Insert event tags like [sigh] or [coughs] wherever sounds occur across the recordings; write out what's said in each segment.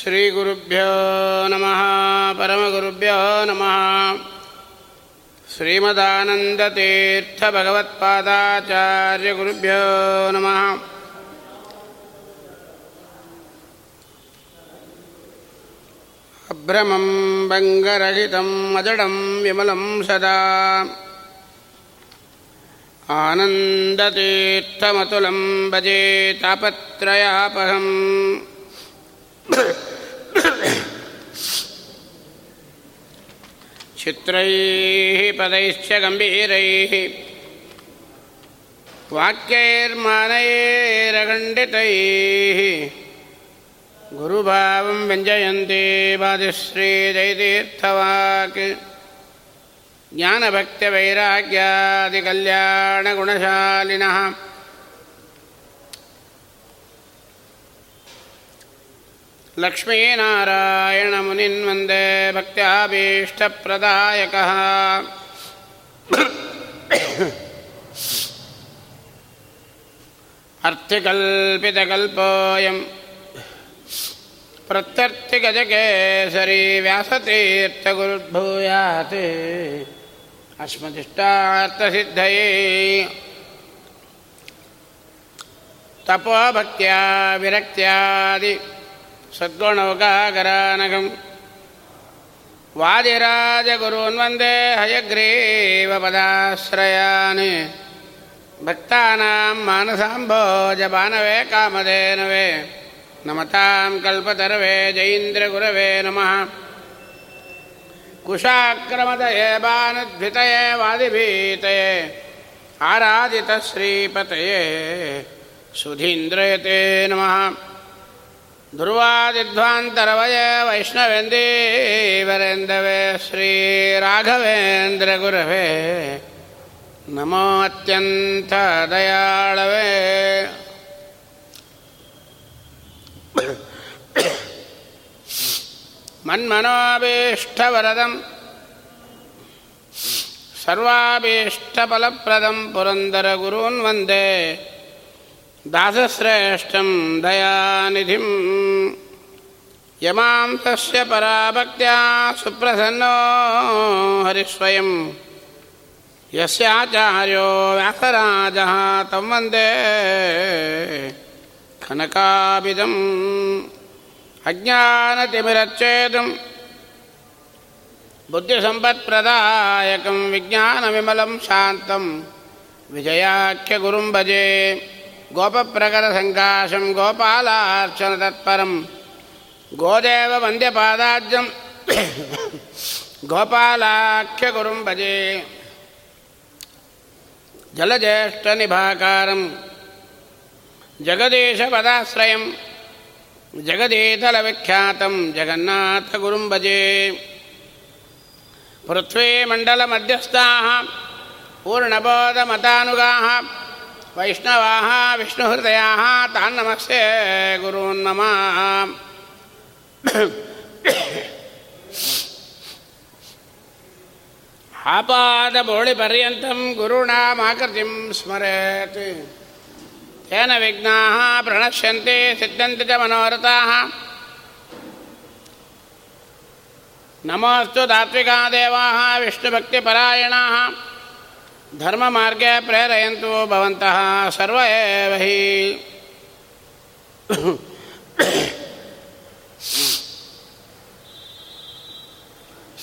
श्रीगुरुभ्यो नमः परमगुरुभ्यो नमः। श्रीमदानन्दतीर्थभगवत्पादाचार्यगुरुभ्यो नमः। अभ्रमं बङ्गरहितम् अजडं विमलं सदा। आनन्दतीर्थमतुलं भजे तापत्रयापहम् चित्रैः पदैश्च गम्भीरैः। वाक्यैर्मानैरखण्डितैः। गुरुभावं व्यञ्जयन्ति वादिश्रीजयतीर्थवाक् ज्ञानभक्त्यवैराग्यादिकल्याणगुणशालिनः लक्ष्मीनारायणमुनिन्वन्दे भक्त्याभीष्टप्रदायकः। [coughs] अर्थिकल्पितकल्पोऽयम्। प्रत्यर्थिगजकेसरी व्यासतीर्थगुरुर्भूयात्। अस्मदिष्टार्थसिद्धये तपोभक्त्या विरक्त्यादि। सद्गुणौकागरानगं वादिराजगुरून् वंदे हयग्रीवपदाश्रयान् भक्तानां मानसाम्भोजबानवे कामधेनवे। नमतां कल्पतरवे जयीन्द्रगुरवे नमः। कुशाक्रमदये बानुद्भितये वादिभीतये। आराधितश्रीपतये सुधीन्द्रयते नमः। ದುರ್ವಾದಿಧ್ವಾಂತರವಯ ವೈಷ್ಣವೇಂದೀವರೆಂದವೇ ಶ್ರೀರಾಘವೇಂದ್ರಗುರವೇ ನಮೋ ಅತ್ಯಂತ ದಯಾಳವೇ ಮನ್ಮನೋಭೀಷ್ಟವರದಂ ಸರ್ವಾಭೀಷ್ಟಫಲಪ್ರದಂ ಪುರಂದರಗುರೂನ್ ವಂದೇ दासश्रेष्ठं दयानिधिं। यमां तस्य पराभक्त्या सुप्रसन्नो हरिस्वयं। यस्याचार्यो व्यासराजः तं वन्दे कनकाभिदम्। अज्ञानतिमिरच्छेदं। बुद्धिसम्पत्प्रदायकं विज्ञानविमलं शान्तं। विजयाख्यगुरुं भजे गोपप्रकरसङ्काशं गोपालार्चनतत्परं गोदेव वन्द्यपादाज्यं गोपालाख्यगुरुं भजे जलज्येष्ठनिभाकारं जगदीशपदाश्रयं जगदीतलविख्यातं जगन्नाथगुरुं भजे पृथ्वीमण्डलमध्यस्थाः पूर्णबोधमतानुगाः वैष्णवाः विष्णुहृदयाः तान्नमस्ते गुरून्नमः आपादबोळिपर्यन्तं गुरूणामाकृतिं स्मरेत् तेन विघ्नाः प्रणश्यन्ति सिद्धन्ति च मनोरथाः नमोऽस्तु ಧರ್ಮ ಮಾರ್ಗ ಪ್ರೇರೆಯಂತು ಭವಂತಹ ಸರ್ವ ಹಿ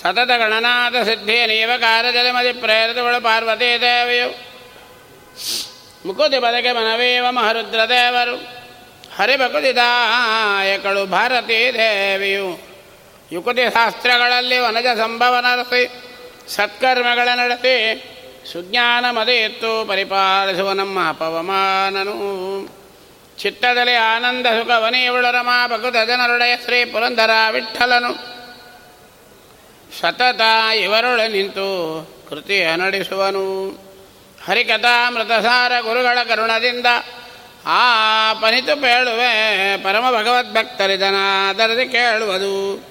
ಸತತ ಗಣನಾಥ ಸಿದ್ಧಿಯ ನೀವಕಾರ ಜಲಮದಿ ಪ್ರೇರಿತಗಳು ಪಾರ್ವತಿ ದೇವಿಯು. ಮುಕುತಿ ಬದಕೆ ಮನವೀವ ಮಹರುದ್ರ ದೇವರು. ಹರಿಭಕುತಿದಾಯಕಳು ಭಾರತೀ ದೇವಿಯು. ಯುಕುತಿ ಶಾಸ್ತ್ರಗಳಲ್ಲಿ ವನಜ ಸಂಭವ ನಡೆಸಿ ಸತ್ಕರ್ಮಗಳ ನಡೆಸಿ ಸುಜ್ಞಾನ ಮದೆಯತ್ತು ಪರಿಪಾಲಿಸುವ ನಮ್ಮ ಪವಮಾನನು ಚಿತ್ತದಲ್ಲಿ ಆನಂದ ಸುಖ ವನಿಯುಳರಮ ಭಗತ ಶ್ರೀ ಪುರಂದರ ವಿಠಲನು ಸತತ ಇವರೊಳೆ ನಿಂತು ಕೃತಿಯ ನಡೆಸುವನು. ಹರಿಕಥಾಮೃತಸಾರ ಗುರುಗಳ ಕರುಣದಿಂದ ಆ ಪನಿತು ಪೇಳುವೆ ಪರಮ ಭಗವದ್ಭಕ್ತರಿದನಾದರದಿ ಕೇಳುವುದು.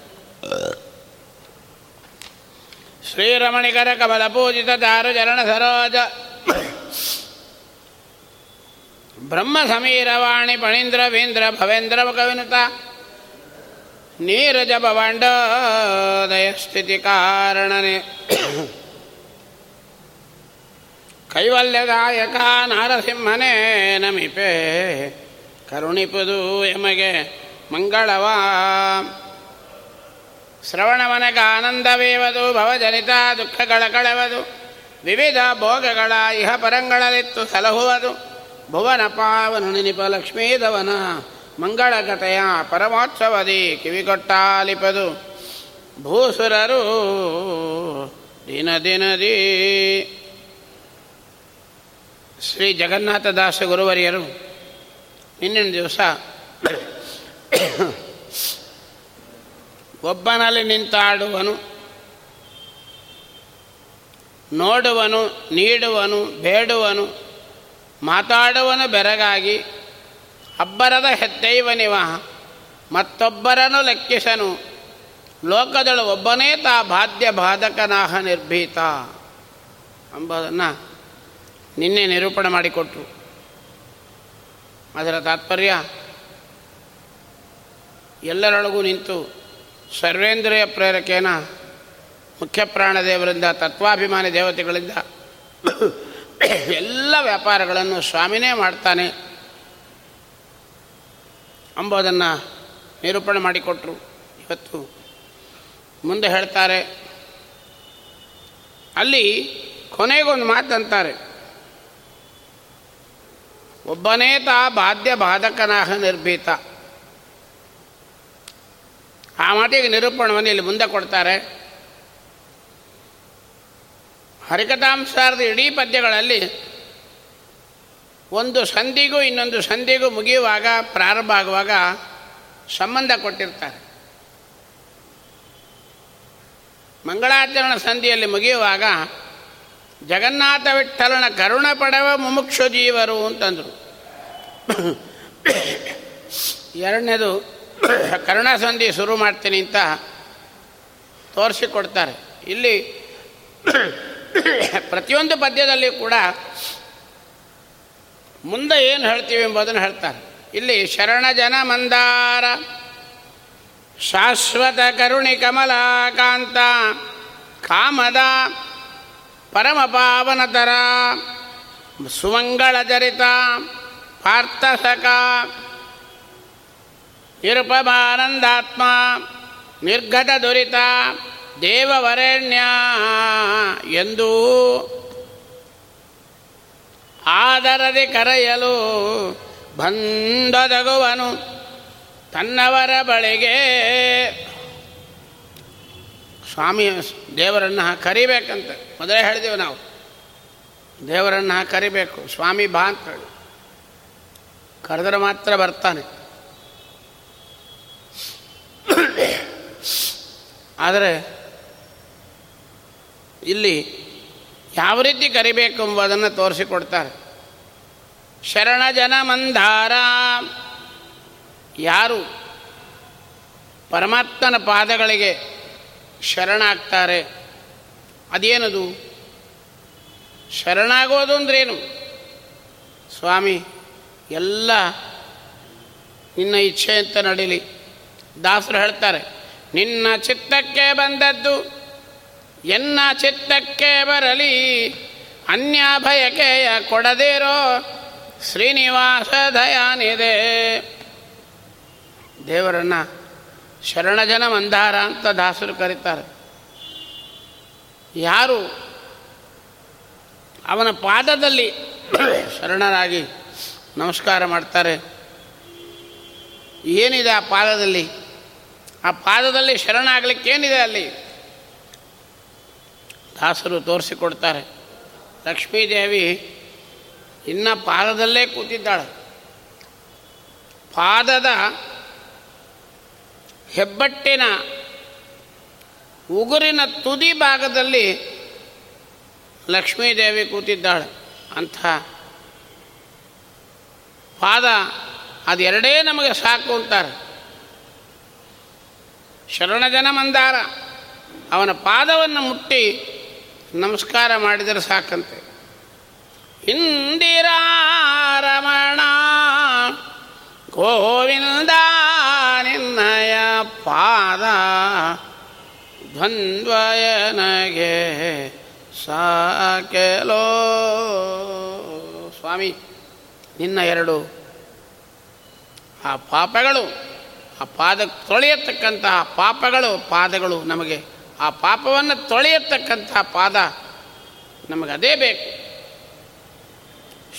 ಶ್ರೀರಮಣಿಕರ ಕಮಲ ಪೂಜಿತ ದಾರು ಚರಣ ಸರೋಜ ಬ್ರಹ್ಮ ಸಮೀರವಾಣಿ ಪಣೀಂದ್ರ ವೀಂದ್ರ ಭವೇಂದ್ರ ಕವಿನುತ ನೀರಜ ಭವಾಂಡೋದಯ ಸ್ಥಿತಿ ಕಾರಣನೆ ಕೈವಲ್ಯದಾಯಕ ನಾರಸಿಂಹನೇ ನಮಿಪೇ. ಕರುಣಿಪದು ಎಮಗೆ ಮಂಗಳವ. ಶ್ರವಣವನಗ ಆನಂದವೇವದು ಭವಜನಿತ ದುಃಖಗಳ ಕಳೆವದು, ವಿವಿಧ ಭೋಗಗಳ ಇಹ ಪರಂಗಳಲಿತ್ತು ಸಲಹುವುದು. ಭುವನ ಪಾವನ ನಿನಿಪ ಲಕ್ಷ್ಮೀದವನ ಕಥೆಯ ಪರಮೋತ್ಸವದಿ ಕಿವಿಗೊಟ್ಟಾಲಿಪದು. ಭೂಸುರರು, ದಿನ ದಿನದಿ. ಶ್ರೀ ಜಗನ್ನಾಥದಾಸ ಗುರುವರಿಯರು, ನಿನ್ನಿನ ದಿವಸ ಒಬ್ಬನಲ್ಲಿ ನಿಂತಾಡುವನು, ನೋಡುವನು, ನೀಡುವನು, ಬೇಡುವನು, ಮಾತಾಡುವನು ಬೆರಗಾಗಿ ಅಬ್ಬರದ ಹೆತ್ತೈವನಿವ ಮತ್ತೊಬ್ಬರನ್ನು ಲೆಕ್ಕಿಸನು, ಲೋಕದಳು ಒಬ್ಬನೇ ತಾ ಬಾಧ್ಯ ಬಾಧಕನಾಹ ನಿರ್ಭೀತ ಎಂಬುದನ್ನು ನಿನ್ನೆ ನಿರೂಪಣೆ ಮಾಡಿಕೊಟ್ರು. ಅದರ ತಾತ್ಪರ್ಯ ಎಲ್ಲರೊಳಗೂ ನಿಂತು ಸರ್ವೇಂದ್ರಿಯ ಪ್ರೇರಕೇನ ಮುಖ್ಯ ಪ್ರಾಣದೇವರಿಂದ ತತ್ವಾಭಿಮಾನಿ ದೇವತೆಗಳಿಂದ ಎಲ್ಲ ವ್ಯಾಪಾರಗಳನ್ನು ಸ್ವಾಮಿನೇ ಮಾಡ್ತಾನೆ ಅಂಬೋದನ್ನು ನಿರೂಪಣೆ ಮಾಡಿಕೊಟ್ರು. ಇವತ್ತು ಮುಂದೆ ಹೇಳ್ತಾರೆ, ಅಲ್ಲಿ ಕೊನೆಗೊಂದು ಮಾತಂತಾರೆ ಒಬ್ಬನೇ ತಾ ಬಾಧ್ಯ ಬಾಧಕನಾಹ ನಿರ್ಭೀತ. ಆ ಮಾತಿಗೆ ನಿರೂಪಣವನ್ನು ಇಲ್ಲಿ ಮುಂದೆ ಕೊಡ್ತಾರೆ. ಹರಿಕಥಾಂಸಾರದ ಇಡೀ ಪದ್ಯಗಳಲ್ಲಿ ಒಂದು ಸಂಧಿಗೂ ಇನ್ನೊಂದು ಸಂಧಿಗೂ ಮುಗಿಯುವಾಗ, ಪ್ರಾರಂಭ ಆಗುವಾಗ ಸಂಬಂಧ ಕೊಟ್ಟಿರ್ತಾರೆ. ಮಂಗಳಾಚರಣ ಸಂಧಿಯಲ್ಲಿ ಮುಗಿಯುವಾಗ, ಜಗನ್ನಾಥ ವಿಠಲನ ಕರುಣ ಪಡೆವ ಮುಮುಕ್ಷು ಜೀವರು ಅಂತಂದರು. ಎರಡನೇದು ಕರುಣ ಸಂಧಿ ಶುರು ಮಾಡ್ತೀನಿ ಅಂತ ತೋರಿಸಿಕೊಡ್ತಾರೆ. ಇಲ್ಲಿ ಪ್ರತಿಯೊಂದು ಪದ್ಯದಲ್ಲಿ ಕೂಡ ಮುಂದೆ ಏನು ಹೇಳ್ತೀವಿ ಎಂಬುದನ್ನು ಹೇಳ್ತಾರೆ. ಇಲ್ಲಿ ಶರಣ ಜನ ಮಂದಾರ, ಶಾಶ್ವತ ಕರುಣಿ ಕಮಲಾಕಾಂತ, ಕಾಮದ ಪರಮ ಪಾವನತರ, ಸುಮಂಗಳ ಚರಿತ, ಪಾರ್ಥಸಕ ನಿರುಪಮಾನಂದಾತ್ಮ ನಿರ್ಘಟ ದುರಿತ, ದೇವವರೆಣ್ಯ ಎಂದು ಆದರದಿ ಕರೆಯಲು ಬಂದೊದಗುವನು ತನ್ನವರ ಬಳಿಗೆ. ಸ್ವಾಮಿ, ದೇವರನ್ನು ಕರಿಬೇಕಂತ ಮೊದಲೇ ಹೇಳಿದೆವು ನಾವು. ದೇವರನ್ನು ಕರಿಬೇಕು, ಸ್ವಾಮಿ ಬಾ ಅಂತ ಕರೆದ್ರೆ ಮಾತ್ರ ಬರ್ತಾನೆ. ಆದರೆ ಇಲ್ಲಿ ಯಾವ ರೀತಿ ಕರಿಬೇಕು ಎಂಬುದನ್ನು ತೋರಿಸಿಕೊಡ್ತಾರೆ. ಶರಣ ಜನ ಮಂದಾರ. ಯಾರು ಪರಮಾತ್ಮನ ಪಾದಗಳಿಗೆ ಶರಣಾಗ್ತಾರೆ ಅದೇನದು? ಶರಣಾಗೋದು ಅಂದ್ರೇನು? ಸ್ವಾಮಿ, ಎಲ್ಲ ನಿನ್ನ ಅಂತ ನಡೀಲಿ. ದಾಸರು ಹೇಳ್ತಾರೆ ನಿನ್ನ ಚಿತ್ತಕ್ಕೆ ಬಂದದ್ದು ಎನ್ನ ಚಿತ್ತಕ್ಕೆ ಬರಲಿ? ಅನ್ಯ ಭಯಕೆಯ ಕೊಡದಿರೋ ಶ್ರೀನಿವಾಸ ದಯಾನಿದೆ ದೇವರನ್ನ ಶರಣಜನ ಮಂದಾರ ಅಂತ ದಾಸರು ಕರೀತಾರೆ. ಯಾರು ಅವನ ಪಾದದಲ್ಲಿ ಶರಣರಾಗಿ ನಮಸ್ಕಾರ ಮಾಡ್ತಾರೆ? ಏನಿದೆ ಆ ಪಾದದಲ್ಲಿ? ಆ ಪಾದದಲ್ಲಿ ಶರಣಾಗಲಿಕ್ಕೇನಿದೆ ಅಲ್ಲಿ? ದಾಸರು ತೋರಿಸಿಕೊಡ್ತಾರೆ. ಲಕ್ಷ್ಮೀದೇವಿ ಇನ್ನ ಪಾದದಲ್ಲೇ ಕೂತಿದ್ದಾಳೆ. ಪಾದದ ಹೆಬ್ಬಟ್ಟಿನ ಉಗುರಿನ ತುದಿ ಭಾಗದಲ್ಲಿ ಲಕ್ಷ್ಮೀದೇವಿ ಕೂತಿದ್ದಾಳೆ. ಅಂತ ಪಾದ ಅದೆರಡೇ ನಮಗೆ ಸಾಕು ಅಂತಾರೆ. ಶರಣಜನ ಮಂದಾರ. ಅವನ ಪಾದವನ್ನು ಮುಟ್ಟಿ ನಮಸ್ಕಾರ ಮಾಡಿದರೆ ಸಾಕಂತೆ. ಇಂದಿರಾರಮಣ ಗೋವಿಂದ ನಿನ್ನಯ ಪಾದ ದ್ವಂದ್ವಯನಗೆ ಸಾಕೆಲೋ. ಸ್ವಾಮಿ, ನಿನ್ನ ಎರಡು ಆ ಪಾಪಗಳು ಆ ಪಾದ ತೊಳೆಯತಕ್ಕಂತಹ ಪಾಪಗಳು, ಪಾದಗಳು ನಮಗೆ, ಆ ಪಾಪವನ್ನು ತೊಳೆಯತಕ್ಕಂತಹ ಪಾದ ನಮಗೆ ಅದೇ ಬೇಕು.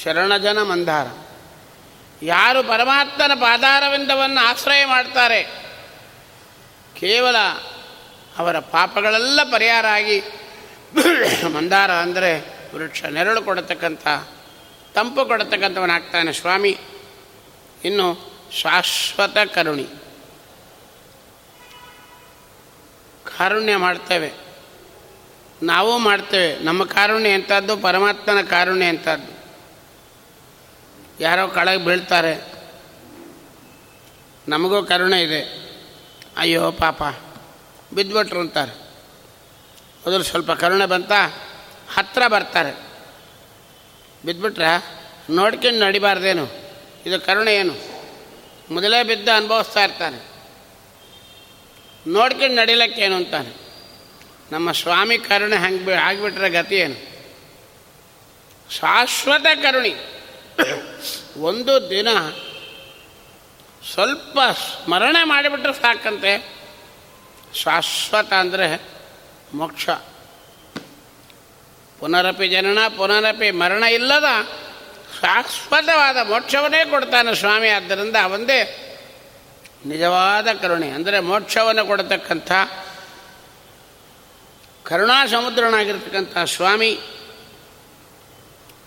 ಶರಣಜನ ಮಂದಾರ. ಯಾರು ಪರಮಾತ್ಮನ ಪಾದಾರವಿಂದವನ್ನು ಆಶ್ರಯ ಮಾಡ್ತಾರೆ, ಕೇವಲ ಅವರ ಪಾಪಗಳೆಲ್ಲ ಪರಿಹಾರ ಆಗಿ ಮಂದಾರ ಅಂದರೆ ವೃಕ್ಷ ನೆರಳು ಕೊಡತಕ್ಕಂಥ, ತಂಪು ಕೊಡತಕ್ಕಂಥವನಾಗ್ತಾನೆ ಸ್ವಾಮಿ. ಇನ್ನು ಶಾಶ್ವತ ಕರುಣಿ. ಕಾರುಣ್ಯ ಮಾಡ್ತೇವೆ. ನಾವು ಮಾಡ್ತೇವೆ. ನಮ್ಮ ಕಾರುಣ್ಯ ಎಂಥದ್ದು? ಪರಮಾತ್ಮನ ಕಾರುಣ್ಯ ಎಂಥದ್ದು? ಯಾರೋ ಕಳಗೆ ಬೀಳ್ತಾರೆ. ನಮಗೂ ಕರುಣೆ ಇದೆ. ಅಯ್ಯೋ ಪಾಪ. ಬಿದ್ದುಬಿಟ್ರು ಅಂತಾರೆ. ಮೊದಲು ಸ್ವಲ್ಪ ಕರುಣೆ ಬಂತ ಹತ್ತಿರ ಬರ್ತಾರೆ. ಬಿದ್ದುಬಿಟ್ರೆ ನೋಡ್ಕೊಂಡು ನಡಿಬಾರ್ದೇನು? ಇದು ಕರುಣೆ ಏನು? ಮೊದಲೇ ಬಿದ್ದು ಅನುಭವಿಸ್ತಾ ಇರ್ತಾನೆ ನೋಡ್ಕೊಂಡು ನಡಿಲಕ್ಕೇನು ಅಂತಾನೆ? ನಮ್ಮ ಸ್ವಾಮಿ ಕರುಣೆ ಹಂಗೆ ಆಗಿಬಿಟ್ರೆ ಗತಿ ಏನು? ಶಾಶ್ವತ ಕರುಣಿ. ಒಂದು ದಿನ ಸ್ವಲ್ಪ ಸ್ಮರಣೆ ಮಾಡಿಬಿಟ್ರೆ ಸಾಕಂತೆ. ಶಾಶ್ವತ ಅಂದರೆ ಮೋಕ್ಷ. ಪುನರಪಿ ಜನನ, ಪುನರಪಿ ಮರಣ ಇಲ್ಲದ ಶಾಶ್ವತವಾದ ಮೋಕ್ಷವನ್ನೇ ಕೊಡ್ತಾನೆ ಸ್ವಾಮಿ. ಆದ್ದರಿಂದ ಅವಂದೇ ನಿಜವಾದ ಕರುಣೆ, ಅಂದರೆ ಮೋಕ್ಷವನ್ನು ಕೊಡತಕ್ಕಂಥ ಕರುಣಾ ಸಮುದ್ರನಾಗಿರ್ತಕ್ಕಂಥ ಸ್ವಾಮಿ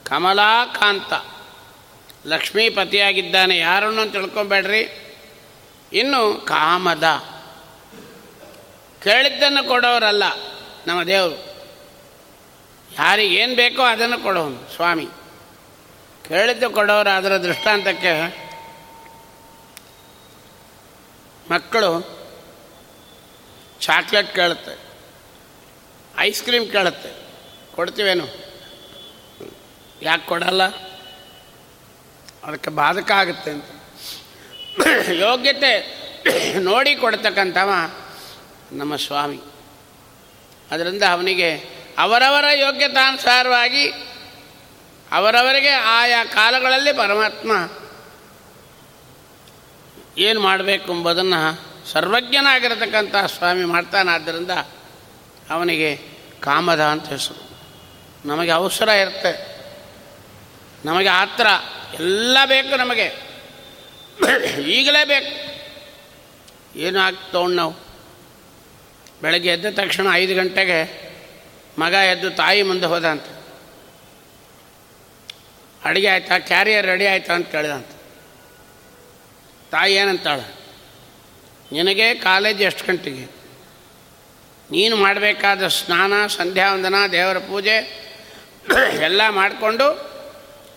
ಕಮಲಾಕಾಂತ, ಲಕ್ಷ್ಮೀಪತಿಯಾಗಿದ್ದಾನೆ. ಯಾರನ್ನು ತಿಳ್ಕೊಬೇಡ್ರಿ. ಇನ್ನು ಕಾಮದ. ಕೇಳಿದ್ದನ್ನು ಕೊಡೋರಲ್ಲ ನಮ್ಮ ದೇವರು. ಯಾರಿಗೇನು ಬೇಕೋ ಅದನ್ನು ಕೊಡೋನು ಸ್ವಾಮಿ. ಕೇಳಿದ್ದು ಕೊಡೋರು ಅದರ ದೃಷ್ಟಾಂತಕ್ಕೆ ಮಕ್ಕಳು ಚಾಕ್ಲೇಟ್ ಕೇಳುತ್ತೆ, ಐಸ್ ಕ್ರೀಮ್ ಕೇಳುತ್ತೆ. ಕೊಡ್ತೀವೇನು? ಯಾಕೆ ಕೊಡಲ್ಲ? ಅದಕ್ಕೆ ಬಾಧಕ ಆಗುತ್ತೆ ಅಂತ. ಯೋಗ್ಯತೆ ನೋಡಿ ಕೊಡ್ತಕ್ಕಂಥವ ನಮ್ಮ ಸ್ವಾಮಿ. ಅದರಿಂದ ಅವನಿಗೆ ಅವರವರ ಯೋಗ್ಯತಾನುಸಾರವಾಗಿ ಅವರವರಿಗೆ ಆಯಾ ಕಾಲಗಳಲ್ಲಿ ಪರಮಾತ್ಮ ಏನು ಮಾಡಬೇಕು ಎಂಬುದನ್ನು ಸರ್ವಜ್ಞನಾಗಿರತಕ್ಕಂಥ ಸ್ವಾಮಿ ಮಾಡ್ತಾನೆ ಆದ್ದರಿಂದ ಅವನಿಗೆ ಕಾಮದ ಅಂತ ಹೆಸರು. ನಮಗೆ ಅವಸರ ಇರುತ್ತೆ. ನಮಗೆ ಆತ್ರ ಎಲ್ಲ ಬೇಕು ನಮಗೆ. ಈಗಲೇ ಬೇಕು. ಏನು ಆಗ್ತವಣ್ಣ ನಾವು? ಬೆಳಗ್ಗೆ ಎದ್ದ ತಕ್ಷಣ ಐದು ಗಂಟೆಗೆ ಮಗ ಎದ್ದು ತಾಯಿ ಮುಂದೆ ಹೋದ ಅಂತ. ಅಡುಗೆ ಆಯ್ತಾ? ಕ್ಯಾರಿಯರ್ ರೆಡಿ ಆಯ್ತಾ ಅಂತ ಕೇಳಿದಂತ ತಾಯಿ ಏನಂತಾಳೆ? ನಿನಗೆ ಕಾಲೇಜ್ ಎಷ್ಟು ಗಂಟೆಗೆ? ನೀನು ಮಾಡಬೇಕಾದ ಸ್ನಾನ ಸಂಧ್ಯಾ ವಂದನ ದೇವರ ಪೂಜೆ ಎಲ್ಲ ಮಾಡಿಕೊಂಡು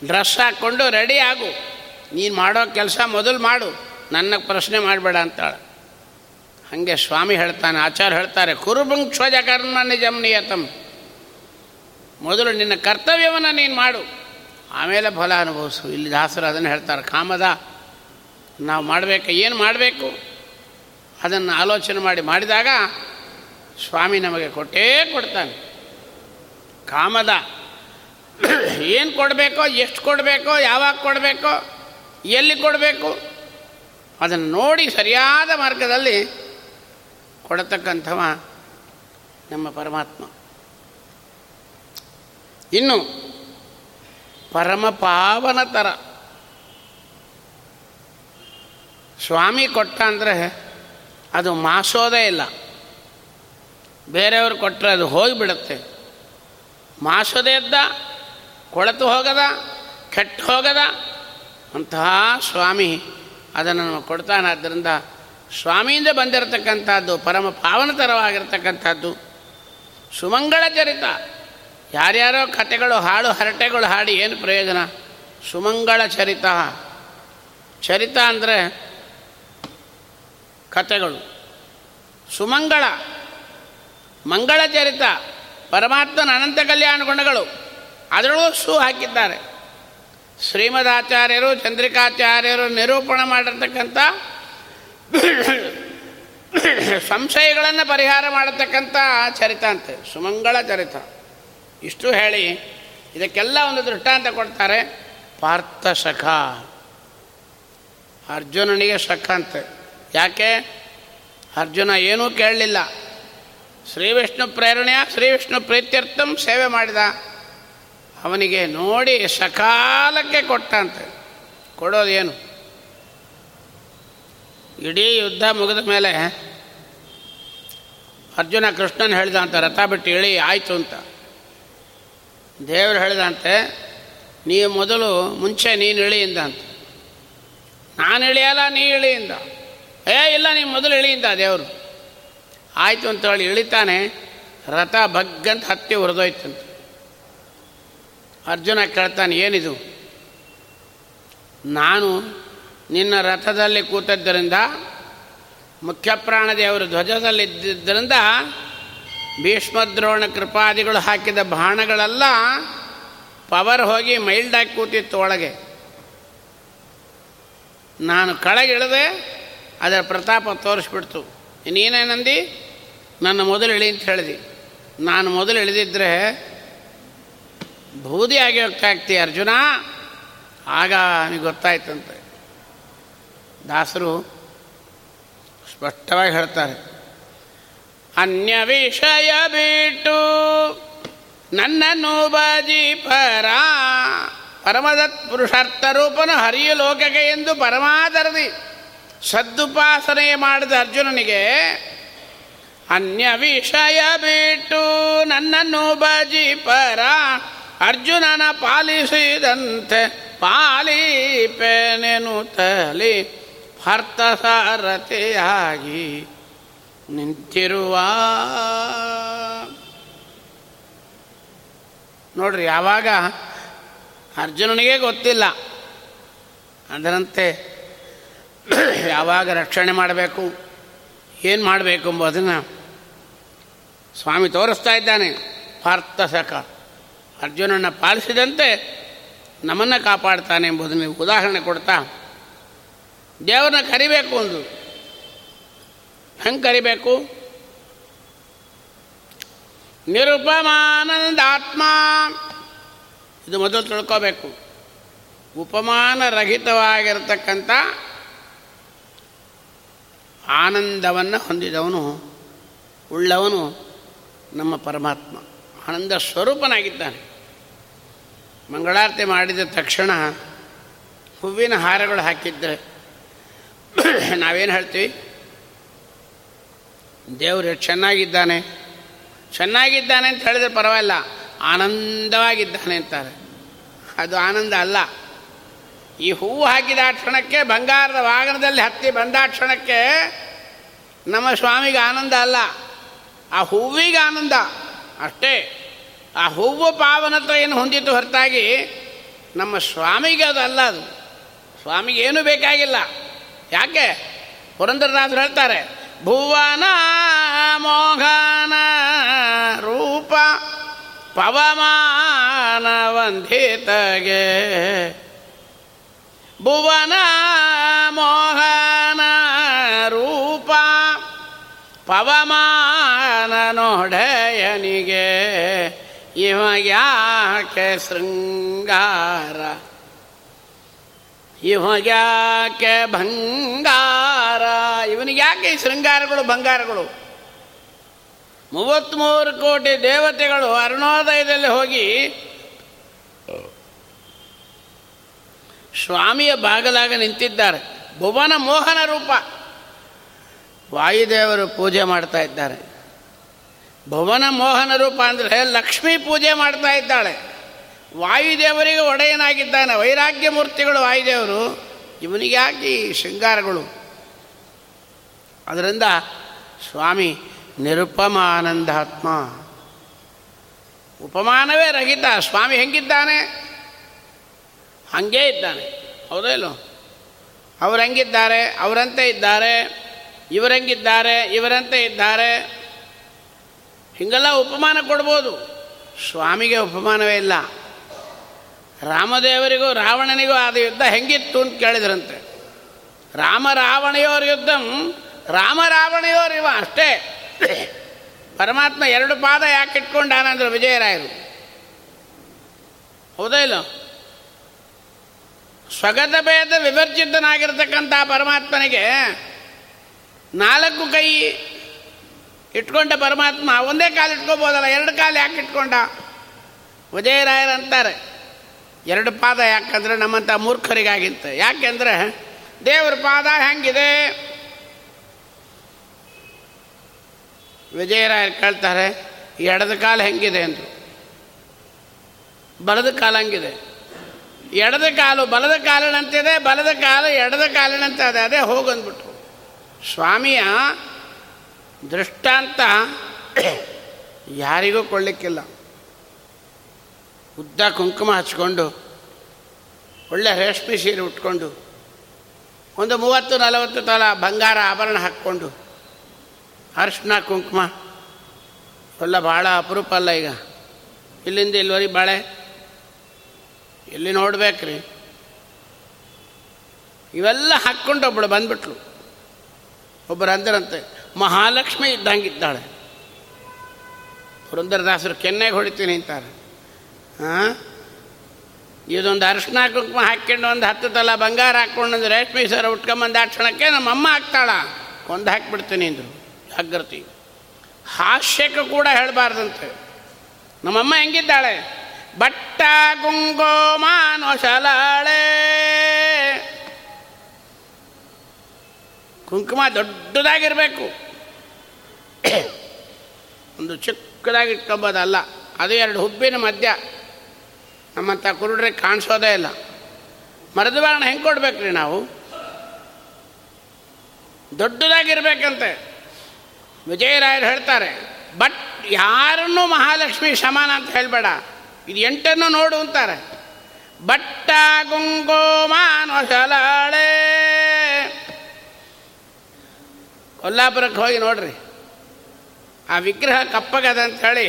ಡ್ರೆಸ್ ಹಾಕ್ಕೊಂಡು ರೆಡಿ ಆಗು. ನೀನು ಮಾಡೋ ಕೆಲಸ ಮೊದಲು ಮಾಡು. ನನ್ನ ಪ್ರಶ್ನೆ ಮಾಡಬೇಡ ಅಂತಾಳೆ. ಹಾಗೆ ಸ್ವಾಮಿ ಹೇಳ್ತಾನೆ ಆಚಾರ್ಯ ಹೇಳ್ತಾರೆ ಕುರುಭುಂಕ್ಷಜ ಕರ್ಮ ನಿಜಮ್ನಿಯತಮ್ ನಿಯತಂ. ಮೊದಲು ನಿನ್ನ ಕರ್ತವ್ಯವನ್ನು ನೀನು ಮಾಡು. ಆಮೇಲೆ ಫಲ ಅನುಭವಿಸು. ಇಲ್ಲಿ ದಾಸರು ಅದನ್ನು ಹೇಳ್ತಾರೆ, ಕಾಮದ ನಾವು ಮಾಡಬೇಕು, ಏನು ಮಾಡಬೇಕು? ಅದನ್ನು ಆಲೋಚನೆ ಮಾಡಿ ಮಾಡಿದಾಗ ಸ್ವಾಮಿ ನಮಗೆ ಕೊಟ್ಟೇ ಕೊಡ್ತಾನೆ. ಕಾಮದ. ಏನು ಕೊಡಬೇಕೋ, ಎಷ್ಟು ಕೊಡಬೇಕೋ, ಯಾವಾಗ ಕೊಡಬೇಕೋ, ಎಲ್ಲಿ ಕೊಡಬೇಕು? ಅದನ್ನು ನೋಡಿ ಸರಿಯಾದ ಮಾರ್ಗದಲ್ಲಿ ಕೊಡತಕ್ಕಂಥವ ನಮ್ಮ ಪರಮಾತ್ಮ. ಇನ್ನು ಪರಮ ಪಾವನ ಥರ ಸ್ವಾಮಿ ಕೊಟ್ಟ ಅಂದರೆ ಅದು ಮಾಸೋದೇ ಇಲ್ಲ. ಬೇರೆಯವರು ಕೊಟ್ಟರೆ ಅದು ಹೋಗಿಬಿಡುತ್ತೆ. ಮಾಸೋದೇ ಇದ್ದ, ಕೊಳತು ಹೋಗದ, ಕೆಟ್ಟು ಹೋಗದ, ಅಂತಹ ಸ್ವಾಮಿ ಅದನ್ನು ಕೊಡ್ತಾನೆ. ಆದ್ದರಿಂದ ಸ್ವಾಮಿಯಿಂದ ಬಂದಿರತಕ್ಕಂಥದ್ದು ಪರಮ ಪಾವನತರವಾಗಿರ್ತಕ್ಕಂಥದ್ದು ಸುಮಂಗಳ ಚರಿತ. ಯಾರ್ಯಾರೋ ಕತೆಗಳು ಹಾಡು, ಹರಟೆಗಳು ಹಾಡಿ ಏನು ಪ್ರಯೋಜನ? ಸುಮಂಗಳ ಚರಿತ. ಚರಿತ ಅಂದರೆ ಕಥೆಗಳು. ಸುಮಂಗಳ ಮಂಗಳ ಚರಿತ ಪರಮಾತ್ಮನ ಅನಂತ ಕಲ್ಯಾಣ ಗುಣಗಳು. ಅದರಲ್ಲೂ ಸೂ ಹಾಕಿದ್ದಾರೆ. ಶ್ರೀಮದಾಚಾರ್ಯರು, ಚಂದ್ರಿಕಾಚಾರ್ಯರು ನಿರೂಪಣೆ ಮಾಡಿರ್ತಕ್ಕಂಥ ಸಂಶಯಗಳನ್ನು ಪರಿಹಾರ ಮಾಡತಕ್ಕಂಥ ಚರಿತ ಅಂತೆ. ಸುಮಂಗಳ ಚರಿತ. ಇಷ್ಟು ಹೇಳಿ ಇದಕ್ಕೆಲ್ಲ ಒಂದು ದೃಷ್ಟಾಂತ ಕೊಡ್ತಾರೆ ಪಾರ್ಥ ಸಖ ಅರ್ಜುನನಿಗೆ ಸಖ ಅಂತೆ. ಯಾಕೆ? ಅರ್ಜುನ ಏನೂ ಕೇಳಲಿಲ್ಲ. ಶ್ರೀ ವಿಷ್ಣು ಪ್ರೇರಣೆಯ, ಶ್ರೀ ವಿಷ್ಣು ಪ್ರೀತ್ಯರ್ಥಂ ಸೇವೆ ಮಾಡಿದ. ಅವನಿಗೆ ನೋಡಿ ಸಕಾಲಕ್ಕೆ ಕೊಟ್ಟಂತೆ. ಕೊಡೋದೇನು? ಇಡೀ ಯುದ್ಧ ಮುಗಿದ ಮೇಲೆ ಅರ್ಜುನ ಕೃಷ್ಣನ್ ಹೇಳಿದ ಅಂತ ರಥ ಬಿಟ್ಟು ಇಳಿ, ಆಯಿತು ಅಂತ. ದೇವರು ಹೇಳಿದಂತೆ ನೀವು ಮೊದಲು ಮುಂಚೆ ನೀನು ಇಳಿಯಿಂದ ಅಂತ ನಾನು ಇಳಿಯಲ್ಲ, ನೀ ಇಳಿಯಿಂದ ಏ, ಇಲ್ಲ ನೀವು ಮೊದಲು ಇಳಿಯಿಂದ ದೇವರು. ಆಯಿತು ಅಂತ ಹೇಳಿ ಇಳಿತಾನೆ, ರಥ ಬಗ್ಗಂತ ಹತ್ತಿ ಹುರಿದೋಯ್ತಂತ ಅರ್ಜುನ ಕೇಳ್ತಾನೆ, ಏನಿದು? ನಾನು ನಿನ್ನ ರಥದಲ್ಲಿ ಕೂತದ್ದರಿಂದ ಮುಖ್ಯಪ್ರಾಣದೇವರು ಧ್ವಜದಲ್ಲಿದ್ದರಿಂದ ಭೀಷ್ಮದ್ರೋಣ ಕೃಪಾದಿಗಳು ಹಾಕಿದ ಬಾಣಗಳೆಲ್ಲ, ಪವರ್ ಹೋಗಿ ಮೈಲ್ಡಾಗಿ ಕೂತಿತ್ತು ಒಳಗೆ. ನಾನು ಕೆಳಗಿಳಿದೆ ಅದರ ಪ್ರತಾಪ ತೋರಿಸ್ಬಿಡ್ತು. ನೀನೇನಂದಿ ನನ್ನ ಮೊದಲು ಇಳಿ ಅಂತ ಹೇಳಿದೆ. ನಾನು ಮೊದಲು ಇಳಿದಿದ್ದರೆ ಬೂದಿ ಆಗಿ ಅರ್ಜುನ. ಆಗ ನನಗೆ ಗೊತ್ತಾಯ್ತಂತೆ. ದಾಸರು ಸ್ಪಷ್ಟವಾಗಿ ಹೇಳ್ತಾರೆ. ಅನ್ಯ ವಿಷಯ ಬಿಟ್ಟು ನನ್ನನ್ನು ಬಾಜಿ ಪರ. ಪರಮದತ್ ಪುರುಷಾರ್ಥ ರೂಪನು ಹರಿಯು ಲೋಕಕ್ಕೆ ಎಂದು ಪರಮಾದರದಿ ಸದ್ದುಪಾಸನೆ ಮಾಡಿದ ಅರ್ಜುನನಿಗೆ, ಅನ್ಯ ವಿಷಯ ಬಿಟ್ಟು ನನ್ನನ್ನು ಬಾಜಿ ಪರ, ಅರ್ಜುನನ ಪಾಲಿಸಿದಂತೆ ಪಾಲಿಪೆನೆನು ತಲಿ ಭರ್ತ ಸಾರಥಿಯಾಗಿ ನಿಂತಿರುವ. ನೋಡ್ರಿ, ಯಾವಾಗ? ಅರ್ಜುನನಿಗೆ ಗೊತ್ತಿಲ್ಲ. ಅದರಂತೆ ಯಾವಾಗ ರಕ್ಷಣೆ ಮಾಡಬೇಕು, ಏನು ಮಾಡಬೇಕು ಎಂಬುದನ್ನು ಸ್ವಾಮಿ ತೋರಿಸ್ತಾ ಇದ್ದಾನೆ. ಪಾರ್ಥ ಸಕ. ಅರ್ಜುನನ ಪಾಲಿಸಿದಂತೆ ನಮ್ಮನ್ನು ಕಾಪಾಡ್ತಾನೆ ಎಂಬುದನ್ನು ಉದಾಹರಣೆ ಕೊಡ್ತಾ, ದೇವರನ್ನ ಕರಿಬೇಕು ಒಂದು. ಹೆಂಗೆ ಕರಿಬೇಕು? ನಿರುಪಮಾನಂದಾತ್ಮ. ಇದು ಮೊದಲು ತಿಳ್ಕೋಬೇಕು. ಉಪಮಾನ ರಹಿತವಾಗಿರತಕ್ಕಂಥ ಆನಂದವನ್ನು ಹೊಂದಿದವನು, ಉಳ್ಳವನು ನಮ್ಮ ಪರಮಾತ್ಮ. ಆನಂದ ಸ್ವರೂಪನಾಗಿದ್ದಾನೆ. ಮಂಗಳಾರತಿ ಮಾಡಿದ ತಕ್ಷಣ ಹೂವಿನ ಹಾರಗಳು ಹಾಕಿದ್ದರೆ [clears throat] ನಾವೇನು ಹೇಳ್ತೀವಿ? ದೇವರು ಚೆನ್ನಾಗಿದ್ದಾನೆ. ಚೆನ್ನಾಗಿದ್ದಾನೆ ಅಂತ ಹೇಳಿದ್ರೆ ಪರವಾಗಿಲ್ಲ. ಆನಂದವಾಗಿದ್ದಾನೆ ಅಂತಾರೆ. ಅದು ಆನಂದ ಅಲ್ಲ. ಈ ಹೂವು ಹಾಕಿದ ಕ್ಷಣಕ್ಕೆ ಬಂಗಾರದ ವಾಹನದಲ್ಲಿ ಹತ್ತಿ ಬಂದ ಕ್ಷಣಕ್ಕೆ ನಮ್ಮ ಸ್ವಾಮಿಗೆ ಆನಂದ ಅಲ್ಲ. ಆ ಹೂವಿಗೆ ಆನಂದ. ಅಷ್ಟೇ, ಆ ಹೂವು ಪಾವನತ್ವ ಏನು ಹೊಂದಿತ್ತು ಹೊರತಾಗಿ ನಮ್ಮ ಸ್ವಾಮಿಗೆ ಅದು ಅಲ್ಲ ಅದು. ಸ್ವಾಮಿಗೆ ಏನೂ ಬೇಕಾಗಿಲ್ಲ. ಯಾಕೆ? ಪುರಂದರನಾಥರು ಹೇಳ್ತಾರೆ, ಭುವನ ಮೋಹನ ರೂಪ ಪವಮಾನ ವಂದಿತಗೆ. ಭುವನ ಮೋಹನ ರೂಪ ಪವಮಾನ ನೋಡೆಯನಿಗೆ ಇವ ಯಾಕೆ ಶೃಂಗಾರ? ಇವಾಗ್ಯಾಕೆ ಬಂಗಾರ ಇವನಿಗೆ ಯಾಕೆ ಶೃಂಗಾರಗಳು ಬಂಗಾರಗಳು ಮೂವತ್ತ್ಮೂರು ಕೋಟಿ ದೇವತೆಗಳು ಅರುಣೋದಯದಲ್ಲಿ ಹೋಗಿ ಸ್ವಾಮಿಯ ಬಾಗಲಾಗ ನಿಂತಿದ್ದಾರೆ. ಭುವನ ಮೋಹನ ರೂಪ. ವಾಯುದೇವರು ಪೂಜೆ ಮಾಡ್ತಾ ಇದ್ದಾರೆ. ಭುವನ ಮೋಹನ ರೂಪ ಅಂದರೆ ಲಕ್ಷ್ಮೀ ಪೂಜೆ ಮಾಡ್ತಾ ಇದ್ದಾಳೆ. ವಾಯುದೇವರಿಗೆ ಒಡೆಯನಾಗಿದ್ದಾನೆ. ವೈರಾಗ್ಯ ಮೂರ್ತಿಗಳು ವಾಯುದೇವರು, ಇವನಿಗೆ ಯಾಕೆ ಶೃಂಗಾರಗಳು? ಅದರಿಂದ ಸ್ವಾಮಿ ನಿರುಪಮಾನಂದಾತ್ಮ. ಉಪಮಾನವೇ ರಹಿತ. ಸ್ವಾಮಿ ಹೆಂಗಿದ್ದಾನೆ? ಹಾಗೇ ಇದ್ದಾನೆ. ಹೌದೇ ಇಲ್ಲೋ ಅವ್ರು ಹೆಂಗಿದ್ದಾರೆ? ಅವರಂತೆ ಇದ್ದಾರೆ. ಇವರಂಗಿದ್ದಾರೆ ಇವರಂತೆ ಇದ್ದಾರೆ. ಹೀಗೆಲ್ಲ ಉಪಮಾನ ಕೊಡ್ಬೋದು. ಸ್ವಾಮಿಗೆ ಉಪಮಾನವೇ ಇಲ್ಲ. ರಾಮದೇವರಿಗೂ ರಾವಣನಿಗೂ ಆದ ಯುದ್ಧ ಹೆಂಗಿತ್ತು ಅಂತ ಕೇಳಿದ್ರಂತೆ. ರಾಮ ರಾವಣಯೋರ್ ಯುದ್ಧಂ, ರಾಮ ರಾವಣೆಯೋರು ಇವ ಅಷ್ಟೇ. ಪರಮಾತ್ಮ ಎರಡು ಪಾದ ಯಾಕೆ ಇಟ್ಕೊಂಡಾನಂದ್ರೆ ವಿಜಯರಾಯರು? ಹೌದಾ ಇಲ್ಲ ಸ್ವಗತ ಭೇದ ವಿವರ್ಜಿತನಾಗಿರ್ತಕ್ಕಂಥ ಪರಮಾತ್ಮನಿಗೆ ನಾಲ್ಕು ಕೈ ಇಟ್ಕೊಂಡ ಪರಮಾತ್ಮ, ಒಂದೇ ಕಾಲು ಇಟ್ಕೋಬೋದಲ್ಲ, ಎರಡು ಕಾಲು ಯಾಕೆ ಇಟ್ಕೊಂಡ? ವಿಜಯರಾಯರು ಅಂತಾರೆ, ಎರಡು ಪಾದ ಯಾಕಂದರೆ ನಮ್ಮಂಥ ಮೂರ್ಖರಿಗಾಗಿಂತ. ಯಾಕೆಂದರೆ ದೇವ್ರ ಪಾದ ಹೆಂಗಿದೆ ವಿಜಯರಾಯರು ಕೇಳ್ತಾರೆ, ಎಡದ ಕಾಲು ಹೆಂಗಿದೆ ಅಂದರು. ಬಲದ ಕಾಲು ಹಂಗಿದೆ. ಎಡದ ಕಾಲು ಬಲದ ಕಾಲಿನಂತಿದೆ, ಬಲದ ಕಾಲು ಎಡದ ಕಾಲಿನಂತೆ ಅದೇ ಅದೇ ಹೋಗಂದ್ಬಿಟ್ರು ಸ್ವಾಮಿಯ ದೃಷ್ಟಾಂತ [coughs] ಯಾರಿಗೂ ಕೊಡಲಿಕ್ಕಿಲ್ಲ ಉದ್ದ ಕುಂಕುಮ ಹಚ್ಕೊಂಡು, ಒಳ್ಳೆ ರೇಷ್ಮೆ ಸೀರೆ ಉಟ್ಕೊಂಡು, ಒಂದು ಮೂವತ್ತು, ನಲವತ್ತು ತಲ ಬಂಗಾರ ಆಭರಣ ಹಾಕ್ಕೊಂಡು, ಅರ್ಶಿನ ಕುಂಕುಮ. ಎಲ್ಲ ಭಾಳ ಅಪರೂಪ ಅಲ್ಲ ಈಗ. ಇಲ್ಲಿಂದ ಇಲ್ಲಿವರೆಗೆ ಬಾಳೆ ಎಲ್ಲಿ ನೋಡ್ಬೇಕ್ರಿ? ಇವೆಲ್ಲ ಹಾಕ್ಕೊಂಡು ಒಬ್ಬಳು ಬಂದ್ಬಿಟ್ಲು. ಒಬ್ಬರು ಅಂದರಂತೆ ಮಹಾಲಕ್ಷ್ಮಿ ಇದ್ದಂಗಿದ್ದಾಳೆ. ಪುರಂದರದಾಸರು ಕೆನ್ನೆಗೆ ಹೊಡಿತೀನಿ ಅಂತಾರೆ. ಹಾಂ ಇದೊಂದು ಅರಿಶಿನ ಕುಂಕುಮ ಹಾಕ್ಕೊಂಡು ಒಂದು ಹತ್ತು ತಲ ಬಂಗಾರ ಹಾಕ್ಕೊಂಡು ಒಂದು ರೇಷ್ಮೆ ಸರ ಉಟ್ಕೊಂಬಂದು ಆ ಕ್ಷಣಕ್ಕೆ ನಮ್ಮ ಅಮ್ಮ ಹಾಕ್ತಾಳ. ಕೊಂದು ಹಾಕ್ಬಿಡ್ತೀನಿ ಅಂದರು. ಜಾಗೃತಿ ಹಾಸ್ಯಕ್ಕೆ ಕೂಡ ಹೇಳಬಾರ್ದಂತೆ. ನಮ್ಮಮ್ಮ ಹೆಂಗಿದ್ದಾಳೆ? ಬಟ್ಟ ಕುಂಕುಮ ನೊಸಲಾಳೆ ಕುಂಕುಮ ದೊಡ್ಡದಾಗಿರಬೇಕು. [coughs] ಒಂದು ಚಿಕ್ಕದಾಗಿ ಇಟ್ಕೊಬೋದಲ್ಲ ಅದು ಎರಡು ಹುಬ್ಬಿನ ಮಧ್ಯ. ನಮ್ಮಂಥ ಕುರುಡ್ರಿಗೆ ಕಾಣಿಸೋದೇ ಇಲ್ಲ. ಮರದ ಬಾಣ ಹೆಂಗೆ ಕೊಡ್ಬೇಕ್ರಿ ನಾವು? ದೊಡ್ಡದಾಗಿರ್ಬೇಕಂತೆ. ವಿಜಯರಾಯರು ಹೇಳ್ತಾರೆ, ಬಟ್ ಯಾರನ್ನೂ ಮಹಾಲಕ್ಷ್ಮಿ ಸಮಾನ ಅಂತ ಹೇಳಬೇಡ. ಇದು ಎಂಟನ್ನು ನೋಡು ಅಂತಾರೆ. ಬಟ್ಟ ಕುಂಕುಮ ನೊಸಲಾಳೆ ಕೊಲ್ಲಾಪುರಕ್ಕೆ ಹೋಗಿ ನೋಡ್ರಿ. ಆ ವಿಗ್ರಹ ಕಪ್ಪಗದ ಅಂತ ಹೇಳಿ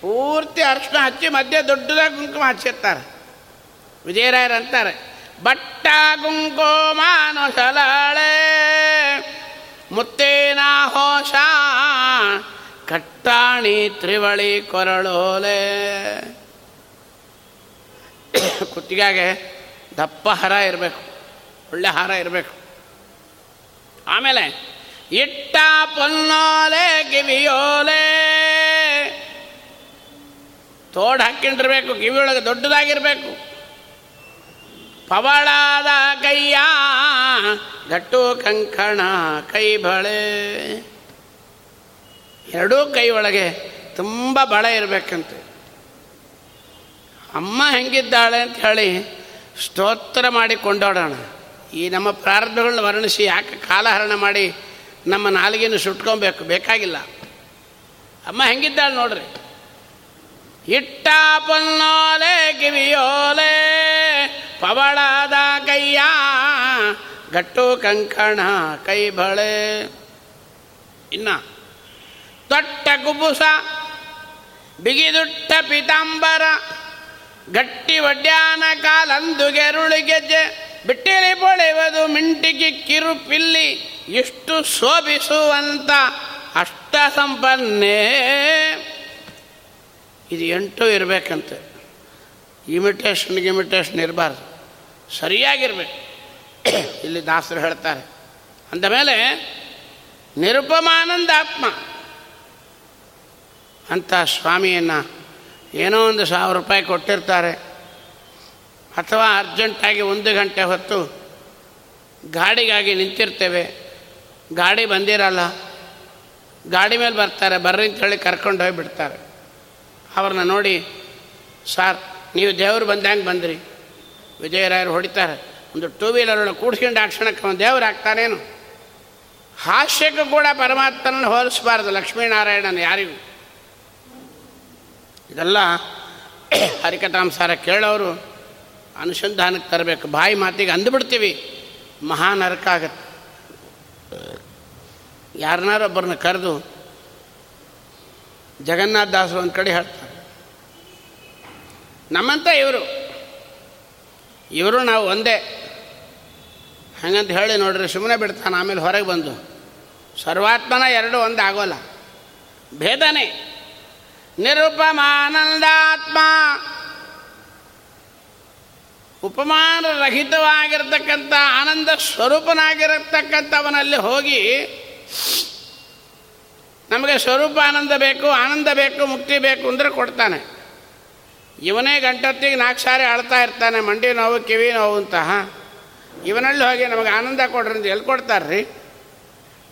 ಪೂರ್ತಿ ಅರ್ಶನ ಹಚ್ಚಿ ಮಧ್ಯೆ ದೊಡ್ಡದಾಗಿ ಕುಂಕುಮ ಹಚ್ಚಿರ್ತಾರೆ. ವಿಜಯರಾಯರು ಅಂತಾರೆ, ಬಟ್ಟ ಕುಂಕುಮ ನೊಸಲಾಳೆ ಮುತ್ತೇನ ಹೋಷ ಕಟ್ಟಾಣಿ ತ್ರಿವಳಿ ಕೊರಳೋಲೆ. [laughs] ಕುತ್ತಿಗೆಗೆ ದಪ್ಪ ಹಾರ ಇರಬೇಕು, ಒಳ್ಳೆ ಹಾರ ಇರಬೇಕು. ಆಮೇಲೆ, ಇಟ್ಟ ಪೊನ್ನೋಲೆ ಕಿವಿಯೋಲೆ ತೋಡ್ ಹಾಕ್ಕೊಂಡಿರ್ಬೇಕು ಕಿವಿಯೊಳಗೆ ದೊಡ್ಡದಾಗಿರಬೇಕು. ಪವಳಾದ ಕೈಯ ಗಟ್ಟು ಕಂಕಣ ಕೈ ಬಳೆ. ಎರಡೂ ಕೈ ಒಳಗೆ ತುಂಬ ಬಳೆ ಇರಬೇಕಂತೆ. ಅಮ್ಮ ಹೆಂಗಿದ್ದಾಳೆ ಅಂತ ಹೇಳಿ ಸ್ತೋತ್ರ ಮಾಡಿ ಕೊಂಡಾಡೋಣ. ಈ ನಮ್ಮ ಪ್ರಾರಂಭಗಳನ್ನ ವರ್ಣಿಸಿ ಯಾಕೆ ಕಾಲಹರಣ ಮಾಡಿ ನಮ್ಮ ನಾಲಿಗೆಯನ್ನು ಸುಟ್ಕೊಬೇಕು? ಬೇಕಾಗಿಲ್ಲ. ಅಮ್ಮ ಹೆಂಗಿದ್ದಾಳೆ ನೋಡ್ರಿ. ಇಟ್ಟ ಪೊನ್ನೋಲೆ ಕಿವಿಯೋಲೆ, ಪವಳದ ಕೈಯ ಗಟ್ಟು ಕಂಕಣ ಕೈ ಬಳೆ ಇನ್ನ, ತೊಟ್ಟ ಕುಬುಸ ಬಿಗಿದುಟ್ಟ ಪಿತಾಂಬರ ಗಟ್ಟಿ ಒಡ್ಯಾನ ಕಾಲಂದು ಗೆರುಳು ಗೆಜ್ಜೆ, ಬಿಟ್ಟಿಲಿ ಪೊಳೆವದು ಮಿಂಟಿಗೆ ಕಿರು ಪಿಲ್ಲಿ ಇಷ್ಟು ಶೋಭಿಸುವಂತ ಅಷ್ಟ ಸಂಪನ್ನೇ. ಇದು ಎಂಟು ಇರಬೇಕಂತೆ. ಇಮಿಟೇಷನ್ ಇಮಿಟೇಷನ್ ಇರಬಾರ್ದು. ಸರಿಯಾಗಿರ್ಬೇಕು. [coughs] ಇಲ್ಲಿ ದಾಸರು ಹೇಳ್ತಾರೆ. ಅಂದಮೇಲೆ, ನಿರುಪಮಾನಂದ ಆತ್ಮ. ಅಂತ ಸ್ವಾಮಿಯನ್ನು ಏನೋ ಒಂದು ಸಾವಿರ ರೂಪಾಯಿ ಕೊಟ್ಟಿರ್ತಾರೆ. ಅಥವಾ ಅರ್ಜೆಂಟಾಗಿ ಒಂದು ಗಂಟೆ ಹೊತ್ತು ಗಾಡಿಗಾಗಿ ನಿಂತಿರ್ತೇವೆ. ಗಾಡಿ ಬಂದಿರಲ್ಲ. ಗಾಡಿ ಮೇಲೆ ಬರ್ತಾರೆ. ಬರ್ರಿ ಅಂತ ಹೇಳಿ ಕರ್ಕೊಂಡು ಹೋಗಿಬಿಡ್ತಾರೆ. ಅವ್ರನ್ನ ನೋಡಿ, ಸಾರ್, ನೀವು ದೇವರು ಬಂದಂಗೆ ಬಂದ್ರಿ. ವಿಜಯರಾಯರು ಹೊಡಿತಾರೆ. ಒಂದು ಟೂ ವೀಲರ್ ಕೂಡ್ಸ್ಕೊಂಡು ಆಕ್ಷಣಕ್ಕೆ ಕ್ಷಣಕ್ಕೆ ಒಂದು ದೇವ್ರು ಆಗ್ತಾನೇನು? ಹಾಸ್ಯಕ್ಕೂ ಕೂಡ ಪರಮಾತ್ಮನನ್ನು ಹೋಲಿಸಬಾರ್ದು. ಲಕ್ಷ್ಮೀನಾರಾಯಣನ ಯಾರಿಗೂ. ಇದೆಲ್ಲ [coughs] ಹರಿಕಥಾಂಸಾರ ಕೇಳೋರು ಅನುಸಂಧಾನಕ್ಕೆ ತರಬೇಕು. ಬಾಯಿ ಮಾತಿಗೆ ಅಂದುಬಿಡ್ತೀವಿ. ಮಹಾ ನರಕ ಆಗತ್ತೆ. ಯಾರನ್ನಾರೊಬ್ಬರನ್ನ ಕರೆದು ಜಗನ್ನಾಥ ದಾಸರು ಒಂದು ಕಡೆ ಹೇಳ್ತಾರೆ. ನಮ್ಮಂತ ಇವರು ಇವರು ನಾವು ಒಂದೇ. ಹಾಗಂತ ಹೇಳಿ ನೋಡ್ರಿ ಸುಮ್ಮನೆ ಬಿಡ್ತಾನೆ, ಆಮೇಲೆ ಹೊರಗೆ ಬಂದು. ಸರ್ವಾತ್ಮನ ಎರಡು ಒಂದು ಆಗೋಲ್ಲ ಭೇದನೆ. ನಿರುಪಮಾನಂದಾತ್ಮ. ಉಪಮಾನ ರಹಿತವಾಗಿರ್ತಕ್ಕಂಥ ಆನಂದ ಸ್ವರೂಪನಾಗಿರತಕ್ಕಂಥವನಲ್ಲಿ ಹೋಗಿ ನಮಗೆ ಸ್ವರೂಪ ಆನಂದ ಬೇಕು ಆನಂದ ಬೇಕು, ಮುಕ್ತಿ ಬೇಕು ಅಂದರೆ ಕೊಡ್ತಾನೆ. ಇವನೇ ಗಂಟತ್ತಿಗೆ ನಾಲ್ಕು ಸಾರಿ ಆಳ್ತಾ ಇರ್ತಾನೆ, ಮಂಡಿ ನೋವು, ಕಿವಿ ನೋವು ಅಂತ. ಇವನಲ್ಲಿ ಹೋಗಿ ನಮಗೆ ಆನಂದ ಕೊಡ್ರಿ ಅಂತ ಎಲ್ಲಿ ಕೊಡ್ತಾರ್ರಿ?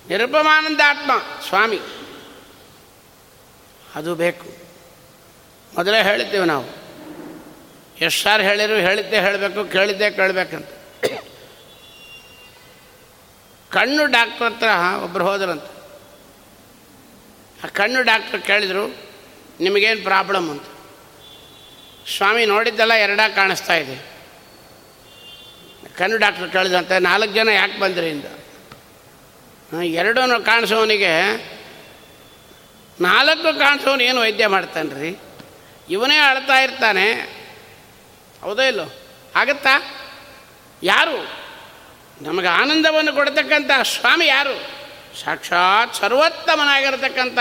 ನಿರುಪಮಾನಂದ ಆತ್ಮ ಸ್ವಾಮಿ. ಅದು ಬೇಕು. ಮೊದಲೇ ಹೇಳಿದ್ದೇವೆ ನಾವು. ಎಷ್ಟು ಸಾರಿ ಹೇಳಿದ್ರು ಹೇಳಿದ್ದೇ ಹೇಳಬೇಕು, ಕೇಳಿದ್ದೇ ಕೇಳಬೇಕಂತ. ಕಣ್ಣು ಡಾಕ್ಟ್ರ್ ಹತ್ರ ಒಬ್ಬರು ಹೋದ್ರಂತ. ಆ ಕಣ್ಣು ಡಾಕ್ಟ್ರ್ ಕೇಳಿದರು, ನಿಮಗೇನು ಪ್ರಾಬ್ಲಮ್? ಅಂತ. ಸ್ವಾಮಿ, ನೋಡಿದ್ದೆಲ್ಲ ಎರಡಾ ಕಾಣಿಸ್ತಾ ಇದೆ. ಕಣ್ಣು ಡಾಕ್ಟ್ರ್ ಕೇಳಿದಂತೆ ನಾಲ್ಕು ಜನ ಯಾಕೆ ಬಂದ್ರಿ? ಇಂದ ಎರಡೂ ಕಾಣಿಸೋವನಿಗೆ ನಾಲ್ಕು ಕಾಣಿಸೋನು ಏನು ವೈದ್ಯ ಮಾಡ್ತಾನೆ ರೀ ಇವನೇ ಅಳ್ತಾ ಇರ್ತಾನೆ. ಹೌದೋ ಇಲ್ಲೋ? ಆಗತ್ತಾ ಯಾರು? ನಮಗೆ ಆನಂದವನ್ನು ಕೊಡತಕ್ಕಂಥ ಸ್ವಾಮಿ ಯಾರು? ಸಾಕ್ಷಾತ್ ಸರ್ವೋತ್ತಮನಾಗಿರತಕ್ಕಂಥ,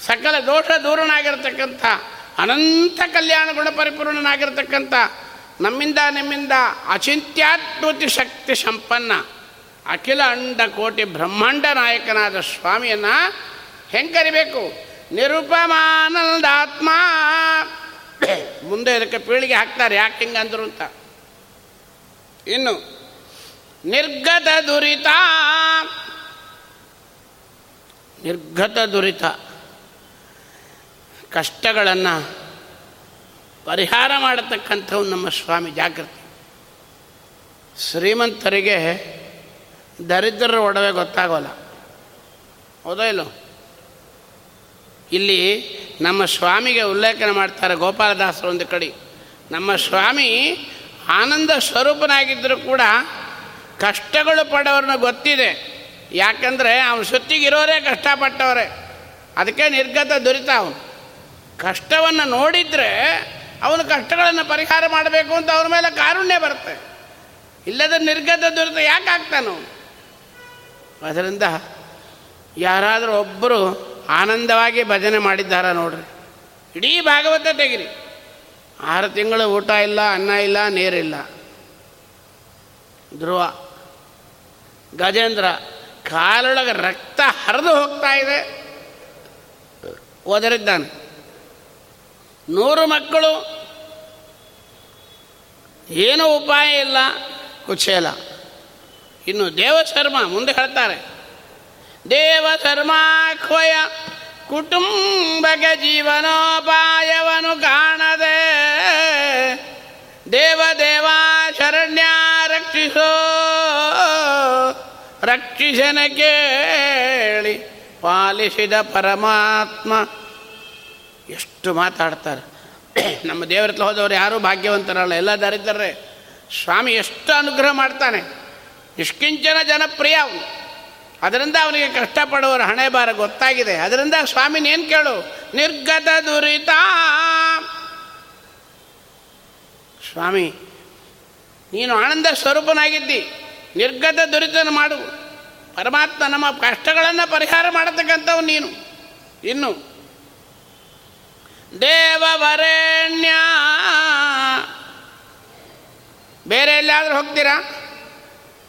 ಸಕಲ ದೋಷ ದೂರನಾಗಿರ್ತಕ್ಕಂಥ, ಅನಂತ ಕಲ್ಯಾಣ ಗುಣ ಪರಿಪೂರ್ಣನಾಗಿರ್ತಕ್ಕಂಥ, ನಮ್ಮಿಂದ ನಿಮ್ಮಿಂದ ಅಚಿಂತ್ಯಾತ್ಮತಿ ಶಕ್ತಿ ಸಂಪನ್ನ, ಅಖಿಲ ಅಂಡ ಕೋಟಿ ಬ್ರಹ್ಮಾಂಡ ನಾಯಕನಾದ ಸ್ವಾಮಿಯನ್ನು ಹೆಂಗೆ ಕರಿಬೇಕು ನಿರುಪಮಾನಂದಾತ್ಮ. ಮುಂದೆ ಇದಕ್ಕೆ ಪೀಳಿಗೆ ಹಾಕ್ತಾರೆ, ಯಾಕೆ ಹಿಂಗೆ ಅಂದರು ಅಂತ. ಇನ್ನು, ನಿರ್ಗತ ದುರಿತ. ನಿರ್ಗತ ದುರಿತ. ಕಷ್ಟಗಳನ್ನು ಪರಿಹಾರ ಮಾಡತಕ್ಕಂಥವು ನಮ್ಮ ಸ್ವಾಮಿ ಜಾಗೃತಿ ಶ್ರೀಮಂತರಿಗೆ ದರಿದ್ರರ ಒಡವೆ ಗೊತ್ತಾಗೋಲ್ಲ. ಹೌದೋ ಇಲ್ಲೋ? ಇಲ್ಲಿ ನಮ್ಮ ಸ್ವಾಮಿಗೆ ಉಲ್ಲೇಖನ ಮಾಡ್ತಾರೆ ಗೋಪಾಲದಾಸರು ಒಂದು ಕಡೆ. ನಮ್ಮ ಸ್ವಾಮಿ ಆನಂದ ಸ್ವರೂಪನಾಗಿದ್ದರೂ ಕೂಡ ಕಷ್ಟಗಳು ಪಡೋರನ್ನ ಗೊತ್ತಿದೆ. ಯಾಕಂದರೆ ಅವನ ಸುತ್ತಿಗಿರೋರೇ ಕಷ್ಟಪಟ್ಟವರೇ. ಅದಕ್ಕೆ ನಿರ್ಗತ ದುರಿತ ಅವನು. ಕಷ್ಟವನ್ನು ನೋಡಿದರೆ ಅವನು ಕಷ್ಟಗಳನ್ನು ಪರಿಹಾರ ಮಾಡಬೇಕು ಅಂತ ಅವ್ರ ಮೇಲೆ ಕಾರುಣ್ಯ ಬರುತ್ತೆ. ಇಲ್ಲದ ನಿರ್ಗತ ದುರಿತ ಯಾಕೆ ಆಗ್ತಾನು ಅದರಿಂದ ಯಾರಾದರೂ ಒಬ್ಬರು ಆನಂದವಾಗಿ ಭಜನೆ ಮಾಡಿದ್ದಾರ ನೋಡ್ರಿ. ಇಡೀ ಭಾಗವತ ತೆಗಿರಿ. ಆರು ತಿಂಗಳು ಊಟ ಇಲ್ಲ, ಅನ್ನ ಇಲ್ಲ ನೀರಿಲ್ಲ ಧ್ರುವ, ಗಜೇಂದ್ರ ಕಾಲೊಳಗೆ ರಕ್ತ ಹರಿದು ಹೋಗ್ತಾ ಇದೆ. ಓದರಿದ್ದಾನೆ. ನೂರು ಮಕ್ಕಳು, ಏನೂ ಉಪಾಯ ಇಲ್ಲ, ಕುಚೇಲ. ಇನ್ನು ದೇವಶರ್ಮ ಮುಂದೆ ಹೇಳ್ತಾರೆ. ದೇವಧರ್ಮಾಖ್ವಯ ಕುಟುಂಬಕ್ಕೆ ಜೀವನೋಪಾಯವನ್ನು ಕಾಣದೆ ದೇವದೇವ ಶರಣ್ಯ ರಕ್ಷಿಸೋ ರಕ್ಷಿಸನ ಕೇಳಿ ಪಾಲಿಸಿದ ಪರಮಾತ್ಮ. ಎಷ್ಟು ಮಾತಾಡ್ತಾರೆ. ನಮ್ಮ ದೇವರ ಹೋದವರು ಯಾರೂ ಭಾಗ್ಯವಂತರಲ್ಲ, ಎಲ್ಲ ದರಿದ್ರೆ ಸ್ವಾಮಿ ಎಷ್ಟು ಅನುಗ್ರಹ ಮಾಡ್ತಾನೆ. ನಿಷ್ಕಿಂಚನ ಜನಪ್ರಿಯ ಅವನು. ಅದರಿಂದ ಅವನಿಗೆ ಕಷ್ಟಪಡುವ ಹಣೆ ಬಾರ ಗೊತ್ತಾಗಿದೆ. ಅದರಿಂದ ಸ್ವಾಮಿನೇನು ಕೇಳು? ನಿರ್ಗತ ದುರಿತ. ಸ್ವಾಮಿ, ನೀನು ಆನಂದ ಸ್ವರೂಪನಾಗಿದ್ದಿ. ನಿರ್ಗತ ದುರಿತನ ಮಾಡು. ಪರಮಾತ್ಮ ನಮ್ಮ ಕಷ್ಟಗಳನ್ನು ಪರಿಹಾರ ಮಾಡತಕ್ಕಂಥವು ನೀನು. ಇನ್ನು, ದೇವವರೇಣ್ಯ. ಬೇರೆ ಎಲ್ಲಾದರೂ ಹೋಗ್ತೀರಾ?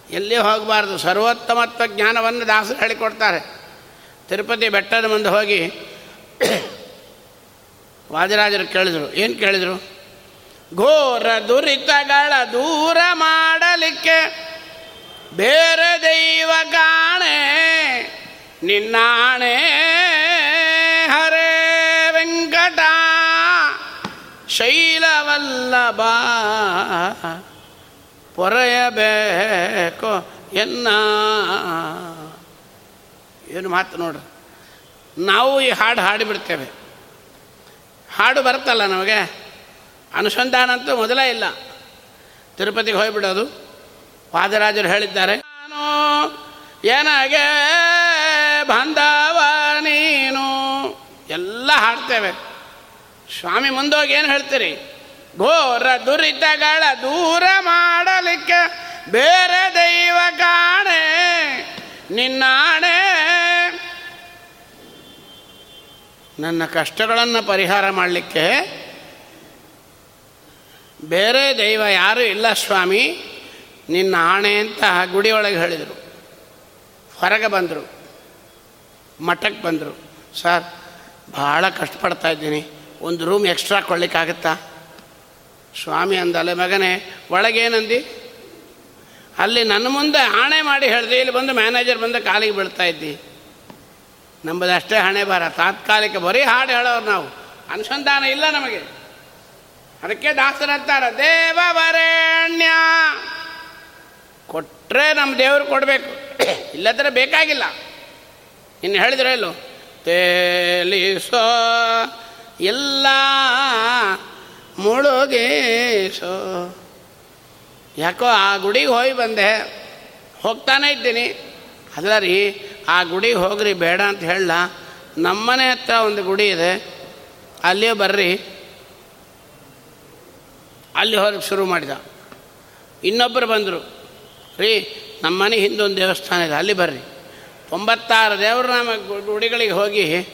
ಎಲ್ಲಿ ಹೋಗಬಾರ್ದು. ಸರ್ವೋತ್ತಮತ್ವ ಜ್ಞಾನವನ್ನು ದಾಸರು ಹೇಳಿಕೊಡ್ತಾರೆ. ತಿರುಪತಿ ಬೆಟ್ಟದ ಮುಂದೆ ಹೋಗಿ [coughs] ವಾದಿರಾಜರು ಕೇಳಿದರು, ಏನು ಕೇಳಿದರು? ಘೋರ ದುರಿತಗಳ ದೂರ ಮಾಡಲಿಕ್ಕೆ ಬೇರೆ ದೈವ ಕಾಣೆ, ನಿನ್ನಾಣೆ ಹರೇ ವೆಂಕಟ, ಶೈಲವಲ್ಲಭ. ಪೊರೆಯಬೇಕು ಎನ್ನ? ಏನು ಮಾತು ನೋಡ್ರಿ. ನಾವು ಈ ಹಾಡು ಹಾಡಿಬಿಡ್ತೇವೆ ಹಾಡು ಬರುತ್ತಲ್ಲ ನಮಗೆ? ಅನುಸಂಧಾನ ಅಂತೂ ಮೊದಲೇ ಇಲ್ಲ. ತಿರುಪತಿಗೆ ಹೋಗಿಬಿಡೋದು. ವಾದರಾಜರು ಹೇಳಿದ್ದಾರೆ. ನಾನು ಏನಾಗೆ ಬಾಂಧವ ನೀನು? ಎಲ್ಲ ಹಾಡ್ತೇವೆ. ಸ್ವಾಮಿ ಮುಂದೋಗಿ ಏನು ಹೇಳ್ತೀರಿ? ಘೋರ ದುರಿತಗಳ ದೂರ ಮಾಡಲಿಕ್ಕೆ ಬೇರೆ ದೈವ ಕಾಣೆ, ನಿನ್ನಾಣೆ. ನನ್ನ ಕಷ್ಟಗಳನ್ನು ಪರಿಹಾರ ಮಾಡಲಿಕ್ಕೆ ಬೇರೆ ದೈವ ಯಾರೂ ಇಲ್ಲ ಸ್ವಾಮಿ. ನಿನ್ನ ಆಣೆ ಅಂತ ಗುಡಿಯೊಳಗೆ ಹೇಳಿದರು. ಹೊರಗೆ ಬಂದರು. ಮಠಕ್ಕೆ ಬಂದರು. ಸರ್, ಭಾಳ ಕಷ್ಟಪಡ್ತಾ ಇದ್ದೀನಿ. ಒಂದು ರೂಮ್ ಎಕ್ಸ್ಟ್ರಾ ಕೊಡ್ಲಿಕ್ಕಾಗತ್ತಾ? ಸ್ವಾಮಿ ಅಂದಲ್ಲ ಮಗನೇ, ಒಳಗೇನಂದು? ಅಲ್ಲಿ ನನ್ನ ಮುಂದೆ ಆಣೆ ಮಾಡಿ ಹೇಳಿದೆ, ಇಲ್ಲಿ ಬಂದು ಮ್ಯಾನೇಜರ್ ಬಂದು ಕಾಲಿಗೆ ಬೀಳ್ತಾ ಇದ್ದಿ. ನಮ್ಮದಷ್ಟೇ ಹಣೆ ಬಾರ ತಾತ್ಕಾಲಿಕ ಬರೀ ಹಾಡು ಹೇಳೋರು ನಾವು. ಅನುಸಂಧಾನ ಇಲ್ಲ ನಮಗೆ. ಅದಕ್ಕೆ ದಾಸರಂತಾರ ದೇವವರೇಣ್ಯ. ಕೊಟ್ಟರೆ ನಮ್ಮ ದೇವರು ಕೊಡಬೇಕು. ಇಲ್ಲದ್ರೆ ಬೇಕಾಗಿಲ್ಲ. ಇನ್ನು ಹೇಳಿದ್ರೆ ಇಲ್ಲೋ ತೇಲಿಸೋ ಎಲ್ಲ ಮುಳುಗೇಸೋ ಯಾಕೋ ಆ ಗುಡಿಗೆ ಹೋಗಿ ಬಂದೆ. ಹೋಗ್ತಾನೆ ಇದ್ದೀನಿ. ಅಲ್ಲ ರೀ ಆ ಗುಡಿಗೆ ಹೋಗ್ರಿ, ಬೇಡ ಅಂತ ಹೇಳಲ್ಲ ನಮ್ಮನೆ ಹತ್ರ ಒಂದು ಗುಡಿ ಇದೆ. ಅಲ್ಲಿ ಬರ್ರಿ. ಅಲ್ಲಿ ಹೋಗಕ್ಕೆ ಶುರು ಮಾಡಿದ. ಇನ್ನೊಬ್ಬರು ಬಂದರು. ರೀ ನಮ್ಮ ಮನೆ ಹಿಂದೊಂದು ದೇವಸ್ಥಾನ ಇದೆ, ಅಲ್ಲಿ ಬರ್ರಿ. ತೊಂಬತ್ತಾರು ದೇವರು ನಮ್ಮ ಗುಡಿಗಳಿಗೆ ಹೋಗಿ,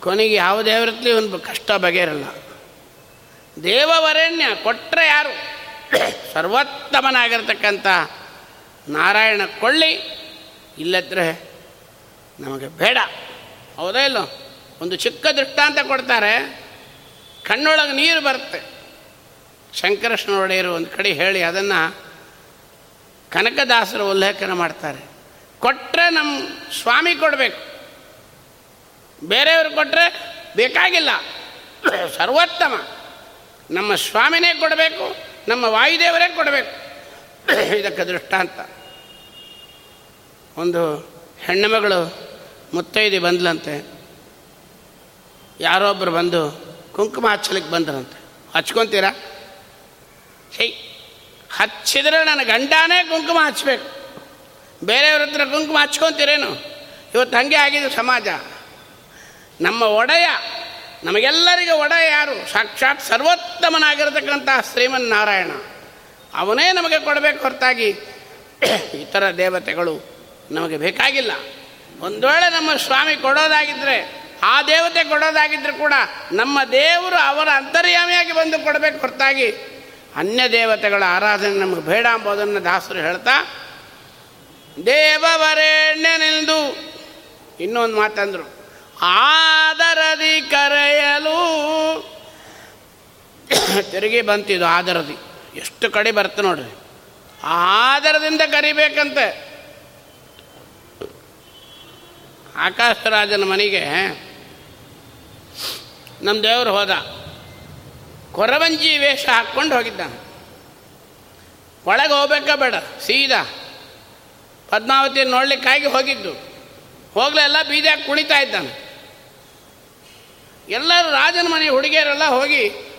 ಕೊನೆಗೆ ಯಾವ ದೇವರತ್ತಲಿ ಒಂದು ಕಷ್ಟ ಬಗೆಯಿರಲ್ಲ ದೇವವರೆಣ್ಯ ಕೊಟ್ಟರೆ ಯಾರು? ಸರ್ವೋತ್ತಮನಾಗಿರ್ತಕ್ಕಂಥ ನಾರಾಯಣ ಕೊಳ್ಳಿ ಇಲ್ಲದ್ರೆ ನಮಗೆ ಬೇಡ. ಹೌದಾ ಇಲ್ಲೋ? ಒಂದು ಚಿಕ್ಕ ದೃಷ್ಟಾಂತ ಕೊಡ್ತಾರೆ. ಕಣ್ಣೊಳಗೆ ನೀರು ಬರುತ್ತೆ. ಶಂಕರಷ್ಣ ಒಡೆಯರು ಒಂದು ಕಡೆ ಹೇಳಿ ಅದನ್ನು ಕನಕದಾಸರು ಉಲ್ಲೇಖನ ಮಾಡ್ತಾರೆ. ಕೊಟ್ಟರೆ ನಮ್ಮ ಸ್ವಾಮಿ ಕೊಡಬೇಕು. ಬೇರೆಯವರು ಕೊಟ್ಟರೆ ಬೇಕಾಗಿಲ್ಲ. ಸರ್ವೋತ್ತಮ. ನಮ್ಮ ಸ್ವಾಮಿನೇ ಕೊಡಬೇಕು, ನಮ್ಮ ವಾಯುದೇವರೇ ಕೊಡಬೇಕು. ಇದಕ್ಕೆ ದೃಷ್ಟಾಂತ. ಒಂದು ಹೆಣ್ಣು ಮಗಳು ಮುತ್ತೈದೆ ಬಂದ್ಲಂತೆ. ಯಾರೊಬ್ಬರು ಬಂದು ಕುಂಕುಮ ಹಚ್ಚಲಿಕ್ಕೆ ಬಂದ್ರಂತೆ. ಹಚ್ಕೊತೀರಾ? ಹೇ ಹಚ್ಚಿದ್ರೆ ನನ್ನ ಗಂಡನೇ ಕುಂಕುಮ ಹಚ್ಚಬೇಕು ಬೇರೆಯವ್ರ ಹತ್ರ ಕುಂಕುಮ ಹಚ್ಕೊತೀರೇನು? ಇವತ್ತು ಹಾಗೆ ಆಗಿದೆ ಸಮಾಜ. ನಮ್ಮ ಒಡೆಯ ನಮಗೆಲ್ಲರಿಗೂ ಒಡ ಯಾರು? ಸಾಕ್ಷಾತ್ ಸರ್ವೋತ್ತಮನಾಗಿರತಕ್ಕಂಥ ಶ್ರೀಮನ್ ನಾರಾಯಣ ಅವನೇ ನಮಗೆ ಕೊಡಬೇಕು ಹೊರತಾಗಿ. [coughs] ಇತರ ದೇವತೆಗಳು ನಮಗೆ ಬೇಕಾಗಿಲ್ಲ. ಒಂದು ವೇಳೆ ನಮ್ಮ ಸ್ವಾಮಿ ಕೊಡೋದಾಗಿದ್ದರೆ ಆ ದೇವತೆ ಕೊಡೋದಾಗಿದ್ದರೆ ಕೂಡ ನಮ್ಮ ದೇವರು ಅವರ ಅಂತರ್ಯಾಮಿಯಾಗಿ ಬಂದು ಕೊಡಬೇಕು ಹೊರತಾಗಿ. ಅನ್ಯ ದೇವತೆಗಳ ಆರಾಧನೆ ನಮಗೆ ಬೇಡ ಅಂಬೋದನ್ನು ದಾಸರು ಹೇಳ್ತಾ, ದೇವವರೇಣ್ಯನೆಂದು ಇನ್ನೊಂದು ಮಾತಂದರು. ಆದರದಿ ಕರೆಯಲು. ತಿರುಗಿ ಬಂತಿದ್ದು ಆದರದಿ. ಎಷ್ಟು ಕಡೆ ಬರ್ತು ನೋಡ್ರಿ. ಆದರದಿಂದ ಕರಿಬೇಕಂತೆ. ಆಕಾಶರಾಜನ ಮನೆಗೆ ನಮ್ಮ ದೇವರು ಹೋದ. ಕೊರವಂಜಿ ವೇಷ ಹಾಕ್ಕೊಂಡು ಹೋಗಿದ್ದಾನೆ. ಒಳಗೆ ಹೋಗ್ಬೇಕಾ ಬೇಡ, ಸೀದಾ. ಪದ್ಮಾವತಿ ನೋಡ್ಲಿಕ್ಕಾಗಿ ಹೋಗಿದ್ದು. ಹೋಗಲೆಲ್ಲ ಬೀದಿಯಾಗಿ ಕುಣಿತಾ ಇದ್ದಾನೆ. ಎಲ್ಲರೂ ರಾಜನ ಮನೆ ಹುಡುಗಿಯರೆಲ್ಲ ಹೋಗಿ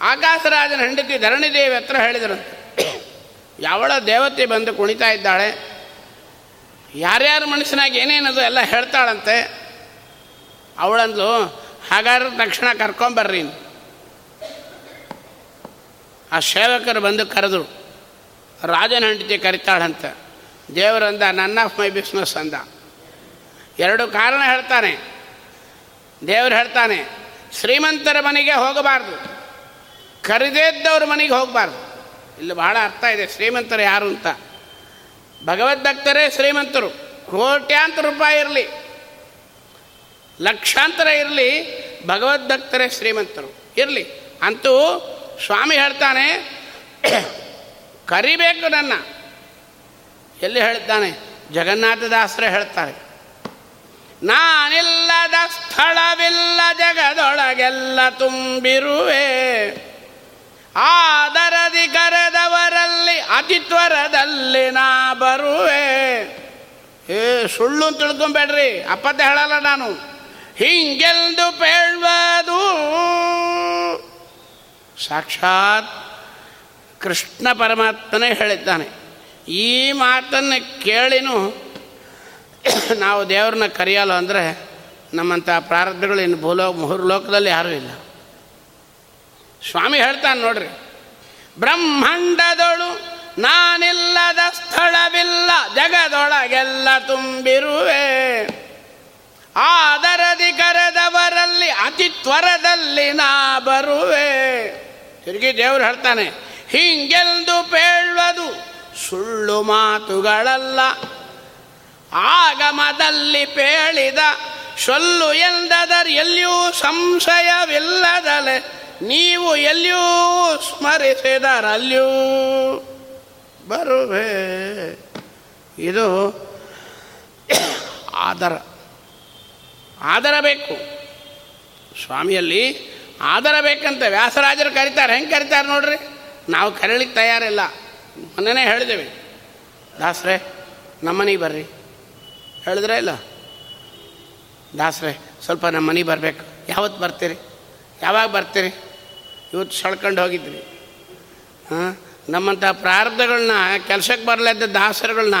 ಆಕಾಶರಾಜನ ಹೆಂಡತಿ ಧರಣಿದೇವಿ ಹತ್ರ ಹೇಳಿದರು. ಯಾವಳ ದೇವತೆ ಬಂದು ಕುಣಿತಾ ಇದ್ದಾಳೆ? ಯಾರ್ಯಾರ ಮನಸ್ಸಿನಾಗ ಏನೇನದು ಎಲ್ಲ ಹೇಳ್ತಾಳಂತೆ? ಅವಳಂದು ಹಾಗಾದ್ರೆ ತಕ್ಷಣ ಕರ್ಕೊಂಬರ್ರಿ ಆ ಸೇವಕರು ಬಂದು ಕರೆದ್ರು ರಾಜನ ಹೆಂಡತಿ ಕರಿತಾಳಂತೆ. ದೇವರಂದ ನನ್ನ ಆಫ್ ಮೈ ಬಿಸ್ನೆಸ್ ಅಂದ. ಎರಡು ಕಾರಣ ಹೇಳ್ತಾನೆ. ದೇವರು ಹೇಳ್ತಾನೆ, ಶ್ರೀಮಂತರ ಮನೆಗೆ ಹೋಗಬಾರ್ದು. ಕರೆದೇದ್ದವ್ರ ಮನೆಗೆ ಹೋಗಬಾರ್ದು. ಇಲ್ಲಿ ಬಹಳ ಅರ್ಥ ಇದೆ, ಶ್ರೀಮಂತರು ಯಾರು ಅಂತ. ಭಗವದ್ಭಕ್ತರೇ ಶ್ರೀಮಂತರು. ಕೋಟ್ಯಾಂತರ ರೂಪಾಯಿ ಇರಲಿ, ಲಕ್ಷಾಂತರ ಇರಲಿ, ಭಗವದ್ಭಕ್ತರೇ ಶ್ರೀಮಂತರು. ಇರಲಿ. ಅಂತೂ ಸ್ವಾಮಿ ಹೇಳ್ತಾನೆ, ಕರಿಬೇಕು ನನ್ನ. ಎಲ್ಲಿ ಹೇಳ್ತಾನೆ? ಜಗನ್ನಾಥದಾಸರೇ ಹೇಳ್ತಾರೆ. ನಾನಿಲ್ಲದ ಸ್ಥಳವಿಲ್ಲ ಜಗದೊಳಗೆಲ್ಲ ತುಂಬಿರುವೆ. ಆದರದಿ ಕರೆದವರಲ್ಲಿ ಅತಿ ತ್ವರದಲ್ಲಿ ನಾ ಬರುವೆ. ಏ, ಸುಳ್ಳು ತಿಳ್ಕೊಂಬೇಡ್ರಿ. ಅಪ್ಪತ್ತೆ ಹೇಳಲ್ಲ ನಾನು. ಹಿಂಗೆಲ್ದು ಪೇಳ್ಬದು ಸಾಕ್ಷಾತ್ ಕೃಷ್ಣ ಪರಮಾತ್ಮನೇ ಹೇಳಿದ್ದಾನೆ. ಈ ಮಾತನ್ನು ಕೇಳಿನೂ [coughs] ನಾವು ದೇವ್ರನ್ನ ಕರೆಯಲ್ಲ ಅಂದರೆ ನಮ್ಮಂಥ ಪ್ರಾರಬ್ಧಗಳು ಇನ್ನು ಭೂಲೋಕ ಮುಹುರ್ಲೋಕದಲ್ಲಿ ಯಾರೂ ಇಲ್ಲ. ಸ್ವಾಮಿ ಹೇಳ್ತಾನೆ ನೋಡ್ರಿ, ಬ್ರಹ್ಮಾಂಡದೊಳು ನಾನಿಲ್ಲದ ಸ್ಥಳವಿಲ್ಲ, ಜಗದೊಳಗೆಲ್ಲ ತುಂಬಿರುವೆ. ಆದರದಿ ಕರೆದವರಲ್ಲಿ ಅತಿ ತ್ವರದಲ್ಲಿ ನಾ ಬರುವೆ. ತಿರುಗಿ ದೇವರು ಹೇಳ್ತಾನೆ ಹಿಂಗೆಲ್ದು ಪೇಳ್ವದು ಸುಳ್ಳು ಮಾತುಗಳಲ್ಲ. ಆಗಮದಲ್ಲಿ ಪೇಳಿದ ಸೊಲ್ಲು ಎಂದದರ್ ಎಲ್ಲಿಯೂ ಸಂಶಯವಿಲ್ಲದಲೆ ನೀವು ಎಲ್ಲಿಯೂ ಸ್ಮರಿಸಿದರಲ್ಲಿಯೂ. ಬರುವೆ. ಇದು ಆದರ. ಆದರ ಬೇಕು ಸ್ವಾಮಿಯಲ್ಲಿ ಆದರ ಬೇಕಂತ ವ್ಯಾಸರಾಜರು ಕರೀತಾರೆ. ಹೆಂಗೆ ಕರೀತಾರೆ ನೋಡ್ರಿ? ನಾವು ಕರೀಲಿಕ್ಕೆ ತಯಾರಿಲ್ಲ. ಮೊನ್ನೆನೇ ಹೇಳಿದ್ದೇವೆ. ದಾಸರೇ, ನಮ್ಮನೆಗೆ ಬರ್ರಿ. ಹೇಳಿದ್ರೆ ಇಲ್ಲ? ದಾಸರೆ, ಸ್ವಲ್ಪ ನಮ್ಮ ಮನೆಗೆ ಬರಬೇಕು. ಯಾವತ್ತು ಬರ್ತೀರಿ? ಯಾವಾಗ ಬರ್ತೀರಿ? ಇವತ್ತು ಸಳ್ಕೊಂಡು ಹೋಗಿದ್ರಿ. ಹಾಂ? ನಮ್ಮಂಥ ಪ್ರಾರಬ್ಧಗಳನ್ನ ಕೆಲಸಕ್ಕೆ ಬರಲಿದ್ದ ದಾಸರುಗಳನ್ನ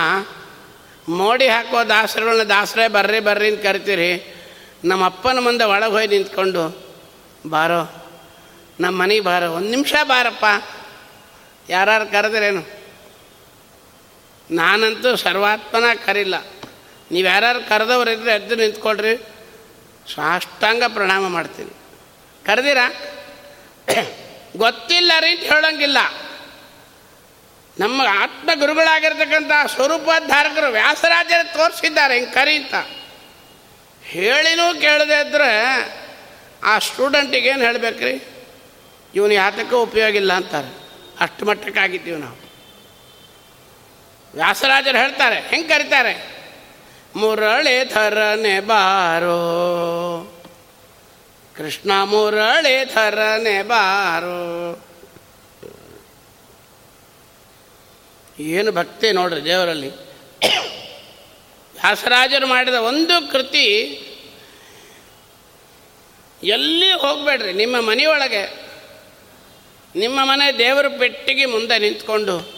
ಮೋಡಿ ಹಾಕೋ ದಾಸರುಗಳನ್ನ ದಾಸರೇ ಬರ್ರಿ ಬರ್ರಿ ಅಂತ ಕರಿತೀರಿ. ನಮ್ಮ ಅಪ್ಪನ ಮುಂದೆ ಒಳಗೆ ಹೋಗಿ ನಿಂತ್ಕೊಂಡು, ಬಾರೋ, ನಮ್ಮ ಮನೆಗೆ ಬಾರೋ, ಒಂದು ನಿಮಿಷ ಬಾರಪ್ಪ. ಯಾರು ಕರೆದ್ರೇನು? ನಾನಂತೂ ಸರ್ವಾತ್ಮನ ಕರಿಲ್ಲ. ನೀವು ಯಾರು ಇದ್ರೆ ಎದ್ದು ನಿಂತ್ಕೊಳ್ರಿ. ಸಾಷ್ಟಾಂಗ ಪ್ರಣಾಮ ಮಾಡ್ತೀನಿ. ಕರೆದಿರಾ? ಗೊತ್ತಿಲ್ಲ ರೀ ಅಂತ ಹೇಳೋಂಗಿಲ್ಲ. ನಮ್ಮ ಆತ್ಮ ಗುರುಗಳಾಗಿರ್ತಕ್ಕಂಥ ಸ್ವರೂಪಧಾರಕರು ವ್ಯಾಸರಾಜರು ತೋರಿಸಿದ್ದಾರೆ ಹಿಂಗೆ ಕರಿ ಅಂತ. ಹೇಳಿನೂ ಕೇಳದೆ ಇದ್ದರೆ ಆ ಸ್ಟೂಡೆಂಟಿಗೆ ಏನು ಹೇಳಬೇಕ್ರಿ? ಇವನು ಯಾತಕ್ಕೂ ಉಪಯೋಗ ಇಲ್ಲ ಅಂತಾರೆ. ಅಷ್ಟು ಮಟ್ಟಕ್ಕಾಗಿದ್ದೀವಿ ನಾವು. ವ್ಯಾಸರಾಜರು ಹೇಳ್ತಾರೆ, ಹೆಂಗೆ ಕರೀತಾರೆ. ಮುರಳೀಧರನೆ ಬಾರೋ. ಕೃಷ್ಣ ಮುರಳೀಧರನೆ ಬಾರೋ. ಏನು ಭಕ್ತಿ ನೋಡ್ರಿ ದೇವರಲ್ಲಿ. ವ್ಯಾಸರಾಜರು ಮಾಡಿದ ಒಂದು ಕೃತಿ ಎಲ್ಲಿ ಹೋಗಬೇಡ್ರಿ, ನಿಮ್ಮ ಮನೆಯೊಳಗೆ. ನಿಮ್ಮ ಮನೆ ದೇವರ ಪೆಟ್ಟಿಗೆ ಮುಂದೆ ನಿಂತ್ಕೊಂಡು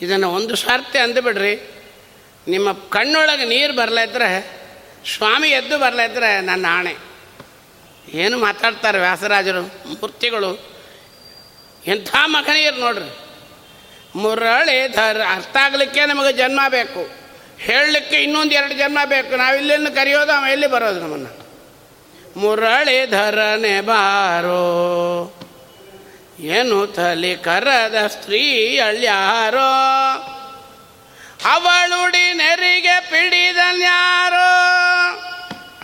ಇದನ್ನು ಒಂದು ಸ್ವಾರ್ಥ ಅಂದುಬಿಡ್ರಿ. ನಿಮ್ಮ ಕಣ್ಣೊಳಗೆ ನೀರು ಬರಲಿದ್ರೆ ಸ್ವಾಮಿ ಎದ್ದು ಬರಲಿದ್ರೆ ನನ್ನ ಆಣೆ. ಏನು ಮಾತಾಡ್ತಾರೆ ವ್ಯಾಸರಾಜರು, ಮೂರ್ತಿಗಳು. ಎಂಥ ಮಗನೀರು ನೋಡ್ರಿ. ಧರ್ ಅರ್ಥ ಆಗಲಿಕ್ಕೆ ನಮಗೆ ಜನ್ಮ ಬೇಕು. ಹೇಳಲಿಕ್ಕೆ ಇನ್ನೊಂದು ಎರಡು ಜನ್ಮ ಬೇಕು. ನಾವು ಇಲ್ಲಿಂದ ಕರೆಯೋದು, ಅವ ಎಲ್ಲಿ ಬರೋದು ನಮ್ಮನ್ನು? ಮುರಳೀಧರನೆ ಬಾರೋ. ಏನು ತಲಿ ಕರದ ಸ್ತ್ರೀ ಅಳ್ಯಾರೋ. ಅವಳುಡಿ ನೆರಿಗೆ ಪಿಡಿದನ್ಯಾರೋ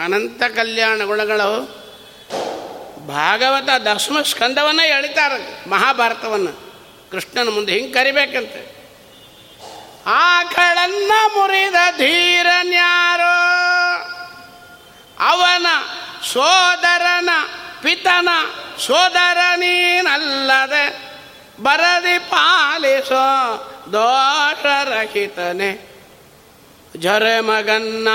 ಅನಂತ ಕಲ್ಯಾಣ ಗುಣಗಳು. ಭಾಗವತ ದಶಮ ಸ್ಕಂದವನ್ನ ಎಳಿತಾರ ಮಹಾಭಾರತವನ್ನು. ಕೃಷ್ಣನ ಮುಂದೆ ಹಿಂಗೆ ಕರಿಬೇಕಂತೆ. ಆಕಳನ್ನ ಮುರಿದ ಧೀರನ್ಯಾರೋ ಅವನ ಸೋದರನ ಪಿತನ ಸೋದರ ನೀನಲ್ಲದೆ ಬರದಿ ಪಾಲಿಸೋ ದೋಷರಹಿತನೆ. ಜೊರೆ ಮಗನ್ನ,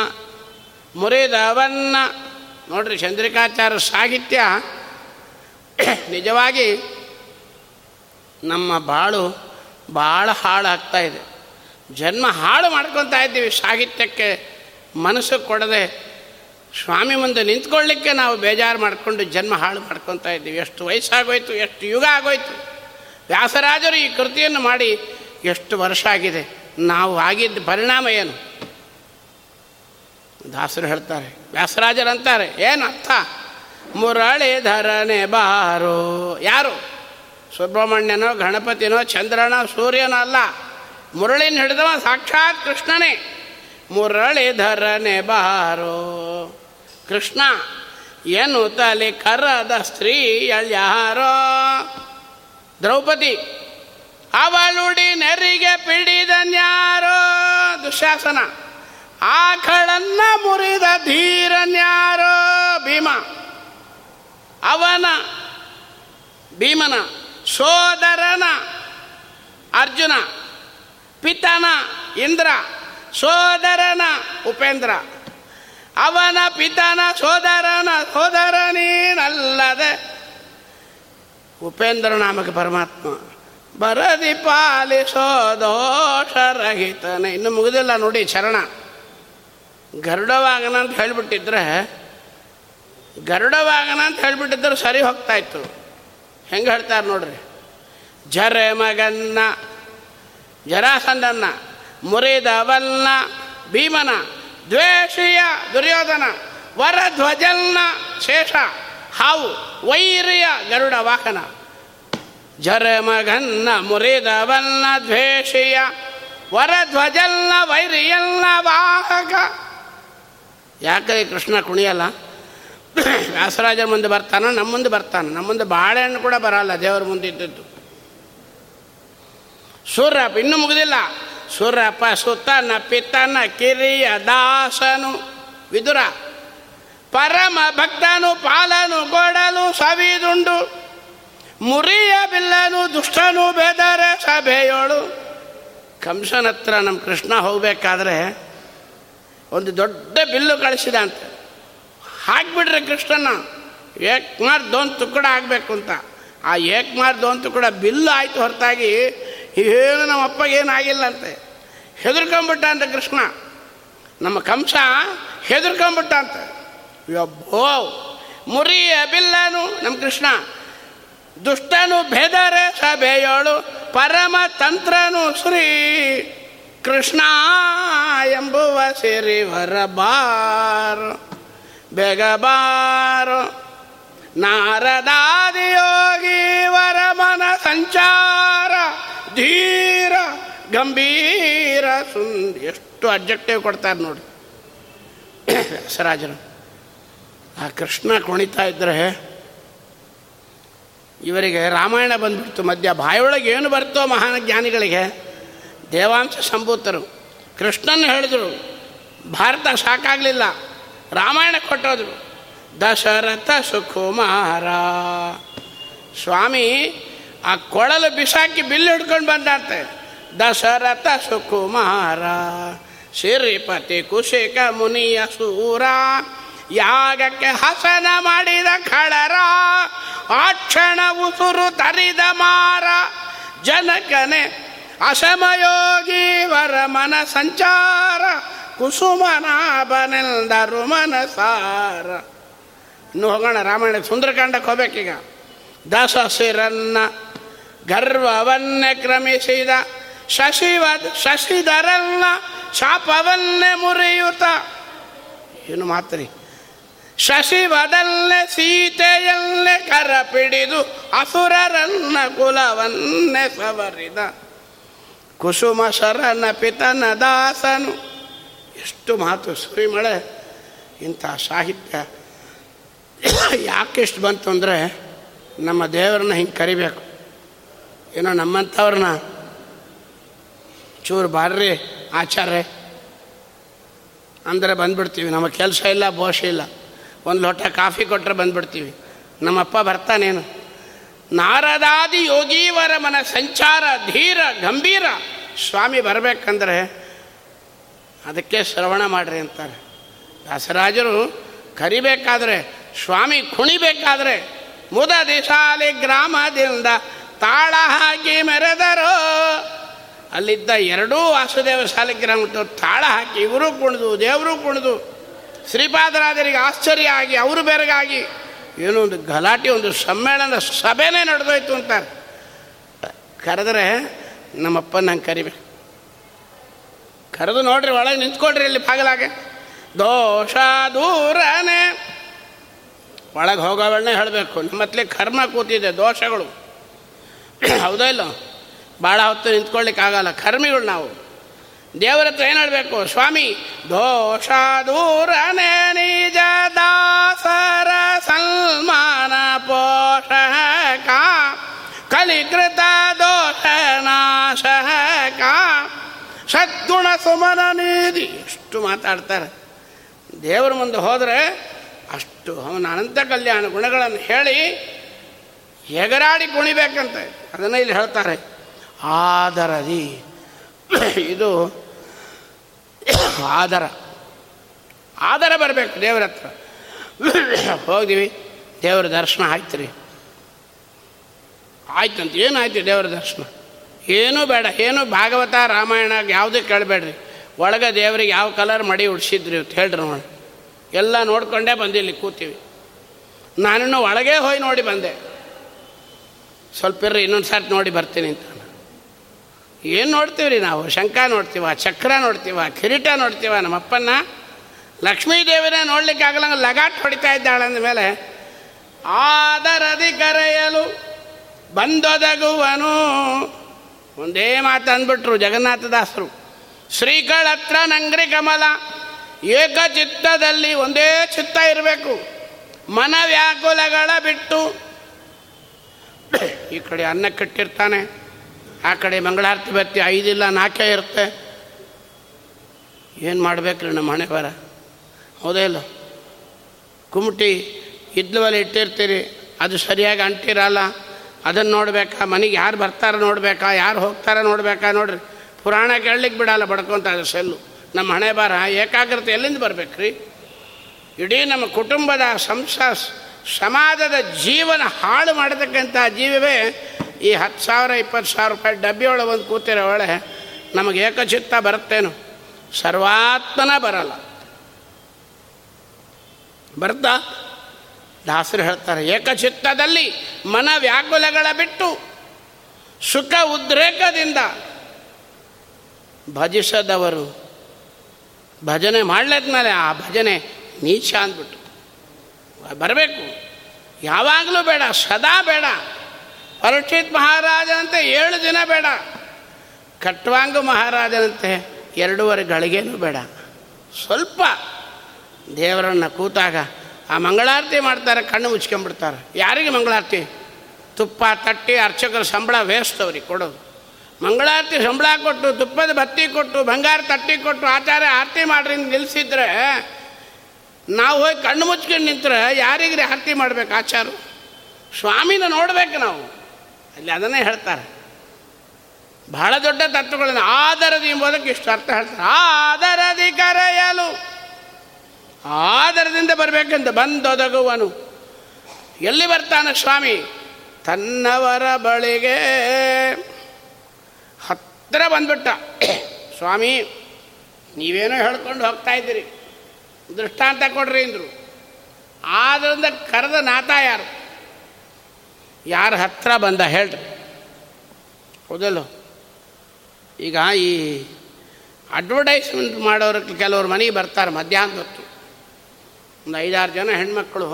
ಮುರಿದವನ್ನ. ನೋಡ್ರಿ ಚಂದ್ರಿಕಾಚಾರ ಸಾಹಿತ್ಯ [coughs] ನಿಜವಾಗಿ ನಮ್ಮ ಬಾಳು ಭಾಳ ಹಾಳಾಗ್ತಾ ಇದೆ. ಜನ್ಮ ಹಾಳು ಮಾಡ್ಕೊತಾ ಇದ್ದೀವಿ ಸಾಹಿತ್ಯಕ್ಕೆ. ಮನಸ್ಸು ಕೊಡದೆ ಸ್ವಾಮಿ ಮುಂದೆ ನಿಂತ್ಕೊಳ್ಳಿಕ್ಕೆ ನಾವು ಬೇಜಾರು ಮಾಡಿಕೊಂಡು ಜನ್ಮ ಹಾಳು ಮಾಡ್ಕೊತಾ ಇದ್ದೀವಿ. ಎಷ್ಟು ವಯಸ್ಸಾಗೋಯ್ತು, ಎಷ್ಟು ಯುಗ ಆಗೋಯ್ತು. ವ್ಯಾಸರಾಜರು ಈ ಕೃತಿಯನ್ನು ಮಾಡಿ ಎಷ್ಟು ವರ್ಷ ಆಗಿದೆ? ನಾವು ಆಗಿದ್ದ ಪರಿಣಾಮ ಏನು? ದಾಸರು ಹೇಳ್ತಾರೆ ವ್ಯಾಸರಾಜರು ಅಂತಾರೆ ಏನು ಅರ್ಥ ಮುರಳೀಧರನೆ ಬಾರು. ಯಾರು? ಸುಬ್ರಹ್ಮಣ್ಯನೋ, ಗಣಪತಿನೋ, ಚಂದ್ರನೋ, ಸೂರ್ಯನೋ ಅಲ್ಲ. ಮುರಳಿನ ಹಿಡಿದವ ಸಾಕ್ಷಾತ್ ಕೃಷ್ಣನೇ. ಮುರಳೀಧರನೆ ಬಾರು. ಕೃಷ್ಣ ಏನು ತಲೆ ಕರದ ಸ್ತ್ರೀ ಯಾರೋ ದ್ರೌಪದಿ ಅವಳುಡಿ ನೆರಿಗೆ ಪಿಡಿದನ್ಯಾರೋ ದುಶಾಸನ, ಆಕಳನ್ನ ಮುರಿದ ಧೀರನ್ಯಾರೋ ಭೀಮ. ಅವನ, ಭೀಮನ, ಸೋದರನ, ಅರ್ಜುನ, ಪಿತನ, ಇಂದ್ರ, ಸೋದರನ, ಉಪೇಂದ್ರ. ಅವನ ಪಿತನ ಸೋದರನ ಸೋದರ ನೀನಲ್ಲದೆ ಉಪೇಂದ್ರ ನಾಮಕ ಪರಮಾತ್ಮ. ಬರದಿ ಪಾಲಿಸೋ ದೋಷರಹಿತನೇ ಇನ್ನು ಮುಗಿದಿಲ್ಲ ನೋಡಿ ಶರಣ ಗರುಡವಾಗನ ಅಂತ ಹೇಳಿಬಿಟ್ಟಿದ್ರೆ, ಗರುಡವಾಗನ ಅಂತ ಹೇಳಿಬಿಟ್ಟಿದ್ರೆ ಸರಿ ಹೋಗ್ತಾ ಇತ್ತು ಹೆಂಗೆ ಹೇಳ್ತಾರೆ ನೋಡ್ರಿ? ಜರೆ ಮಗನ್ನ, ಜರಾಸಂದನ್ನ, ಮುರಿದವನ್ನ, ಭೀಮನ, ದ್ವೇಷಿಯ ದುರ್ಯೋಧನ ವರಧ್ವಜಲ್ನ ಶೇಷ. ಹಾವು, ವೈರ್ಯ ಗರುಡ ವಾಹನ. ಜರಮಗನ್ನ ಮುರಿದವನ್ನ ದ್ವೇಷಿಯ ವರಧ್ವಜಲ್ಲ ವೈರಿಯಲ್ಲ ವಾಹಕ. ಯಾಕೆ ಕೃಷ್ಣ ಕುಣಿಯಲ್ಲ? ವ್ಯಾಸರಾಜರ ಮುಂದೆ ಬರ್ತಾನ, ನಮ್ಮ ಮುಂದೆ ಬರ್ತಾನೆ, ನಮ್ಮ ಮುಂದೆ ಬಾಳೆಹಣ್ಣು ಕೂಡ ಬರಲ್ಲ, ದೇವರ ಮುಂದೆ ಇದ್ದದ್ದು. ಸೂರ್ಯಪ್ಪ ಇನ್ನೂ ಮುಗಿದಿಲ್ಲ. ಸೂರ್ಯಪ್ಪ ಸುತ್ತನ ಪಿತ್ತನ ಕಿರಿಯ ದಾಸನು. ವಿದುರ ಪರಮ ಭಕ್ತನು, ಪಾಲನು ಕೊಡಲು ಸವಿದುಂಡು. ಮುರಿಯ ಬಿಲ್ಲನು, ದುಷ್ಟನು, ಬೆದರೆ ಸಭೆಯೋಳು. ಕಂಸನ ಹತ್ರ ನಮ್ಮ ಕೃಷ್ಣ ಹೋಗಬೇಕಾದ್ರೆ ಒಂದು ದೊಡ್ಡ ಬಿಲ್ಲು ಕಳಿಸಿದ ಅಂತ. ಹಾಕ್ಬಿಟ್ರೆ ಕೃಷ್ಣನ. ಏಕ್ಮಾರ್ ದೋನ್ ತುಕ್ಕಡ ಆಗಬೇಕು ಅಂತ. ಆ ಏಕ್ಮಾರ್ ದೋನ್ ತುಕ್ಕಡ ಬಿಲ್ಲು ಆಯಿತು ಹೊರತಾಗಿ ಏನು ನಮ್ಮ ಅಪ್ಪಗೇನಾಗಿಲ್ಲ ಅಂತೆ. ಹೆದರ್ಕೊಂಬಿಟ್ಟ ಅಂತ ಕೃಷ್ಣ. ನಮ್ಮ ಕಂಸ ಹೆದರ್ಕೊಂಬಿಟ್ಟ ಅಂತ. ಯಬ್ಬೋ ಮುರಿಯ ಬಿಲ್ಲನು ನಮ್ಮ ಕೃಷ್ಣ. ದುಷ್ಟನು ಭೇದರೆ ಸಭೆಯೋಳು, ಪರಮ ತಂತ್ರನು ಶ್ರೀ ಕೃಷ್ಣ ಎಂಬುವ ಸಿರಿ ಹೊರಬಾರು ಬೆಗಬಾರು ನಾರದಾದಿಯೋಗಿ ವರಮನ ಸಂಚಾರ, ಧೀರ, ಗಂಭೀರ ಸುಂದ ಎಷ್ಟು ಅಬ್ಜೆಕ್ಟಿವ್ ಕೊಡ್ತಾರೆ ನೋಡಿ. [coughs] ವ್ಯಾಸರಾಜರು ಆ ಕೃಷ್ಣ ಕುಣಿತಾ ಇದ್ದರೆ ಇವರಿಗೆ ರಾಮಾಯಣ ಬಂದ್ಬಿಡ್ತು ಮಧ್ಯ. ಬಾಯೊಳಗೆ ಏನು ಬರ್ತೋ ಮಹಾನ್ ಜ್ಞಾನಿಗಳಿಗೆ? ದೇವಾಂಶ ಸಂಭೂತರು. ಕೃಷ್ಣನ ಹೇಳಿದರು, ಭಾರತ ಸಾಕಾಗಲಿಲ್ಲ. ರಾಮಾಯಣ ಕೊಟ್ಟೋದ್ರು. ದಶರಥ ಸುಕುಮಾರ. ಸ್ವಾಮಿ, ಆ ಕೊಳಲು ಬಿಸಾಕಿ ಬಿಲ್ಲು ಹಿಡ್ಕೊಂಡು ಬಂದಂತೆ ದಶರಥ ಸುಕುಮಾರ. ಶ್ರೀಪತಿ ಕುಶಿಕ ಮುನಿಯ ಸೂರ. ಯಾಗಕ್ಕೆ ಹಸನ ಮಾಡಿದ ಖಳರ, ಆಕ್ಷಣ ಕ್ಷಣ ಉಸುರು ತರಿದ ಮಾರ, ಜನಕನೆ ಅಸಮಯೋಗಿ ವರ ಮನ ಸಂಚಾರ ಕುಸುಮನಾಭನೆಲ್ದರು ಮನಸಾರ ಇನ್ನು ಹೋಗೋಣ ರಾಮಾಯಣ ಸುಂದರಕಾಂಡಕ್ಕೆ ಹೋಗ್ಬೇಕೀಗ. ದಸಸಿರನ್ನ ಗರ್ವವನ್ನೇ ಕ್ರಮಿಸಿದ ಶಶಿವ ಶಶಿಧರನ್ನ ಶಾಪವನ್ನೇ ಮುರಿಯುತ್ತ. ಏನು ಮಾತ್ರಿ? ಶಶಿವದಲ್ಲೇ, ಸೀತೆಯಲ್ಲೇ ಕರ ಪಿಡಿದು ಅಸುರರನ್ನ ಕುಲವನ್ನೇ ಸವರಿದ. ಕುಸುಮ ಶರಣ ಪಿತನ ದಾಸನು. ಎಷ್ಟು ಮಾತು ಸುರಿಮಳೆ. ಇಂಥ ಸಾಹಿತ್ಯ. ಯಾಕೆ ಇಷ್ಟು ಬಂತು ಅಂದರೆ ನಮ್ಮ ದೇವರನ್ನ ಹಿಂಗೆ ಕರಿಬೇಕು. ಏನೋ ನಮ್ಮಂಥವ್ರನ್ನ ಚೂರು ಬಾರ್ರಿ ಆಚಾರ್ಯ. ಅಂದರೆ ಬಂದ್ಬಿಡ್ತೀವಿ ನಮ್ಮ ಕೆಲಸ ಇಲ್ಲ ಬೋಷ ಇಲ್ಲ. ಒಂದು ಲೋಟ ಕಾಫಿ ಕೊಟ್ಟರೆ ಬಂದ್ಬಿಡ್ತೀವಿ. ನಮ್ಮಪ್ಪ ಬರ್ತಾನೇನು? ನಾರದಾದಿ ಯೋಗೀವರ ಮನ ಸಂಚಾರ ಧೀರ ಗಂಭೀರ. ಸ್ವಾಮಿ ಬರಬೇಕಂದ್ರೆ ಅದಕ್ಕೆ ಶ್ರವಣ ಮಾಡ್ರಿ ಅಂತಾರೆ. ದಾಸರಾಜರು ಕರಿಬೇಕಾದ್ರೆ, ಸ್ವಾಮಿ ಕುಣಿಬೇಕಾದ್ರೆ, ಮುದ ದಿಶಾಲಿ ಗ್ರಾಮದಿಂದ ತಾಳ ಹಾಕಿ ಮೆರೆದರು. ಅಲ್ಲಿದ್ದ ಎರಡೂ ವಾಸುದೇವ ಶಾಲಿಗ್ರಾಮ ತಾಳ ಹಾಕಿ ಇವರು ಕುಣಿದು, ದೇವರು ಕುಣಿದು. ಶ್ರೀಪಾದರಾಜರಿಗೆ ಆಶ್ಚರ್ಯ ಆಗಿ ಅವರು ಬೆರಗಾಗಿ, ಏನೋ ಒಂದು ಗಲಾಟೆ, ಒಂದು ಸಮ್ಮೇಳನ ಸಭೆನೇ ನಡೆದೋಯ್ತು ಅಂತಾರೆ. ಕರೆದ್ರೆ, ನಮ್ಮಪ್ಪ ನಂಗೆ ಕರಿಬೇಕು ಕರೆದು ನೋಡ್ರಿ, ಒಳಗೆ ನಿಂತ್ಕೊಡ್ರಿ ಇಲ್ಲಿ ಬಾಗಿಲಾಗೆ. ದೋಷ ದೂರನೇ. ಒಳಗೆ ಹೋಗೋವಳನ್ನೇ ಹೇಳಬೇಕು. ನಮ್ಮತ್ಲೆ ಕರ್ಮ ಕೂತಿದೆ, ದೋಷಗಳು. ಹೌದಾ ಇಲ್ಲ? ಭಾಳ ಹೊತ್ತು ನಿಂತ್ಕೊಳ್ಳಿಕ್ಕಾಗಲ್ಲ ಕರ್ಮಿಗಳು ನಾವು. ದೇವರ ಹತ್ರ ಏನು ಹೇಳಬೇಕು? ಸ್ವಾಮಿ ದೋಷ ದೂರ ನಿಜ ದಾಸರ ಸಲ್ಮಾನ ಪೋಷಕ, ಕಲಿಕೃತ ದೋಷ ನಾಶಕ, ಸದ್ಗುಣ ಸುಮನ ನೀಧಿ ಇಷ್ಟು ಮಾತಾಡ್ತಾರೆ. ದೇವರ ಮುಂದೆ ಹೋದರೆ ಅಷ್ಟು ಅವನ ಅನಂತ ಕಲ್ಯಾಣ ಗುಣಗಳನ್ನು ಹೇಳಿ ಎಗರಾಡಿ ಕುಣಿಬೇಕಂತೆ. ಅದನ್ನು ಇಲ್ಲಿ ಹೇಳ್ತಾರೆ. ಆದರದಿ. ಇದು [coughs] ಆದರ. ಆದರ ಬರಬೇಕು ದೇವರ ಹತ್ರ. [coughs] ಹೋಗಿದ್ದೀವಿ ದೇವರ ದರ್ಶನ ಆಯ್ತು ರೀ ಆಯ್ತಂತ, ಏನಾಯ್ತು ದೇವರ ದರ್ಶನ? ಏನೂ ಬೇಡ, ಏನು ಭಾಗವತ, ರಾಮಾಯಣ, ಯಾವುದೂ ಕೇಳಬೇಡ್ರಿ. ಒಳಗೆ ದೇವರಿಗೆ ಯಾವ ಕಲರ್ ಮಡಿ ಉಡ್ಸಿದ್ರಿ ಅಂತ ಹೇಳ್ರಿ ನೋಡಿ. ಎಲ್ಲ ನೋಡಿಕೊಂಡೇ ಬಂದಿಲ್ಲಿ ಕೂತೀವಿ. ನಾನಿನ್ನು ಒಳಗೆ ಹೋಗಿ ನೋಡಿ ಬಂದೆ. ಸ್ವಲ್ಪ ಇರ್ರಿ ಇನ್ನೊಂದು ಸರ್ತಿ ನೋಡಿ ಬರ್ತೀನಿ ಅಂತ. ಏನು ನೋಡ್ತೀವಿ ರೀ ನಾವು? ಶಂಕ ನೋಡ್ತೀವ, ಚಕ್ರ ನೋಡ್ತೀವ, ಕಿರೀಟ ನೋಡ್ತೀವ, ನಮ್ಮಪ್ಪನ್ನ? ಲಕ್ಷ್ಮೀದೇವರ ನೋಡ್ಲಿಕ್ಕೆ ಆಗಲಂಗ ಲಗಾಟ್ ಹೊಡಿತಾ ಇದ್ದಾಳೆ ಅಂದಮೇಲೆ ಆದರದಿ ಕರೆಯಲು ಬಂದೊದಗುವನು. ಒಂದೇ ಮಾತು ಅಂದ್ಬಿಟ್ರು ಜಗನ್ನಾಥದಾಸರು. ಶ್ರೀಗಳ ಹತ್ರ ನಂಗ್ರಿ ಕಮಲ, ಏಕಚಿತ್ತದಲ್ಲಿ ಒಂದೇ ಚಿತ್ತ ಇರಬೇಕು. ಮನ ವ್ಯಾಕುಲಗಳ ಬಿಟ್ಟು ಈ ಕಡೆ ಅನ್ನ ಕಟ್ಟಿರ್ತಾನೆ ಆ ಕಡೆ ಮಂಗಳಾರತಿ ಬತ್ತಿ ಐದಿಲ್ಲ, ನಾಲ್ಕೇ ಇರುತ್ತೆ. ಏನು ಮಾಡಬೇಕ್ರಿ ನಮ್ಮ ಹಣೆ ಬರ ಹೌದೇ ಇಲ್ಲ. ಕುಮಟಿ ಇದ್ಲವಲ್ಲಿ ಇಟ್ಟಿರ್ತೀರಿ, ಅದು ಸರಿಯಾಗಿ ಅಂಟಿರಲ್ಲ. ಅದನ್ನು ನೋಡ್ಬೇಕಾ? ಮನೆಗೆ ಯಾರು ಬರ್ತಾರೆ ನೋಡಬೇಕಾ? ಯಾರು ಹೋಗ್ತಾರೆ ನೋಡಬೇಕಾ? ನೋಡ್ರಿ. ಪುರಾಣ ಕೇಳಲಿಕ್ಕೆ ಬಿಡಲ್ಲ ಬಡ್ಕೊತಾರೆ ಸೆಲ್ಲು. ನಮ್ಮ ಹಣೆ ಬಾರ ಏಕಾಗ್ರತೆ ಎಲ್ಲಿಂದ ಬರಬೇಕ್ರಿ? ಇಡೀ ನಮ್ಮ ಕುಟುಂಬದ ಸಂಸ ಸಮಾಜದ ಜೀವನ ಹಾಳು ಮಾಡತಕ್ಕಂಥ ಜೀವವೇ ಈ ಹತ್ತು ಸಾವಿರ, ಇಪ್ಪತ್ತು ಸಾವಿರ ರೂಪಾಯಿ ಡಬ್ಬಿಯೊಳಗೆ ಒಂದು ಕೂತಿರೋ ಒಳೆ ನಮಗೆ ಏಕಚಿತ್ತ ಬರುತ್ತೇನು? ಸರ್ವಾತ್ಮನ ಬರಲ್ಲ. ಬರ್ತಾ? ದಾಸರು ಹೇಳ್ತಾರೆ, ಏಕಚಿತ್ತದಲ್ಲಿ ಮನ ವ್ಯಾಕುಲಗಳ ಬಿಟ್ಟು ಸುಖ ಉದ್ರೇಕದಿಂದ ಭಜಿಸದವರು. ಭಜನೆ ಮಾಡಲಿದ್ಮೇಲೆ ಆ ಭಜನೆ ನೀಚ ಅಂದ್ಬಿಟ್ಟು. ಬರಬೇಕು. ಯಾವಾಗಲೂ ಬೇಡ, ಸದಾ ಬೇಡ. ಪರೀಕ್ಷಿತ್ ಮಹಾರಾಜನಂತೆ ಏಳು ದಿನ ಬೇಡ. ಕಟ್ವಾಂಗ ಮಹಾರಾಜನಂತೆ ಎರಡೂವರೆ ಗಳಿಗೆನೂ ಬೇಡ. ಸ್ವಲ್ಪ ದೇವರನ್ನು ಕೂತಾಗ ಆ ಮಂಗಳಾರತಿ ಮಾಡ್ತಾರೆ, ಕಣ್ಣು ಮುಚ್ಕೊಂಡ್ಬಿಡ್ತಾರೆ. ಯಾರಿಗೆ ಮಂಗಳಾರತಿ? ತುಪ್ಪ ತಟ್ಟಿ ಅರ್ಚಕರ ಸಂಬಳ ವೇಸ್ಟ್ ಅವ್ರಿಗೆ ಕೊಡೋದು. ಮಂಗಳಾರತಿ ಸಂಬಳ ಕೊಟ್ಟು, ತುಪ್ಪದ ಬತ್ತಿ ಕೊಟ್ಟು, ಬಂಗಾರ ತಟ್ಟಿ ಕೊಟ್ಟು ಆಚಾರ್ಯ ಆರತಿ ಮಾಡ್ರಿ ನಿಲ್ಲಿಸಿದ್ರೆ ನಾವು ಹೋಗಿ ಕಣ್ಣು ಮುಚ್ಕೊಂಡು ನಿಂತರೆ ಯಾರಿಗ್ರಿ ಆರತಿ ಮಾಡ್ಬೇಕು ಆಚಾರ? ಸ್ವಾಮಿನ ನೋಡ್ಬೇಕು ನಾವು. ಅಲ್ಲಿ ಅದನ್ನೇ ಹೇಳ್ತಾರೆ. ಬಹಳ ದೊಡ್ಡ ತತ್ವಗಳನ್ನು ಆದರದಿ ಎಂಬುದಕ್ಕೆ ಇಷ್ಟು ಅರ್ಥ ಹೇಳ್ತಾರೆ. ಆದರದಿ ಕರೆಯಲು. ಆದರದಿಂದ ಬರಬೇಕಂತ ಬಂದೊದಗುವನು. ಎಲ್ಲಿ ಬರ್ತಾನೆ ಸ್ವಾಮಿ? ತನ್ನವರ ಬಳಿಗೆ. ಹತ್ತಿರ ಬಂದ್ಬಿಟ್ಟ. ಸ್ವಾಮಿ, ನೀವೇನೋ ಹೇಳ್ಕೊಂಡು ಹೋಗ್ತಾ ಇದ್ದೀರಿ. ದೃಷ್ಟಾಂತ ಕೊಡ್ರಿ ಅಂದರು. ಆದ್ದರಿಂದ ಕರೆದ ನಾತ ಯಾರು? ಯಾರು ಹತ್ರ ಬಂದ ಹೇಳ್ರಿ. ಹೌದಲ್ಲ? ಈಗ ಈ ಅಡ್ವರ್ಟೈಸ್ಮೆಂಟ್ ಮಾಡೋರು ಕೆಲವ್ರು ಮನೆಗೆ ಬರ್ತಾರೆ ಮಧ್ಯಾಹ್ನದ ಹೊತ್ತು ಒಂದು ಐದಾರು ಜನ ಹೆಣ್ಮಕ್ಳು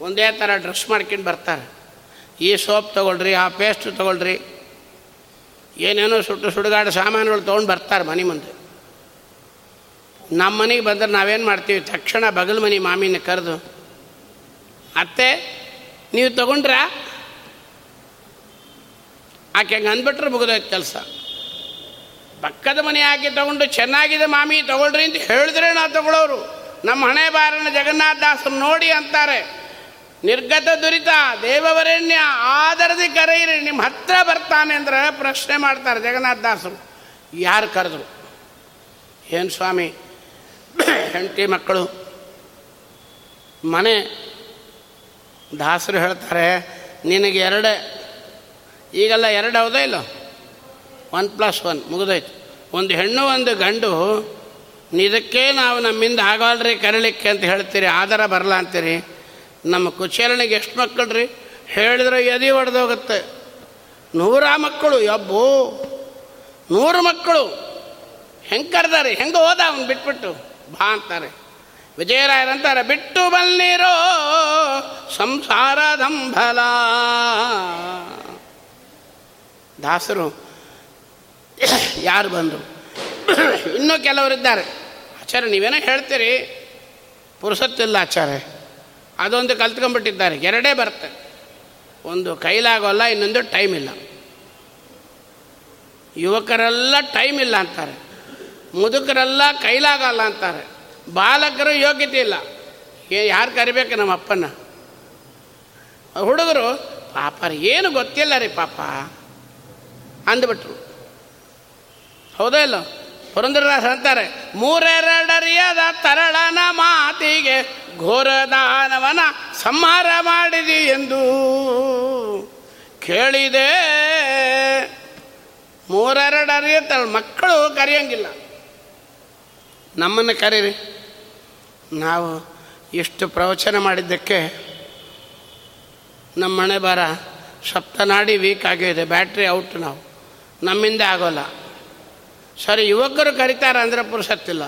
ಒಂದೇ ಥರ ಡ್ರೆಸ್ ಮಾಡ್ಕೊಂಡು ಬರ್ತಾರೆ. ಈ ಸೋಪ್ ತೊಗೊಳ್ರಿ, ಆ ಪೇಸ್ಟ್ ತೊಗೊಳ್ರಿ, ಏನೇನೋ ಸುಟ್ಟು ಸುಡುಗಾಡು ಸಾಮಾನುಗಳು ತೊಗೊಂಡು ಬರ್ತಾರೆ ಮನೆ ಮುಂದೆ. ನಮ್ಮ ಮನೆಗೆ ಬಂದ್ರೆ ನಾವೇನು ಮಾಡ್ತೀವಿ? ತಕ್ಷಣ ಬಗಲ್ ಮನೆ ಮಾಮಿನ ಕರೆದು, ಅತ್ತೆ, ನೀವು ತಗೊಂಡ್ರಾ? ಆಕೆ ಹಂಗೆ ಅಂದ್ಬಿಟ್ರೆ ಮುಗಿದೋಯ್ತು ಕೆಲಸ. ಪಕ್ಕದ ಮನೆ ಆಕೆ ತಗೊಂಡು ಚೆನ್ನಾಗಿದೆ ಮಾಮಿ, ತಗೊಳ್ರಿ ಅಂತ ಹೇಳಿದ್ರೆ ನಾವು ತಗೊಳ್ಳೋರು ನಮ್ಮ ಹಣೆ ಬಾರನ ಜಗನ್ನಾಥ ದಾಸರು ನೋಡಿ ಅಂತಾರೆ. ನಿರ್ಗತ ದುರಿತ, ದೇವವರೇಣ್ಯ, ಆದರದಿ ಕರೆಯಿರಿ, ನಿಮ್ಮ ಹತ್ರ ಬರ್ತಾನೆ ಅಂದ್ರೆ ಪ್ರಶ್ನೆ ಮಾಡ್ತಾರೆ ಜಗನ್ನಾಥ ದಾಸರು. ಯಾರು ಕರೆದ್ರು? ಏನು ಸ್ವಾಮಿ? ಹೆಂಡತಿ ಮಕ್ಕಳು. ಮನೆ ದಾಸರು ಹೇಳ್ತಾರೆ, ನಿನಗೆ ಎರಡೇ ಈಗೆಲ್ಲ ಎರಡು ಹೌದಾ ಇಲ್ಲ? ಒನ್ ಪ್ಲಸ್ ಒನ್ ಮುಗಿದೋಯ್ತು. ಒಂದು ಹೆಣ್ಣು, ಒಂದು ಗಂಡು ಇದಕ್ಕೆ ನಾವು ನಮ್ಮಿಂದ ಆಗಲ್ರಿ ಕರೀಲಿಕ್ಕೆ ಅಂತ ಹೇಳ್ತೀರಿ ಆಧಾರ ಬರಲ್ಲ ಅಂತೀರಿ? ನಮ್ಮ ಕುಚೇರಣಿಗೆ ಎಷ್ಟು ಮಕ್ಕಳು ರೀ ಹೇಳಿದ್ರೆ ಎದೆ ಹೊಡೆದೋಗುತ್ತೆ ನೂರ ಮಕ್ಕಳು, ಯಬ್ಬೋ! ನೂರು ಮಕ್ಕಳು. ಹೆಂಗೆ ಕರೆದಾರೆ? ಹೆಂಗೆ ಹೋದ ಅವನು ಬಿಟ್ಬಿಟ್ಟು? ಬಾ ಅಂತಾರೆ. ವಿಜಯರಾಯರಂತಾರೆ, ಬಿಟ್ಟು ಬಲ್ಲಿರೋ ಸಂಸಾರದಂಬಲ ದಾಸರು, ಯಾರು ಬಂದರು? ಇನ್ನೂ ಕೆಲವರಿದ್ದಾರೆ. ಆಚಾರ್ಯ, ನೀವೇನೋ ಹೇಳ್ತೀರಿ? ಪುರುಸತ್ತಿಲ್ಲ ಆಚಾರ್ಯ. ಅದೊಂದು ಕಲ್ತ್ಕೊಂಡ್ಬಿಟ್ಟಿದ್ದಾರೆ. ಎರಡೇ ಬರುತ್ತೆ. ಒಂದು ಕೈಲಾಗೋಲ್ಲ ಇನ್ನೊಂದು ಟೈಮ್ ಇಲ್ಲ. ಯುವಕರೆಲ್ಲ ಟೈಮ್ ಇಲ್ಲ ಅಂತಾರೆ. ಮುದುಕರೆಲ್ಲ ಕೈಲಾಗಲ್ಲ ಅಂತಾರೆ. ಬಾಲಕರು ಯೋಗ್ಯತೆ ಇಲ್ಲ. ಯಾರು ಕರಿಬೇಕು ನಮ್ಮ ಅಪ್ಪನ ಹುಡುಗರು, ಪಾಪ ಏನು ಗೊತ್ತಿಲ್ಲ ರೀ ಪಾಪ. ಅಂದ್ಬಿಟ್ರು. ಹೌದಾ ಇಲ್ಲ? ಪುರಂದ್ರದಾಸ್ ಅಂತಾರೆ, ಮೂರೆರಡರಿಯದ ತರಳನ ಮಾತಿಗೆ ಘೋರದಾನವನ ಸಂಹಾರ ಮಾಡಿದಿ ಎಂದು ಕೇಳಿದೆ. ಮೂರೆರಡು ತರಳ, ಮಕ್ಕಳು ಕರೆಯಂಗಿಲ್ಲ. ನಮ್ಮನ್ನು ಕರೀರಿ. ನಾವು ಇಷ್ಟು ಪ್ರವಚನ ಮಾಡಿದ್ದಕ್ಕೆ ನಮ್ಮ ಮನೆ ಬರ ಸಪ್ತನಾಡಿ ವೀಕ್ ಆಗಿದೆ ಬ್ಯಾಟ್ರಿ ಔಟ್ ನಾವು. ನಮ್ಮಿಂದ ಆಗೋಲ್ಲ. ಸರಿ, ಯುವಕರು ಕರಿತಾರೆ ಅಂದರೆ ಪುರುಷತ್ತಿಲ್ಲ.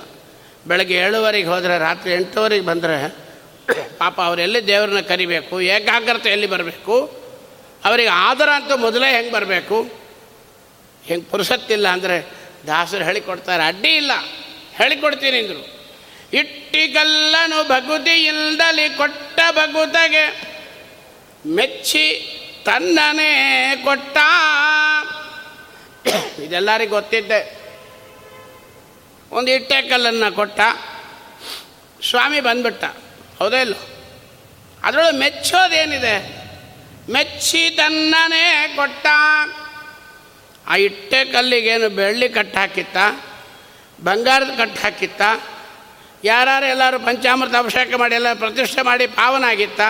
ಬೆಳಗ್ಗೆ ಏಳುವರೆಗೆ ಹೋದರೆ ರಾತ್ರಿ ಎಂಟುವರೆಗೆ ಬಂದರೆ ಪಾಪ ಅವರೆಲ್ಲಿ ದೇವ್ರನ್ನ ಕರಿಬೇಕು, ಏಕಾಗ್ರತೆ ಎಲ್ಲಿ ಬರಬೇಕು, ಅವರಿಗೆ ಆದರ ಅಂತೂ ಮೊದಲೇ ಹೆಂಗೆ ಬರಬೇಕು? ಹೆಂಗೆ ಪುರುಸತ್ತಿಲ್ಲ ಅಂದರೆ ದಾಸರು ಹೇಳಿಕೊಡ್ತಾರೆ, ಅಡ್ಡಿ ಇಲ್ಲ. ಹೇಳಿಕೊಡ್ತೀನಿ ಅಂದರು. ಇಟ್ಟಿಗಲ್ಲನು ಭಗುತಿ ಇಲ್ದಲಿ ಕೊಟ್ಟ ಭಗುತಗೆ, ಮೆಚ್ಚಿ ತನ್ನನೇ ಕೊಟ್ಟ [coughs] ಇದೆಲ್ಲರಿಗೂ ಗೊತ್ತಿದ್ದೆ. ಒಂದು ಇಟ್ಟೆ ಕಲ್ಲನ್ನು ಕೊಟ್ಟ. ಸ್ವಾಮಿ ಬಂದ್ಬಿಟ್ಟ. ಹೌದೇ ಇಲ್ಲ? ಅದರೊಳಗೆ ಮೆಚ್ಚೋದೇನಿದೆ? ಮೆಚ್ಚಿ ತನ್ನನೇ ಕೊಟ್ಟ. ಆ ಇಟ್ಟೆ ಕಲ್ಲಿಗೇನು ಬೆಳ್ಳಿ ಕಟ್ಟು ಹಾಕಿತ್ತ ಬಂಗಾರದ ಕಟ್ಟು ಹಾಕಿತ್ತ ಯಾರು ಎಲ್ಲರೂ ಪಂಚಾಮೃತ ಅಭಿಷೇಕ ಮಾಡಿ ಎಲ್ಲ ಪ್ರತಿಷ್ಠೆ ಮಾಡಿ ಪಾವನ ಆಗಿತ್ತ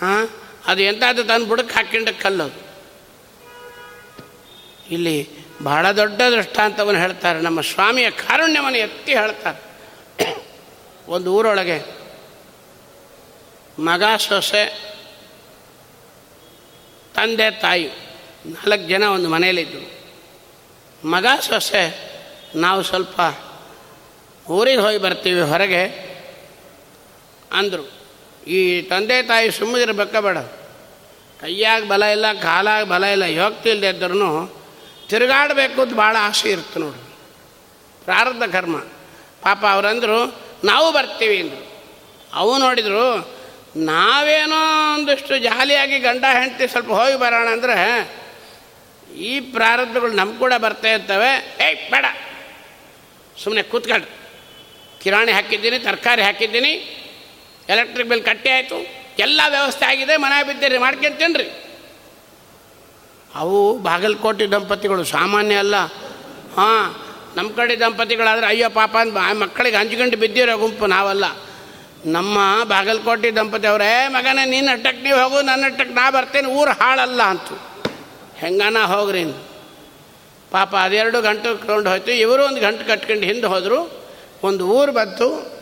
ಹಾಂ ಅದು ಎಂಥದ್ದು ತಂದು ಬುಡಕ್ಕೆ ಕಲ್ಲು. ಇಲ್ಲಿ ಬಹಳ ದೊಡ್ಡ ದೃಷ್ಟಾಂತವನ್ನು ಹೇಳ್ತಾರೆ. ನಮ್ಮ ಸ್ವಾಮಿಯ ಕಾರುಣ್ಯವನ್ನು ಎತ್ತಿ ಹೇಳ್ತಾರೆ. ಒಂದು ಊರೊಳಗೆ ಮಗ, ಸೊಸೆ, ತಂದೆ, ತಾಯಿ, ನಾಲ್ಕು ಜನ ಒಂದು ಮನೆಯಲ್ಲಿದ್ದರು. ಮಗ, ಸೊಸೆ, ನಾವು ಸ್ವಲ್ಪ ಊರಿಗೆ ಹೋಗಿ ಬರ್ತೀವಿ, ಹೊರಗೆ ಅಂದರು. ಈ ತಂದೆ, ತಾಯಿ ಸುಮ್ಮನಿರ್ಬೇಕ ಬೇಡ. ಕೈಯಾಗ ಬಲ ಇಲ್ಲ, ಕಾಲಾಗ ಬಲ ಇಲ್ಲ ಹೋಗ್ತಿಲ್ದೆ ಇದ್ರೂ ತಿರುಗಾಡಬೇಕು ಅಂತ ಭಾಳ ಆಸೆ ಇರುತ್ತೆ ನೋಡಿ. ಪ್ರಾರಬ್ಧ ಕರ್ಮ. ಪಾಪ ಅವರಂದರು, ನಾವು ಬರ್ತೀವಿ ಅಂದರು. ಅವು ನೋಡಿದರು, ನಾವೇನೋ ಒಂದಷ್ಟು ಜಾಲಿಯಾಗಿ ಗಂಡ ಹೆಂಡತಿ ಸ್ವಲ್ಪ ಹೋಗಿ ಬರೋಣ ಅಂದರೆ, ಈ ಪ್ರಾರಬ್ಧಗಳು ನಮ್ಮ ಕೂಡ ಬರ್ತಾ ಇರ್ತವೆ. ಏಯ್, ಬೇಡ. ಸುಮ್ಮನೆ ಕೂತ್ಕೊಂಡು. ಕಿರಾಣಿ ಹಾಕಿದ್ದೀನಿ, ತರಕಾರಿ ಹಾಕಿದ್ದೀನಿ, ಎಲೆಕ್ಟ್ರಿಕ್ ಬಿಲ್ ಕಟ್ಟಿ ಆಯಿತು, ಎಲ್ಲ ವ್ಯವಸ್ಥೆ ಆಗಿದೆ, ಮನೆ ಬಿದ್ದೀರಿ ಮಾಡ್ಕೊಂತೀನಿ ರೀ ಅವು ಬಾಗಲಕೋಟೆ ದಂಪತಿಗಳು, ಸಾಮಾನ್ಯ ಅಲ್ಲ. ಹಾಂ ನಮ್ಮ ಕಡೆ ದಂಪತಿಗಳಾದರೆ, ಅಯ್ಯೋ ಪಾಪ ಅಂತ ಮಕ್ಕಳಿಗೆ ಹಂಚ್ಕೊಂಡು ಬಿದ್ದಿರೋ ಗುಂಪು ನಾವಲ್ಲ. ನಮ್ಮ ಬಾಗಲಕೋಟೆ ದಂಪತಿ ಅವರೇ ಮಗನೇ ನೀನು ಅಟ್ಟಕ್ಕೆ ನೀವು ಹೋಗು, ನನ್ನ ಅಟ್ಟಕ್ಕೆ ನಾ ಬರ್ತೇನೆ, ಊರು ಹಾಳಲ್ಲ ಅಂತು. ಹೆಂಗನ ಹೋಗ್ರಿ ಪಾಪ ಅದೆರಡು ಗಂಟೆ ಕಟ್ಕೊಂಡು ಹೋಯ್ತು. ಇವರು ಒಂದು ಗಂಟೆ ಕಟ್ಕೊಂಡು ಹಿಂದೆ ಹೋದರು. ಒಂದು ಊರು ಬಂತು.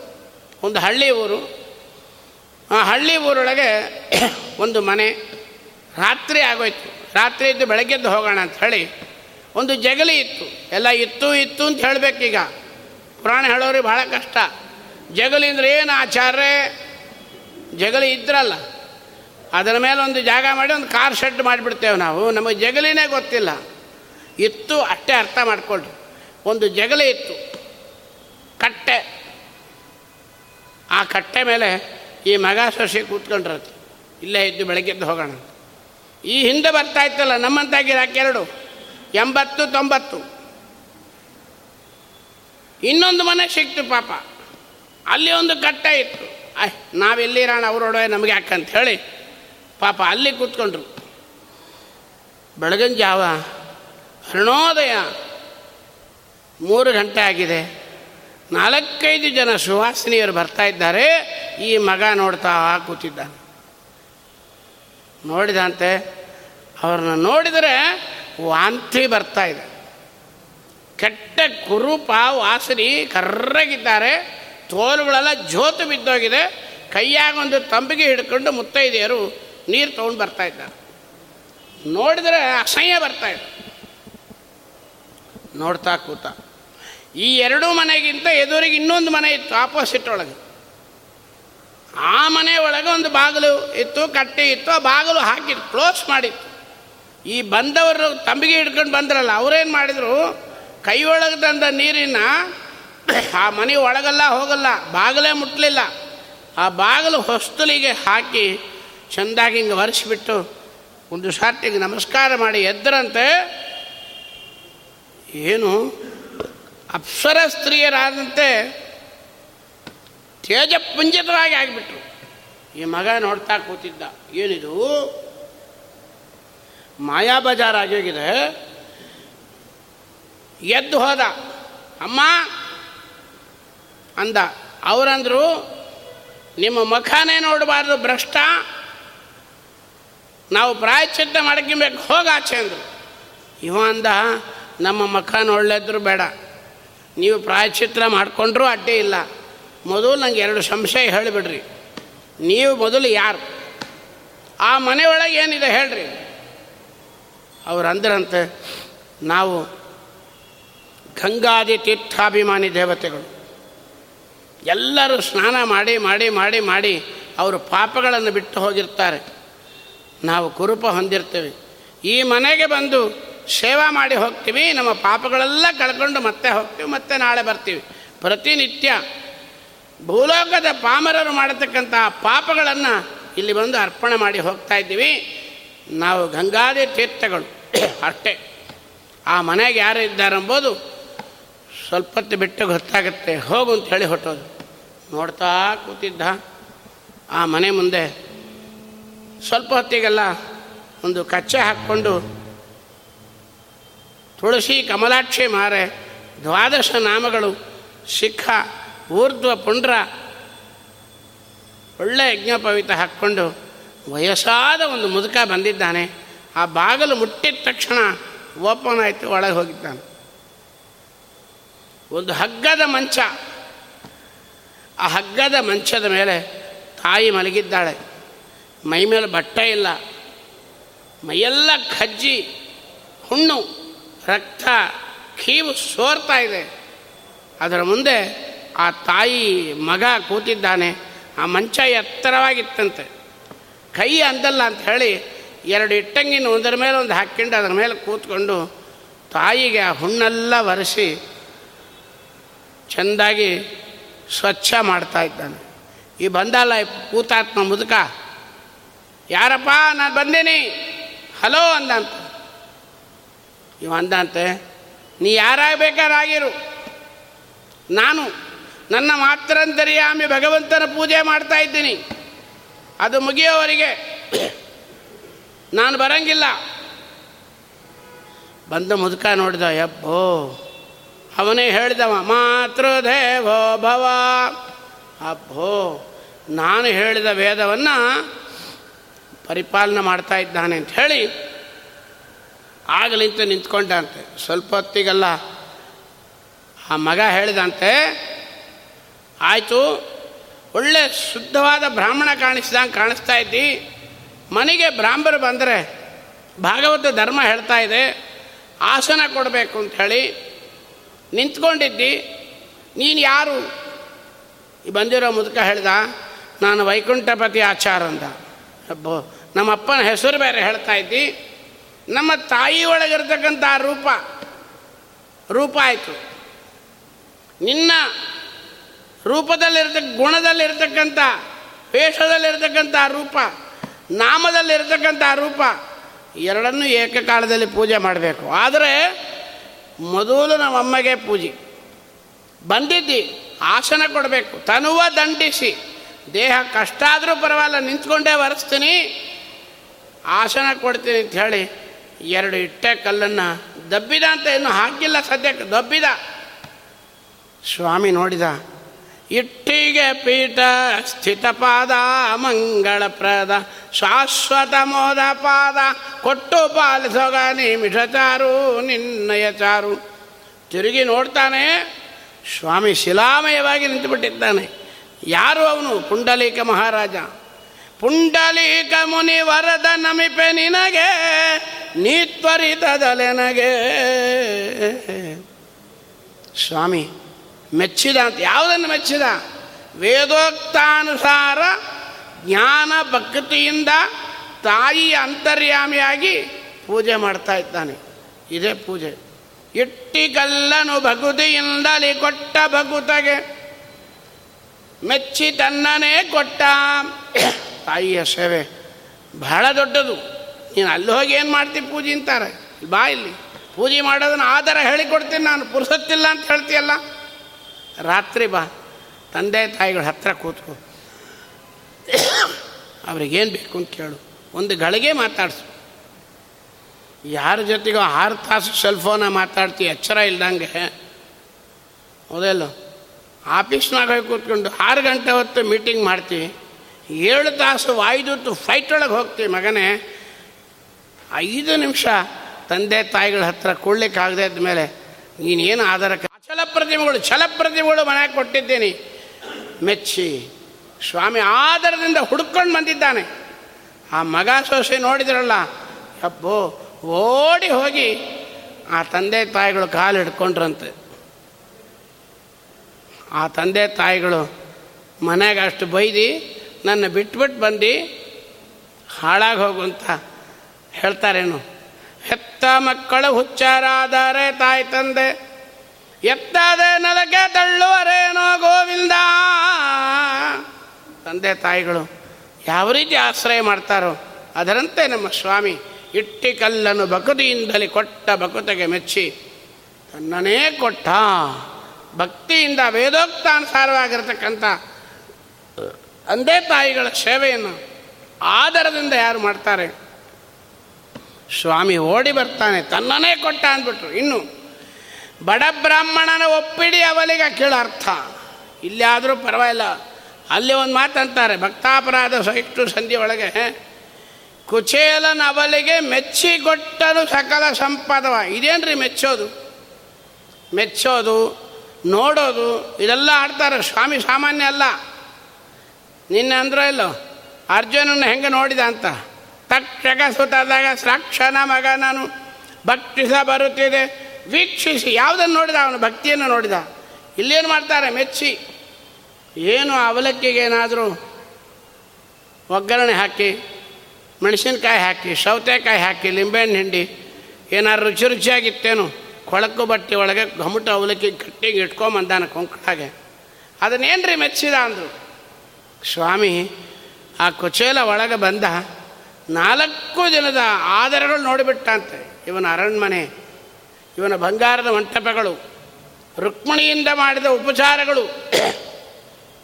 ಒಂದು ಹಳ್ಳಿ ಊರು. ಆ ಹಳ್ಳಿ ಊರೊಳಗೆ ಒಂದು ಮನೆ. ರಾತ್ರಿ ಆಗೋಯ್ತು. ರಾತ್ರಿ ಇದ್ದು ಬೆಳಗ್ಗೆದ್ದು ಹೋಗೋಣ ಅಂತ ಹೇಳಿ ಒಂದು ಜಗಲಿ ಇತ್ತು. ಎಲ್ಲ ಇತ್ತು ಇತ್ತು ಅಂತ ಹೇಳಬೇಕೀಗ. ಪುರಾಣ ಹೇಳೋರಿಗೆ ಭಾಳ ಕಷ್ಟ. ಜಗಲಿ ಅಂದರೆ ಏನು ಆಚಾರ್ಯ ಜಗಲಿ ಇದ್ರಲ್ಲ. ಅದರ ಮೇಲೆ ಒಂದು ಜಾಗ ಮಾಡಿ ಒಂದು ಕಾರ್ ಶೆಡ್ ಮಾಡಿಬಿಡ್ತೇವೆ ನಾವು. ನಮಗೆ ಜಗಲಿನೇ ಗೊತ್ತಿಲ್ಲ. ಇತ್ತು ಅಷ್ಟೇ ಅರ್ಥ ಮಾಡಿಕೊಳ್ಳ್ರಿ ಒಂದು ಜಗಲಿ ಇತ್ತು. ಕಟ್ಟೆ. ಆ ಕಟ್ಟೆ ಮೇಲೆ ಈ ಮಗ ಸೊಸೆ ಕೂತ್ಕೊಂಡಿರತ್ತೆ ಇಲ್ಲೇ ಇದ್ದು ಬೆಳಗ್ಗೆದ್ದು ಹೋಗೋಣ. ಈ ಹಿಂದೆ ಬರ್ತಾ ಇತ್ತಲ್ಲ ನಮ್ಮಂತ ಗಿರಾಕೆರಡು ಎಂಬತ್ತು, ತೊಂಬತ್ತು. ಇನ್ನೊಂದು ಮನೆ ಸಿಕ್ತು ಪಾಪ. ಅಲ್ಲಿ ಒಂದು ಕಟ್ಟ ಇತ್ತು. ಅಯ್ ನಾವೆಲ್ಲಿರೋಣ ಅವರೊಡವೆ ನಮಗೆ ಯಾಕಂತ ಹೇಳಿ ಪಾಪ ಅಲ್ಲಿ ಕೂತ್ಕೊಂಡ್ರು. ಬೆಳಗಿನ ಜಾವ ಅರುಣೋದಯ ಮೂರು ಗಂಟೆ ಆಗಿದೆ. ನಾಲ್ಕೈದು ಜನ ಸುವಾಸಿನಿಯರು ಬರ್ತಾ ಇದ್ದಾರೆ. ಈ ಮಗ ನೋಡ್ತಾ ಕೂತಿದ್ದಾನೆ. ನೋಡಿದಂತೆ ಅವ್ರನ್ನ ನೋಡಿದರೆ ವಾಂತಿ ಬರ್ತಾ ಇದೆ. ಕೆಟ್ಟ ಕುರುಪ ವಾಸನಿ ಕರ್ರಗಿದ್ದಾರೆ. ತೋಲುಗಳೆಲ್ಲ ಜೋತು ಬಿದ್ದೋಗಿದೆ. ಕೈಯಾಗ ಒಂದು ತಂಬಿಗೆ ಹಿಡ್ಕೊಂಡು ಮುತ್ತೈದೆಯರು ನೀರು ತೊಗೊಂಡು ಬರ್ತಾ ಇದ್ದಾರೆ. ನೋಡಿದರೆ ಅಸಹ್ಯ ಬರ್ತಾ ಇದೆ. ನೋಡ್ತಾ ಕೂತ. ಈ ಎರಡೂ ಮನೆಗಿಂತ ಎದುರಿಗೆ ಇನ್ನೊಂದು ಮನೆ ಇತ್ತು ಆಪೋಸಿಟ್ ಒಳಗೆ. ಆ ಮನೆ ಒಳಗೆ ಒಂದು ಬಾಗಿಲು ಇತ್ತು, ಕಟ್ಟೆ ಇತ್ತು, ಆ ಬಾಗಿಲು ಹಾಕಿ ಕ್ಲೋಸ್ ಮಾಡಿತ್ತು. ಈ ಬಂದವರು ತಂಬಿಗೆ ಹಿಡ್ಕೊಂಡು ಬಂದ್ರಲ್ಲ, ಅವ್ರೇನು ಮಾಡಿದರು, ಕೈ ಒಳಗೆ ತಂದ ನೀರಿನ ಆ ಮನೆ ಒಳಗಲ್ಲ ಹೋಗಲ್ಲ, ಬಾಗಿಲೇ ಮುಟ್ಟಲಿಲ್ಲ ಆ ಬಾಗಿಲು ಹೊಸ್ತಲಿಗೆ ಹಾಕಿ ಚೆಂದಾಗಿ ಹಿಂಗೆ ಒರೆಸಿಬಿಟ್ಟು ಒಂದು ಸಾರ್ಟಿಗೆ ನಮಸ್ಕಾರ ಮಾಡಿ ಎದ್ದರಂತೆ ಏನು ಅಪ್ಸರ ಸ್ತ್ರೀಯರಾದಂತೆ ತೇಜಪುಂಜಿತವಾಗಿ ಆಗಿಬಿಟ್ರು. ಈ ಮಗ ನೋಡ್ತಾ ಕೂತಿದ್ದ. ಏನಿದು? ಮಾಯಾ ಬಜಾರ್ ಆಗೋಗಿದೆ ಎದ್ದು ಹೋದ. ಅಮ್ಮ! ಅಂದ. ಅವರಂದ್ರು, ನಿಮ್ಮ ಮುಖನೇ ನೋಡಬಾರ್ದು, ಭ್ರಷ್ಟ. ನಾವು ಪ್ರಾಯಶ್ಚಿತ್ತ ಮಾಡ್ಕೊಬೇಕು ಹೋಗಾಚೆ ಅಂದರು. ಇವ ಅಂದ, ನಮ್ಮ ಮುಖ ನೋಡಲಿದ್ರು ಬೇಡ. ನೀವು ಪ್ರಾಯಶ್ಚಿತ್ರ ಮಾಡಿಕೊಂಡ್ರೂ ಅಡ್ಡಿ ಇಲ್ಲ. ಮೊದಲು ನಂಗೆ ಎರಡು ಸಂಶಯ ಹೇಳಿಬಿಡ್ರಿ. ನೀವು ಮೊದಲು ಯಾರು? ಆ ಮನೆಯೊಳಗೆ ಏನಿದೆ ಹೇಳ್ರಿ. ಅವ್ರು ಅಂದ್ರಂತೆ, ನಾವು ಗಂಗಾದಿ ತೀರ್ಥಾಭಿಮಾನಿ ದೇವತೆಗಳು. ಎಲ್ಲರೂ ಸ್ನಾನ ಮಾಡಿ ಮಾಡಿ ಮಾಡಿ ಮಾಡಿ ಅವರು ಪಾಪಗಳನ್ನು ಬಿಟ್ಟು ಹೋಗಿರ್ತಾರೆ. ನಾವು ಕುರುಪ ಹೊಂದಿರ್ತೇವೆ. ಈ ಮನೆಗೆ ಬಂದು ಸೇವಾ ಮಾಡಿ ಹೋಗ್ತೀವಿ, ನಮ್ಮ ಪಾಪಗಳೆಲ್ಲ ಕಳ್ಕೊಂಡು ಮತ್ತೆ ಹೋಗ್ತೀವಿ, ಮತ್ತೆ ನಾಳೆ ಬರ್ತೀವಿ. ಪ್ರತಿನಿತ್ಯ ಭೂಲೋಕದ ಪಾಮರರು ಮಾಡತಕ್ಕಂತಹ ಪಾಪಗಳನ್ನು ಇಲ್ಲಿ ಬಂದು ಅರ್ಪಣೆ ಮಾಡಿ ಹೋಗ್ತಾ ಇದ್ದೀವಿ. ನಾವು ಗಂಗಾದಿ ತೀರ್ಥಗಳು. [clears throat] ಅಷ್ಟೇ. ಆ ಮನೆಗೆ ಯಾರು ಇದ್ದಾರೆಂಬುದು ಸ್ವಲ್ಪ ಹೊತ್ತು ಬಿಟ್ಟು ಗೊತ್ತಾಗುತ್ತೆ. ಹೋಗು ಅಂತ ಹೇಳಿ ಹೊಟ್ಟೋದು ನೋಡ್ತಾ ಕೂತಿದ್ದ. ಆ ಮನೆ ಮುಂದೆ ಸ್ವಲ್ಪ ಹೊತ್ತಿಗೆಲ್ಲ ಒಂದು ಕಚ್ಚೆ ಹಾಕ್ಕೊಂಡು ತುಳಸಿ ಕಮಲಾಕ್ಷಿ ಮಾರೆ ದ್ವಾದಶ ನಾಮಗಳು ಶಿಖ ಊರ್ಧ್ವ ಪುಂಡ್ರ ಒಳ್ಳೆ ಯಜ್ಞೋಪವಿತ ಹಾಕ್ಕೊಂಡು ವಯಸ್ಸಾದ ಒಂದು ಮುದುಕ ಬಂದಿದ್ದಾನೆ, ಆ ಬಾಗಿಲು ಮುಟ್ಟಿದ ತಕ್ಷಣ ಓಪನ್ ಆಯಿತು, ಒಳಗೆ ಹೋಗಿದ್ದಾನೆ. ಒಂದು ಹಗ್ಗದ ಮಂಚ. ಆ ಹಗ್ಗದ ಮಂಚದ ಮೇಲೆ ತಾಯಿ ಮಲಗಿದ್ದಾಳೆ. ಮೈ ಮೇಲೆ ಬಟ್ಟೆ ಇಲ್ಲ. ಮೈಯೆಲ್ಲ ಕಜ್ಜಿ, ಹುಣ್ಣು, ರಕ್ತ, ಕೀವು ಸೋರ್ತಾ ಇದೆ. ಅದರ ಮುಂದೆ ಆ ತಾಯಿ ಮಗ ಕೂತಿದ್ದಾನೆ, ಆ ಮಂಚ ಎತ್ತರವಾಗಿತ್ತಂತೆ. ಕೈ ಅಂದಲ್ಲ ಅಂತ ಹೇಳಿ ಎರಡು ಇಟ್ಟಂಗಿನ ಒಂದರ ಮೇಲೆ ಒಂದು ಹಾಕ್ಕೊಂಡು ಅದರ ಮೇಲೆ ಕೂತ್ಕೊಂಡು ತಾಯಿಗೆ ಆ ಹುಣ್ಣೆಲ್ಲ ಒರೆಸಿ ಚೆಂದಾಗಿ ಸ್ವಚ್ಛ ಮಾಡ್ತಾ ಇದ್ದಾನೆ. ಈ ಬಂದಲ್ಲ ಕೂತಾತ್ಮ ಮುದುಕ, ಯಾರಪ್ಪ, ನಾನು ಬಂದೀನಿ? ಹಲೋ ಅಂದಂತ. ಇವ ಅಂದಂತೆ, ನೀ ಯಾರಾಗಬೇಕಾರಾಗಿರು? ನಾನು ನನ್ನ ಮಾತ್ರಂತರ್ಯಾಮಿ ಭಗವಂತನ ಪೂಜೆ ಮಾಡ್ತಾ ಇದ್ದೀನಿ. ಅದು ಮುಗಿಯೋವರೆಗೆ [coughs] ನಾನು ಬರಂಗಿಲ್ಲ. ಬಂದ ಮುದುಕ ನೋಡಿದ, ಯಪ್ಪೋ, ಅವನೇ ಹೇಳಿದವ, ಮಾತೃದೇವೋ ಭವ. ಅಪ್ಪೋ, ನಾನು ಹೇಳಿದ ವೇದವನ್ನು ಪರಿಪಾಲನೆ ಮಾಡ್ತಾ ಇದ್ದಾನೆ ಅಂತ ಹೇಳಿ ಆಗಲಿಂತ ನಿಂತ್ಕೊಂಡಂತೆ. ಸ್ವಲ್ಪ ಹೊತ್ತಿಗೆಲ್ಲ, ಆ ಮಗ ಹೇಳಿದಂತೆ ಆಯಿತು, ಒಳ್ಳೆ ಶುದ್ಧವಾದ ಬ್ರಾಹ್ಮಣ ಕಾಣಿಸ್ದಂಗೆ ಕಾಣಿಸ್ತಾ ಇದ್ದಿ. ಮನೆಗೆ ಬ್ರಾಹ್ಮರು ಬಂದರೆ ಭಾಗವತ ಧರ್ಮ ಹೇಳ್ತಾ ಇದೆ, ಆಸನ ಕೊಡಬೇಕು ಅಂತ ಹೇಳಿ ನಿಂತ್ಕೊಂಡಿದ್ದಿ. ನೀನು ಯಾರು? ಬಂದಿರೋ ಮುದುಕ ಹೇಳ್ದ, ನಾನು ವೈಕುಂಠಪತಿ ಆಚಾರ ಅಂದ. ಅಬ್ಬೋ ನಮ್ಮ ಅಪ್ಪನ ಹೆಸರು ಬೇರೆ ಹೇಳ್ತಾ ಇದ್ದಿ. ನಮ್ಮ ತಾಯಿ ಒಳಗಿರ್ತಕ್ಕಂಥ ರೂಪ ರೂಪ ಆಯಿತು. ನಿನ್ನ ರೂಪದಲ್ಲಿರ್ತಕ್ಕ ಗುಣದಲ್ಲಿರ್ತಕ್ಕಂಥ ವೇಷದಲ್ಲಿರ್ತಕ್ಕಂಥ ರೂಪ ನಾಮದಲ್ಲಿರ್ತಕ್ಕಂಥ ರೂಪ, ಎರಡನ್ನೂ ಏಕಕಾಲದಲ್ಲಿ ಪೂಜೆ ಮಾಡಬೇಕು. ಆದರೆ, ಮೊದಲು ನಮ್ಮಮ್ಮಗೆ ಪೂಜೆ. ಬಂದಿದ್ದಿ, ಆಸನ ಕೊಡಬೇಕು. ತನುವ ದಂಡಿಸಿ. ದೇಹ ಕಷ್ಟ ಆದರೂ ಪರವಾಗಿಲ್ಲ, ನಿಂತ್ಕೊಂಡೇ ಒರೆಸ್ತೀನಿ. ಆಸನ ಕೊಡ್ತೀನಿ ಅಂತ ಹೇಳಿ, ಎರಡು ಇಟ್ಟೆ ಕಲ್ಲನ್ನು ದಬ್ಬಿದ ಅಂತ ಇನ್ನೂ ಹಾಕಿಲ್ಲ ಸದ್ಯಕ್ಕೆ, ದಬ್ಬಿದ. ಸ್ವಾಮಿ ನೋಡಿದ ಇಟ್ಟಿಗೆ ಪೀಠ, ಸ್ಥಿತಪಾದ ಮಂಗಳಪ್ರದ ಶಾಶ್ವತ ಮೋದ ಪಾದ, ಕೊಟ್ಟು ಪಾಲಿಸೋಗ ನಿಮಿಷಚಾರು ನಿನ್ನಯ ಚಾರು. ತಿರುಗಿ ನೋಡ್ತಾನೆ, ಸ್ವಾಮಿ ಶಿಲಾಮಯವಾಗಿ ನಿಂತುಬಿಟ್ಟಿದ್ದಾನೆ. ಯಾರು ಅವನು? ಪುಂಡಲೀಕ ಮಹಾರಾಜ. ಪುಂಡಲೀಕ ಮುನಿ ವರದ ನಮಿಪೆ ನಿನಗೆ, ನೀತ್ವರಿತದಲೆನಗೆ. ಸ್ವಾಮಿ ಮೆಚ್ಚಿದ ಅಂತ, ಯಾವುದನ್ನು ಮೆಚ್ಚಿದ? ವೇದೋಕ್ತಾನುಸಾರ ಜ್ಞಾನ ಭಕ್ತಿಯಿಂದ ತಾಯಿ ಅಂತರ್ಯಾಮಿಯಾಗಿ ಪೂಜೆ ಮಾಡ್ತಾ ಇದ್ದಾನೆ. ಇದೇ ಪೂಜೆ. ಇಟ್ಟಿಗಲ್ಲನು ಭಗುತಿಯಿಂದಲಿ ಕೊಟ್ಟ ಭಗುತಗೆ. ಮೆಚ್ಚಿ ತನ್ನನೇ ಕೊಟ್ಟ ತಾಯಿಯ ಸೇವೆ ಬಹಳ ದೊಡ್ಡದು. ನೀನು ಅಲ್ಲಿ ಹೋಗಿ ಏನು ಮಾಡ್ತೀನಿ ಪೂಜೆ ಅಂತಾರೆ? ಬಾ ಇಲ್ಲಿ. ಪೂಜೆ ಮಾಡೋದನ್ನು ಆಧಾರ ಹೇಳಿಕೊಡ್ತೀನಿ ನಾನು. ಪುರುಸತ್ತಿಲ್ಲ ಅಂತ ಹೇಳ್ತೀಯಲ್ಲ? ರಾತ್ರಿ ಬಾ. ತಂದೆ ತಾಯಿಗಳ ಹತ್ರ ಕೂತ್ಕೊ. ಅವ್ರಿಗೇನು ಬೇಕು ಅಂತ ಕೇಳು. ಒಂದು ಗಳಿಗೆ ಮಾತಾಡಿಸು. ಯಾರ ಜೊತೆಗೋ ಆರು ತಾಸು ಸೆಲ್ ಫೋನ ಮಾತಾಡ್ತೀವಿ ಎಚ್ಚರ ಇಲ್ದಂಗೆ. ಹೌದಲ್ಲ ಆಫೀಸ್ನಾಗ ಹೋಗಿ ಕೂತ್ಕೊಂಡು ಆರು ಗಂಟೆ ಹೊತ್ತು ಮೀಟಿಂಗ್ ಮಾಡ್ತೀವಿ ಏಳು ತಾಸು ವಾಯುದೂತು ಫೈಟ್ ಒಳಗೆ ಹೋಗ್ತೀವಿ ಮಗನೇ. ಐದು ನಿಮಿಷ ತಂದೆ ತಾಯಿಗಳ ಹತ್ರ ಕೊಡ್ಲಿಕ್ಕಾಗದೆ ಮೇಲೆ ನೀನೇನು ಆಧಾರಕ್ಕೆ ಛಲ ಪ್ರತಿಮೆಗಳು ಛಲ ಪ್ರತಿಮೆಗಳು ಮನೆಗೆ ಕೊಟ್ಟಿದ್ದೀನಿ. ಮೆಚ್ಚಿ, ಸ್ವಾಮಿ ಆಧಾರದಿಂದ ಹುಡ್ಕೊಂಡು ಬಂದಿದ್ದಾನೆ. ಆ ಮಗ ಸೊಸೆ ನೋಡಿದ್ರಲ್ಲ ಅಬ್ಬೋ ಓಡಿ ಹೋಗಿ ಆ ತಂದೆ ತಾಯಿಗಳು ಕಾಲು ಹಿಡ್ಕೊಂಡ್ರಂತೆ. ಆ ತಂದೆ ತಾಯಿಗಳು ಮನೆಗೆ ಅಷ್ಟು ಬೈದು, ನನ್ನ ಬಿಟ್ಬಿಟ್ಟು ಬಂದು, ಹಾಳಾಗಿ ಹೋಗು ಅಂತ ಹೇಳ್ತಾರೇನು? ಹೆತ್ತ ಮಕ್ಕಳು ಹುಚ್ಚಾರಾದರೆ ತಾಯಿ ತಂದೆ. ಎತ್ತದೆ ನೆಲಕ್ಕೆ ತಳ್ಳುವರೇನೋ ಗೋವಿಂದ. ತಂದೆ ತಾಯಿಗಳು, ಯಾವ ರೀತಿ ಆಶ್ರಯ ಮಾಡ್ತಾರೋ ಅದರಂತೆ ನಮ್ಮ ಸ್ವಾಮಿ ಇಟ್ಟಿ ಕಲ್ಲನ್ನು ಬಕುತಿಯಿಂದಲೇ ಕೊಟ್ಟ ಬಕುತೆಗೆ ಮೆಚ್ಚಿ ತನ್ನನೇ ಕೊಟ್ಟ ಭಕ್ತಿಯಿಂದ ವೇದೋಕ್ತಾನುಸಾರವಾಗಿರ್ತಕ್ಕಂಥ ತಂದೆ ತಾಯಿಗಳ ಸೇವೆಯನ್ನು ಆದರದಿಂದ ಯಾರು ಮಾಡ್ತಾರೆ? ಸ್ವಾಮಿ ಓಡಿ ಬರ್ತಾನೆ ತನ್ನನೇ ಕೊಟ್ಟ ಅಂದ್ಬಿಟ್ರು. ಇನ್ನು ಬಡ ಬ್ರಾಹ್ಮಣನ ಒಪ್ಪಿಡಿ ಅವಲಿಗೆ ಕೀಳರ್ಥ ಅರ್ಥ. ಇಲ್ಲಾದರೂ ಪರವಾಗಿಲ್ಲ. ಅಲ್ಲಿ ಒಂದು ಮಾತಂತಾರೆ, ಭಕ್ತಾಪರಾಧ ಸಹಿಷ್ಣು ಸಂಧಿ ಒಳಗೆ ಕುಚೇಲನ ಅವಲಿಗೆ ಮೆಚ್ಚಿಗೊಟ್ಟನು ಸಕಲ ಸಂಪದವ ಇದೇನ್ರಿ ಮೆಚ್ಚೋದು? ಮೆಚ್ಚೋದು, ನೋಡೋದು, ಇದೆಲ್ಲ ಆಡ್ತಾರೆ, ಸ್ವಾಮಿ ಸಾಮಾನ್ಯ ಅಲ್ಲ. ನಿನ್ನೆ ಅಂದ್ರೆ ಇಲ್ಲೋ ಅರ್ಜುನನ ಹೆಂಗೆ ನೋಡಿದ ಅಂತ. ತಕ್ಷಕ ಸುತದಾಗ ಸಾಕ್ಷನ ಮಗ ನಾನು ಭಕ್ತಿಸ ಬರುತ್ತಿದೆ. ವೀಕ್ಷಿಸಿ, ಯಾವುದನ್ನು ನೋಡಿದ? ಅವನ ಭಕ್ತಿಯನ್ನು ನೋಡಿದ. ಇಲ್ಲೇನು ಮಾಡ್ತಾರೆ? ಮೆಚ್ಚಿ. ಏನು ಅವಲಕ್ಕಿಗೆ ಏನಾದರೂ ಒಗ್ಗರಣೆ ಹಾಕಿ, ಮೆಣಸಿನ್ಕಾಯಿ ಹಾಕಿ, ಸೌತೆಕಾಯಿ ಹಾಕಿ, ಲಿಂಬೆಹಣ್ಣು ಹಿಂಡಿ, ಏನಾದ್ರು ರುಚಿ ರುಚಿಯಾಗಿತ್ತೇನು, ಕೊಳಕು ಬಟ್ಟೆ ಒಳಗೆ ಘಮಟ ಅವಲಕ್ಕಿ ಗಟ್ಟಿಗೆ ಇಟ್ಕೊಂಬಂದಾನ ಕೊಂಕಣಾಗೆ. ಅದನ್ನೇನ್ರಿ ಮೆಚ್ಚಿದ ಅಂದರು? ಸ್ವಾಮಿ, ಆ ಕುಚೇಲ ಒಳಗೆ ಬಂದ ನಾಲ್ಕು ದಿನದ ಆಧಾರಗಳು ನೋಡಿಬಿಟ್ಟಂತೆ. ಇವನ ಅರಣ್ಮನೆ ಇವನ ಬಂಗಾರದ ಮಂಟಪಗಳು, ರುಕ್ಮಿಣಿಯಿಂದ ಮಾಡಿದ ಉಪಚಾರಗಳು.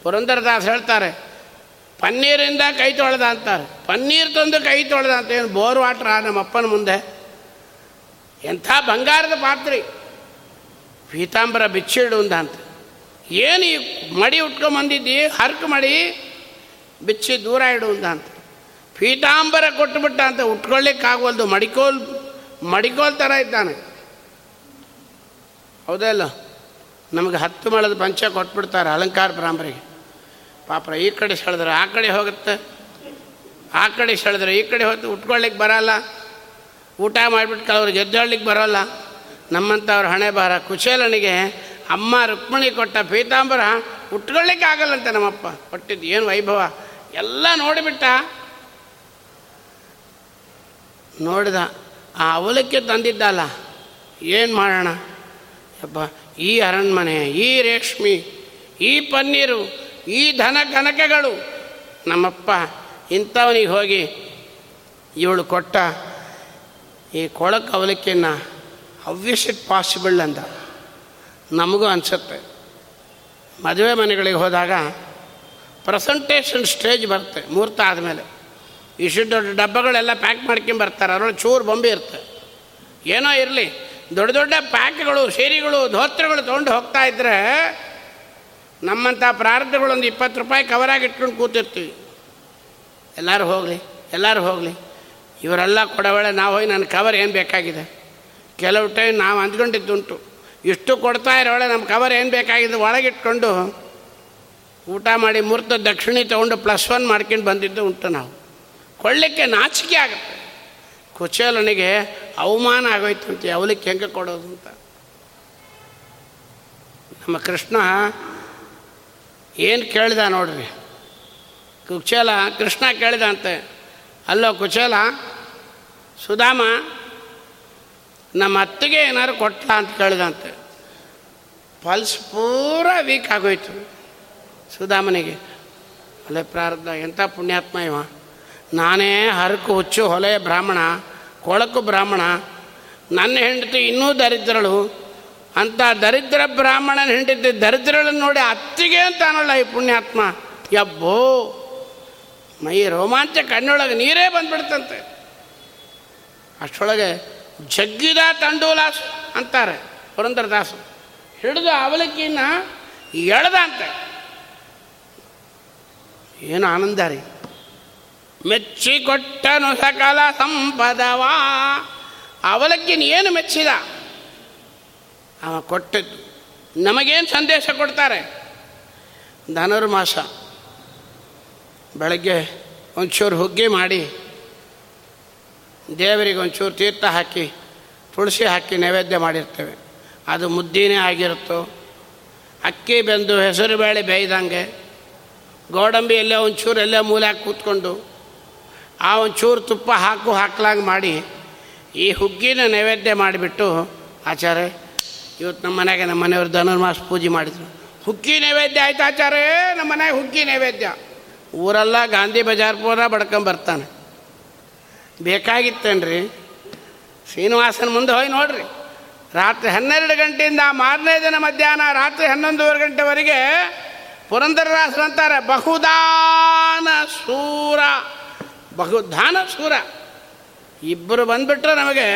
ಪುರಂದರದಾಸ್ ಹೇಳ್ತಾರೆ, ಪನ್ನೀರಿಂದ ಕೈ ತೊಳೆದ ಅಂತಾರೆ. ಪನ್ನೀರ್ ತಂದು ಕೈ ತೊಳೆದ ಅಂತ ಏನು ಬೋರ್ ವಾಟ್ರ ನಮ್ಮ ಅಪ್ಪನ ಮುಂದೆ? ಎಂಥ ಬಂಗಾರದ ಪಾತ್ರೆ. ಪೀತಾಂಬರ ಬಿಚ್ಚಿಡು ಅಂತ. ಏನು ಈ ಮಡಿ ಉಟ್ಕೊಂಬಂದಿದ್ದಿ ಹರ್ಕ್ ಮಡಿ. ಬಿಚ್ಚಿ ದೂರ ಇಡು ಅಂತ. ಪೀತಾಂಬರ ಕೊಟ್ಟುಬಿಟ್ಟ ಅಂತ ಉಟ್ಕೊಳ್ಳಿಕ್ಕಾಗವಲ್ದು ಮಡಿಕೋಲ್ ಮಡಿಕೋಲ್ ಥರ ಇದ್ದಾನೆ. ಹೌದಲ್ಲ ನಮಗೆ ಹತ್ತು ಮಳದ ಪಂಚ ಕೊಟ್ಬಿಡ್ತಾರೆ ಅಲಂಕಾರ ಬ್ರಾಹ್ಮರಿಗೆ. ಪಾಪ ಈ ಕಡೆ ಸೆಳೆದ್ರೆ ಆ ಕಡೆ ಹೋಗುತ್ತೆ. ಆ ಕಡೆ ಸೆಳೆದ್ರೆ ಈ ಕಡೆ ಹೋಗಿ ಉಟ್ಕೊಳ್ಳಿಕ್ಕೆ ಬರಲ್ಲ. ಊಟ ಮಾಡಿಬಿಟ್ಟು ಅವ್ರಿಗೆ ಎದ್ದೇಳಲಿಕ್ಕೆ ಬರೋಲ್ಲ. ನಮ್ಮಂಥವ್ರ ಹಣೆ ಬಾರ ಕುಶಲನಿಗೆ ಅಮ್ಮ ರುಕ್ಮಿಣಿ ಕೊಟ್ಟ ಪೀತಾಂಬರ ಉಟ್ಕೊಳ್ಳಿಕ್ಕೆ ಆಗಲ್ಲಂತೆ ನಮ್ಮಪ್ಪ. ಕೊಟ್ಟಿದ್ದು ಏನು ವೈಭವ? ಎಲ್ಲ ನೋಡಿಬಿಟ್ಟ. ನೋಡಿದ ಆ ಅವಲಕ್ಕಿ ತಂದಿದ್ದಲ್ಲ. ಏನು ಮಾಡೋಣ? ಯಪ್ಪ ಈ ಅರಣ್ಮನೆ, ಈ ರೇಷ್ಮಿ, ಈ ಪನ್ನೀರು, ಈ ಧನ ಕನಕಗಳು, ನಮ್ಮಪ್ಪ ಇಂಥವನಿಗೆ ಹೋಗಿ ಇವಳು ಕೊಟ್ಟ ಈ ಕೊಳಕ್ಕೆ ಅವಲಕ್ಕಿನ ಹವ್ಯಸ್ ಇಟ್ ಪಾಸಿಬಲ್ ಅಂತ ನಮಗೂ ಅನಿಸುತ್ತೆ. ಮದುವೆ ಮನೆಗಳಿಗೆ ಹೋದಾಗ ಪ್ರೆಸೆಂಟೇಷನ್ ಸ್ಟೇಜ್ ಬರುತ್ತೆ, ಮುಹೂರ್ತ ಆದಮೇಲೆ. ಇಷ್ಟು ದೊಡ್ಡ ಡಬ್ಬಗಳೆಲ್ಲ ಪ್ಯಾಕ್ ಮಾಡ್ಕೊಂಬರ್ತಾರೆ ಅದರೊಳಗೆ ಚೂರು ಬೊಂಬೆ ಇರುತ್ತೆ. ಏನೋ ಇರಲಿ ದೊಡ್ಡ ದೊಡ್ಡ ಪ್ಯಾಕ್ಗಳು, ಸೀರೆಗಳು, ಧೋತ್ರಗಳು ತೊಗೊಂಡು ಹೋಗ್ತಾ ಇದ್ರೆ ನಮ್ಮಂಥ ಒಂದು ಇಪ್ಪತ್ತು ರೂಪಾಯಿ ಕವರಾಗಿ ಇಟ್ಕೊಂಡು ಕೂತಿರ್ತೀವಿ. ಎಲ್ಲರೂ ಹೋಗಲಿ ಎಲ್ಲರೂ ಹೋಗಲಿ. ಇವರೆಲ್ಲ ಕೊಡವಳೆ, ನಾವು ಹೋಗಿ ನನ್ನ ಕವರ್ ಏನು ಬೇಕಾಗಿದೆ? ಕೆಲವು ಟೈಮ್ ನಾವು ಅಂದ್ಕೊಂಡಿದ್ದುಂಟು. ಇಷ್ಟು ಕೊಡ್ತಾ ಇರೋಳೆ ನಮ್ಮ ಕವರ್ ಏನು ಬೇಕಾಗಿದೆ? ಒಳಗಿಟ್ಕೊಂಡು ಊಟ ಮಾಡಿ ಮುರ್ತ ದಕ್ಷಿಣೆ ತೊಗೊಂಡು ಪ್ಲಸ್ ಒನ್ ಮಾಡ್ಕೊಂಡು ಬಂದಿದ್ದು ಉಂಟು ನಾವು. ಕೊಳ್ಳಿಕ್ಕೆ ನಾಚಿಕೆ ಆಗುತ್ತೆ. ಕುಚೇಲನಿಗೆ ಅವಮಾನ ಆಗೋಯ್ತು ಅಂತ ಅವಲಿಕ್ಕೆ ಹೆಂಗೆ ಕೊಡೋದು ಅಂತ? ನಮ್ಮ ಕೃಷ್ಣ ಏನು ಕೇಳಿದ ನೋಡ್ರಿ? ಕುಚೇಲ, ಕೃಷ್ಣ ಕೇಳಿದ ಅಂತೆ ಅಲ್ಲೋ ಕುಚೇಲ, ಸುಧಾಮ, ನಮ್ಮ ಅತ್ತಿಗೆ ಏನಾದ್ರು ಕೊಟ್ಟ ಅಂತ ಕೇಳಿದಂತೆ. ಪಲ್ಸ್ ಪೂರ ವೀಕ್ ಆಗೋಯ್ತು ಸುಧಾಮನಿಗೆ. ಅಲ್ಲೇ ಪ್ರಾರಬ್ಧ, ಎಂಥ ಪುಣ್ಯಾತ್ಮ ಇವ? ನಾನೇ ಹರಕು ಹುಚ್ಚು ಹೊಲೆ ಬ್ರಾಹ್ಮಣ ಕೊಳಕು ಬ್ರಾಹ್ಮಣ. ನನ್ನ ಹೆಂಡತಿ ಇನ್ನೂ ದರಿದ್ರಳು. ಅಂತ ದರಿದ್ರ ಬ್ರಾಹ್ಮಣನ ಹೆಂಡತಿ ದರಿದ್ರಳನ್ನು ನೋಡಿ ಅತ್ತಿಗೆ ಅಂತ ಅನ್ನೋಲ್ಲ ಈ ಪುಣ್ಯಾತ್ಮ. ಯಬ್ಬೋ, ಮೈ ರೋಮಾಂಚ ಕಣ್ಣೊಳಗೆ ನೀರೇ ಬಂದ್ಬಿಡ್ತಂತೆ. ಅಷ್ಟೊಳಗೆ ಜಗ್ಗಿದ ತಂಡೂಲಾಸ್ ಅಂತಾರೆ ಪುರಂದರದಾಸು ಹಿಡಿದು ಅವಲಕ್ಕಿನ ಎಳ್ದ ಅಂತೆ. ಏನು ಆನಂದ ರೀ. ಮೆಚ್ಚಿಕೊಟ್ಟನು ಸಕಲ ಸಂಪದವಾ. ಅವಲಕ್ಕಿನ ಏನು ಮೆಚ್ಚಿದ? ಅವ ಕೊಟ್ಟದ್ದು. ನಮಗೇನು ಸಂದೇಶ ಕೊಡ್ತಾರೆ? ಧನುರ್ಮಾಸ ಬೆಳಗ್ಗೆ ಒಂಚೂರು ಹುಗ್ಗಿ ಮಾಡಿ, ದೇವರಿಗೆ ಒಂಚೂರು ತೀರ್ಥ ಹಾಕಿ, ತುಳಸಿ ಹಾಕಿ ನೈವೇದ್ಯ ಮಾಡಿರ್ತೇವೆ. ಅದು ಮುದ್ದಿನೇ ಆಗಿರುತ್ತೋ? ಅಕ್ಕಿ ಬೆಂದು ಹೆಸರು ಬೇಳೆ ಬೇಯ್ದಂಗೆ, ಗೋಡಂಬಿ ಎಲ್ಲೇ ಒಂಚೂರು ಎಲ್ಲೇ ಮೂಲೆ ಹಾಕಿ ಕೂತ್ಕೊಂಡು ಆ ಒಂಚೂರು ತುಪ್ಪ ಹಾಕು, ಹಾಕ್ಲಾಗ ಮಾಡಿ ಈ ಹುಗ್ಗಿನ ನೈವೇದ್ಯ ಮಾಡಿಬಿಟ್ಟು, ಆಚಾರ್ಯ, ಇವತ್ತು ನಮ್ಮ ಮನೆಗೆ ನಮ್ಮ ಮನೆಯವರು ಧನುರ್ಮಾಸ ಪೂಜೆ ಮಾಡಿದ್ರು. ಹುಗ್ಗಿ ನೈವೇದ್ಯ ಆಯ್ತು ಆಚಾರ್ಯ? ನಮ್ಮ ಮನೆಗೆ ಹುಗ್ಗಿ ನೈವೇದ್ಯ. ಊರೆಲ್ಲ ಗಾಂಧಿ ಬಜಾರ್ ಪೂರ ಬಡ್ಕೊಂಬರ್ತಾನೆ ಬೇಕಾಗಿತ್ತೇನ್ರಿ? ಶ್ರೀನಿವಾಸನ ಮುಂದೆ ಹೋಗಿ ನೋಡ್ರಿ. ರಾತ್ರಿ ಹನ್ನೆರಡು ಗಂಟೆಯಿಂದ ಮಾರನೇ ದಿನ ಮಧ್ಯಾಹ್ನ ರಾತ್ರಿ ಹನ್ನೊಂದುವರೆ ಗಂಟೆವರೆಗೆ ಪುರಂದರದಾಸರು ಅಂತಾರೆ, ಬಹುದಾನ ಸೂರ. ಬಹುದಾನ ಸೂರ. ಇಬ್ಬರು ಬಂದುಬಿಟ್ರೆ ನಮಗೆ